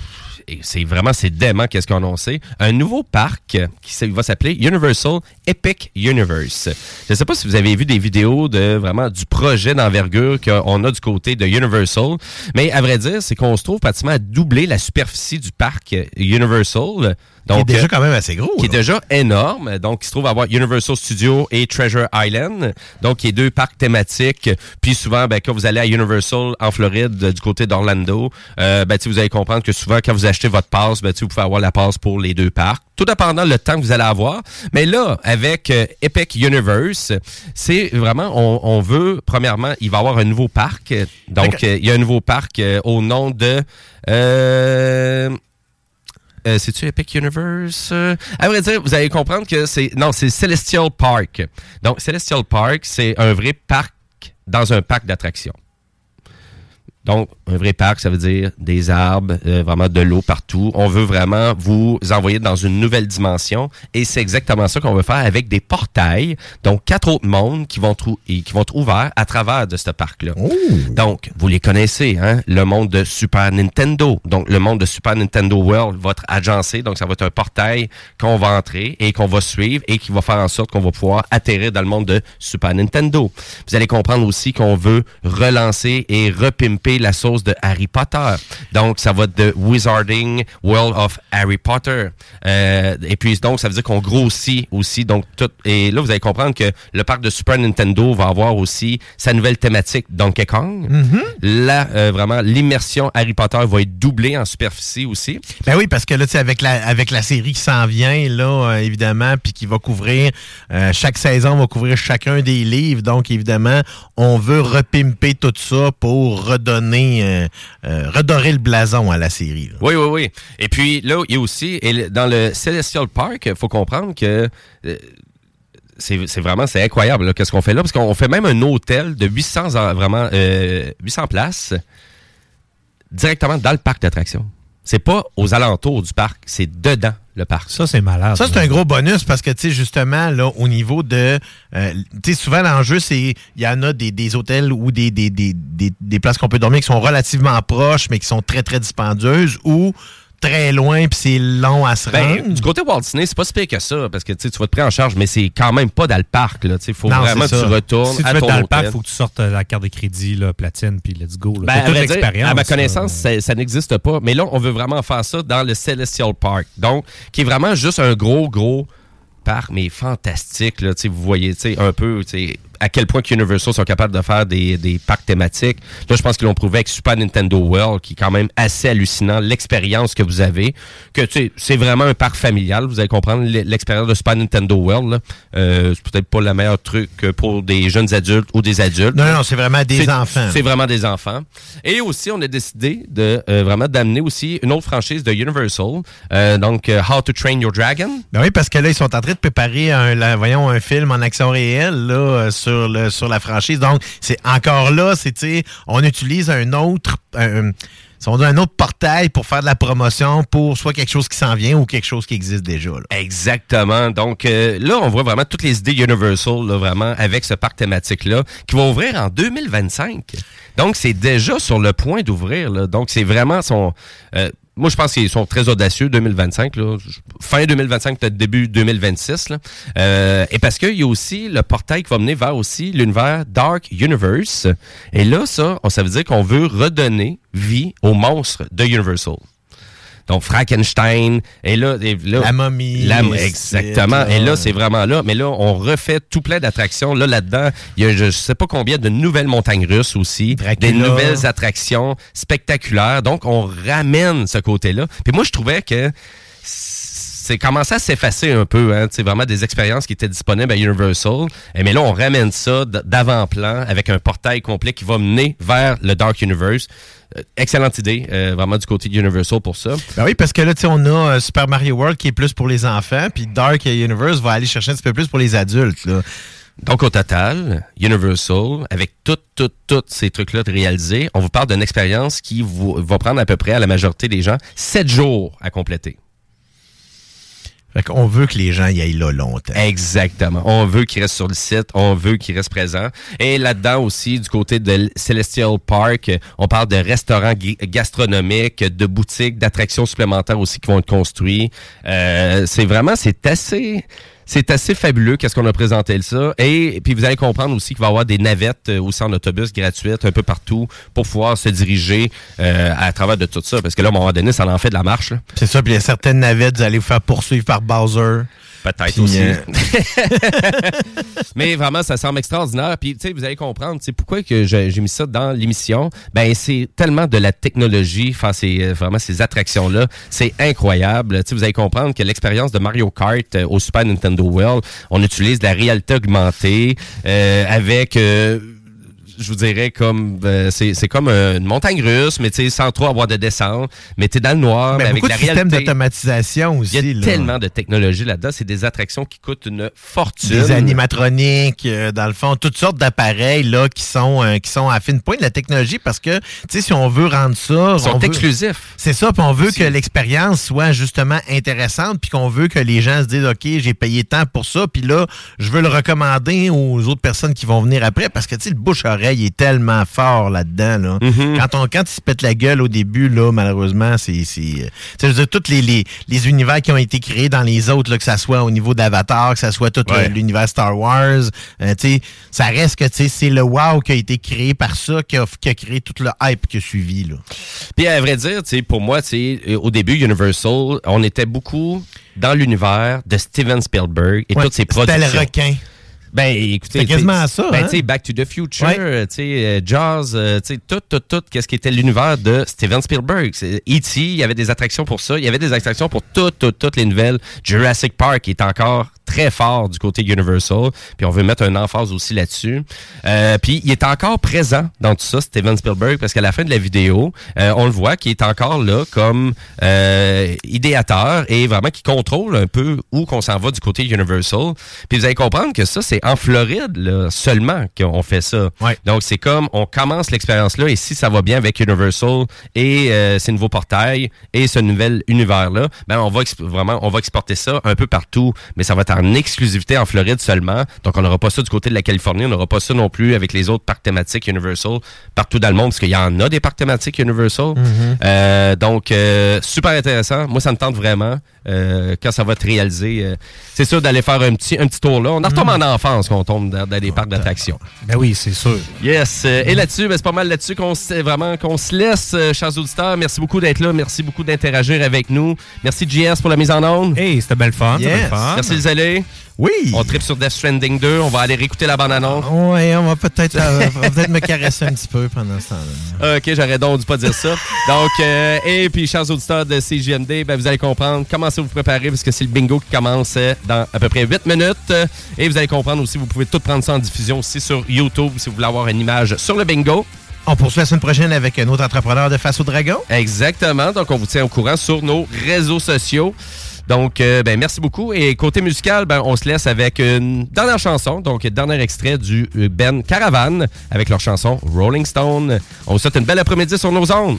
c'est vraiment c'est dément qu'est-ce qu'ils ont annoncé un nouveau parc qui va s'appeler Universal Epic Universe. Je ne sais pas si vous avez vu des vidéos de vraiment du projet d'envergure qu'on a du côté de Universal, mais à vrai dire, c'est qu'on se trouve pratiquement à doubler la superficie du parc Universal. Donc, qui est déjà euh, quand même assez gros. qui est déjà énorme. Donc, il se trouve avoir Universal Studios et Treasure Island. Donc, qui est deux parcs thématiques. Puis souvent, ben, quand vous allez à Universal en Floride, euh, du côté d'Orlando, euh, ben, vous allez comprendre que souvent, quand vous achetez votre passe, ben, vous pouvez avoir la passe pour les deux parcs. Tout dépendant le temps que vous allez avoir. Mais là, avec euh, Epic Universe, c'est vraiment, on, on veut, premièrement, il va y avoir un nouveau parc. Donc, euh, il y a un nouveau parc au nom de... Euh, C'est-tu Epic Universe? Euh, à vrai dire, vous allez comprendre que c'est. Non, c'est Celestial Park. Donc, Celestial Park, c'est un vrai parc dans un parc d'attractions. Donc, un vrai parc, ça veut dire des arbres, euh, vraiment de l'eau partout. On veut vraiment vous envoyer dans une nouvelle dimension. Et c'est exactement ça qu'on veut faire avec des portails. Donc, quatre autres mondes qui vont, trou- et qui vont être ouverts à travers de ce parc-là. Donc, vous les connaissez, hein? Le monde de Super Nintendo. Donc, le monde de Super Nintendo World va être agencé. Donc, ça va être un portail qu'on va entrer et qu'on va suivre et qui va faire en sorte qu'on va pouvoir atterrir dans le monde de Super Nintendo. Vous allez comprendre aussi qu'on veut relancer et repimper la sauce de Harry Potter. Donc, ça va de Wizarding World of Harry Potter. Euh, et puis, donc, ça veut dire qu'on grossit aussi. Donc, tout, et là, vous allez comprendre que le parc de Super Nintendo va avoir aussi sa nouvelle thématique Donkey Kong. Là, euh, vraiment, l'immersion Harry Potter va être doublée en superficie aussi. Ben oui, parce que là, tu sais, avec la, avec la série qui s'en vient, là, euh, évidemment, puis qui va couvrir, euh, chaque saison va couvrir chacun des livres. Donc, évidemment, on veut repimper tout ça pour redonner, euh, euh, redorer le blason à la série. Oui, oui, oui. Et puis là, il y a aussi, dans le Celestial Park, il faut comprendre que euh, c'est vraiment c'est incroyable qu'est-ce qu'on fait là parce qu'on fait même un hôtel de 800 en- vraiment euh, 800 places directement dans le parc d'attractions. C'est pas aux alentours du parc, c'est dedans le parc. Ça c'est malade. Ça, c'est un gros bonus parce que, tu sais, justement, là, au niveau de. euh, tu sais, souvent, l'enjeu, c'est. Il y en a des, des hôtels ou des, des, des, des, des places qu'on peut dormir qui sont relativement proches, mais qui sont très, très dispendieuses ou très loin, puis c'est long à se Ben, rendre. du côté Walt Disney, c'est pas si pire que ça, parce que tu vas te prendre en charge, mais c'est quand même pas dans le parc. Il faut Non, vraiment que tu retournes Si tu à veux ton dans le parc, il faut que tu sortes euh, la carte de crédit, là, platine, puis let's go. là. Ben, à, dire, à ma là. connaissance, ça, ça n'existe pas. Mais là, on veut vraiment faire ça dans le Celestial Park. Donc, qui est vraiment juste un gros, gros parc, mais fantastique. Là, vous voyez tu sais, un peu à quel point que Universal sont capables de faire des, des parcs thématiques. Là, je pense qu'ils l'ont prouvé avec Super Nintendo World, qui est quand même assez hallucinant, l'expérience que vous avez. Que tu sais, c'est vraiment un parc familial. Vous allez comprendre l'expérience de Super Nintendo World. là. Euh, c'est peut-être pas le meilleur truc pour des jeunes adultes ou des adultes. Non, non, c'est vraiment des enfants. C'est vraiment des enfants. Et aussi, on a décidé de euh, vraiment d'amener aussi une autre franchise de Universal, euh, donc euh, How to Train Your Dragon. Ben oui, parce que là, ils sont en train de préparer un, la- voyons, un film en action réelle là, euh, sur, la franchise. Donc, c'est encore là, c'est, on utilise un autre. on un autre portail pour faire de la promotion pour soit quelque chose qui s'en vient ou quelque chose qui existe déjà. Exactement. Donc euh, là, on voit vraiment toutes les idées Universal, vraiment, avec ce parc thématique-là, qui va ouvrir en 2025. Donc, c'est déjà sur le point d'ouvrir. Donc, c'est vraiment son... euh, moi, je pense qu'ils sont très audacieux, 2025. Là. Fin 2025, peut-être début 2026. Là. Euh, et parce qu'il y a aussi le portail qui va mener vers aussi l'univers Dark Universe. Et là, ça, ça veut dire qu'on veut redonner vie aux monstres de Universal. Donc, Frankenstein. Et là, et là- La momie, La- exactement. Et là. là, c'est vraiment là. Mais là, on refait tout plein d'attractions. Là, là-dedans, il y a je sais pas combien de nouvelles montagnes russes aussi. Des nouvelles attractions spectaculaires. Donc, on ramène ce côté-là. Puis moi, je trouvais que c'est commencé à s'effacer un peu, hein, c'est vraiment des expériences qui étaient disponibles à Universal. Eh, mais là, on ramène ça d'avant-plan avec un portail complet qui va mener vers le Dark Universe. Euh, excellente idée, euh, vraiment du côté de Universal pour ça. Ben oui, parce que là, tu sais, on a euh, Super Mario World qui est plus pour les enfants, puis Dark Universe va aller chercher un petit peu plus pour les adultes. Là. Donc, au total, Universal, avec tout, tout, tous ces trucs-là de réaliser, on vous parle d'une expérience qui vous- va prendre à peu près à la majorité des gens sept jours à compléter. Fait qu'on veut que les gens y aillent là longtemps. Exactement. On veut qu'ils restent sur le site, on veut qu'ils restent présents. Et là-dedans aussi, du côté de Celestial Park, on parle de restaurants gastronomiques, de boutiques, d'attractions supplémentaires aussi qui vont être construits. Euh, c'est vraiment, c'est assez... C'est assez fabuleux qu'est-ce qu'on a présenté ça. Et puis vous allez comprendre aussi qu'il va y avoir des navettes euh, aussi en autobus gratuites un peu partout pour pouvoir se diriger euh, à travers de tout ça. Parce que là, à un moment ça en fait de la marche. C'est ça, puis il y a certaines navettes, vous allez vous faire poursuivre par Bowser. Peut-être aussi. euh, Mais vraiment, ça semble extraordinaire. Puis, tu sais, vous allez comprendre, c'est pourquoi que j'ai mis ça dans l'émission. Ben, c'est tellement de la technologie, enfin, c'est euh, vraiment ces attractions-là. C'est incroyable. Tu sais, vous allez comprendre que l'expérience de Mario Kart euh, au Super Nintendo World, on utilise de la réalité augmentée euh, avec... euh, je vous dirais comme euh, c'est comme une montagne russe, mais tu sais sans trop avoir de descente, mais t'es dans le noir, mais avec la de réalité. d'automatisation aussi. Il y a là. tellement de technologie là-dedans, c'est des attractions qui coûtent une fortune. Des animatroniques, euh, dans le fond, toutes sortes d'appareils là qui sont euh, qui sont à fine pointe de la technologie parce que tu sais si on veut rendre ça, Ils sont veut- exclusifs. C'est ça, puis on veut que l'expérience soit justement intéressante, puis qu'on veut que les gens se disent OK, j'ai payé tant pour ça, puis là, je veux le recommander aux autres personnes qui vont venir après parce que tu sais le bouche-oreille est tellement fort là-dedans là. Mm-hmm. Quand on quand il se pète la gueule au début là, malheureusement, c'est euh, tu sais, je veux dire tous les, les, les univers qui ont été créés dans les autres là, que ça soit au niveau d'Avatar, que ça soit tout Ouais. le- l'univers Star Wars, euh, ça reste que c'est le wow qui a été créé par ça qui a, qui a créé tout le hype qui a suivi là. Puis à vrai dire, pour moi, euh, au début, Universal, on était beaucoup dans l'univers de Steven Spielberg et Ouais, toutes ses c'était productions. le requin. Ben, écoutez, quasiment sais, ça, Ben, hein? tu sais, Back to the Future, Ouais. tu sais, euh, Jaws, euh, tu sais, tout, tout, tout, qu'est-ce qui était l'univers de Steven Spielberg? C'est- E.T., il y avait des attractions pour ça. Il y avait des attractions pour toutes, toutes, toutes les nouvelles. Jurassic Park est encore très fort du côté Universal. Puis on veut mettre un emphase aussi là-dessus. Euh, puis il est encore présent dans tout ça, Steven Spielberg, parce qu'à la fin de la vidéo, euh, on le voit qu'il est encore là comme euh, idéateur et vraiment qui contrôle un peu où qu'on s'en va du côté Universal. Puis vous allez comprendre que ça, c'est en Floride là, seulement qu'on fait ça. Donc c'est comme on commence l'expérience là et si ça va bien avec Universal et euh, ces nouveaux portails et ce nouvel univers là, ben on va vraiment on va exporter ça un peu partout, mais ça va être en exclusivité en Floride seulement. Donc on n'aura pas ça du côté de la Californie, on n'aura pas ça non plus avec les autres parcs thématiques Universal partout dans le monde parce qu'il y en a des parcs thématiques Universal. Mhm. Euh, donc euh, super intéressant. Moi ça me tente vraiment euh, quand ça va être réalisé. euh, c'est sûr d'aller faire un petit un petit tour là. On en retombe en enfance quand on tombe dans, dans des parcs d'attractions. Ben oui, c'est sûr. Yes. euh, et là-dessus, ben, c'est pas mal là-dessus qu'on se- vraiment qu'on se laisse, euh, chers auditeurs. Merci beaucoup d'être là. Merci beaucoup d'interagir avec nous. Merci JS pour la mise en onde. Hey, c'était belle fun. Yes. belle fun. Merci les. Oui. On tripe sur Death Stranding 2. On va aller réécouter la bande-annonce. Ouais, on va peut-être euh, peut-être me caresser un petit peu pendant ce temps-là. Ok, j'aurais donc dû pas dire ça. Donc, euh, et puis, chers auditeurs de CGMD, ben, vous allez comprendre, commencez à vous préparer parce que c'est le bingo qui commence euh, dans à peu près 8 minutes. Et vous allez comprendre aussi, vous pouvez tout prendre ça en diffusion aussi sur YouTube si vous voulez avoir une image sur le bingo. On poursuit la semaine prochaine avec un autre entrepreneur de Face au Dragon. Exactement. Donc, on vous tient au courant sur nos réseaux sociaux. Donc, euh, ben, merci beaucoup. Et côté musical, ben, on se laisse avec une dernière chanson. Donc, dernier extrait du euh, Ben Caravan avec leur chanson Rolling Stone. On vous souhaite une belle après-midi sur nos ondes.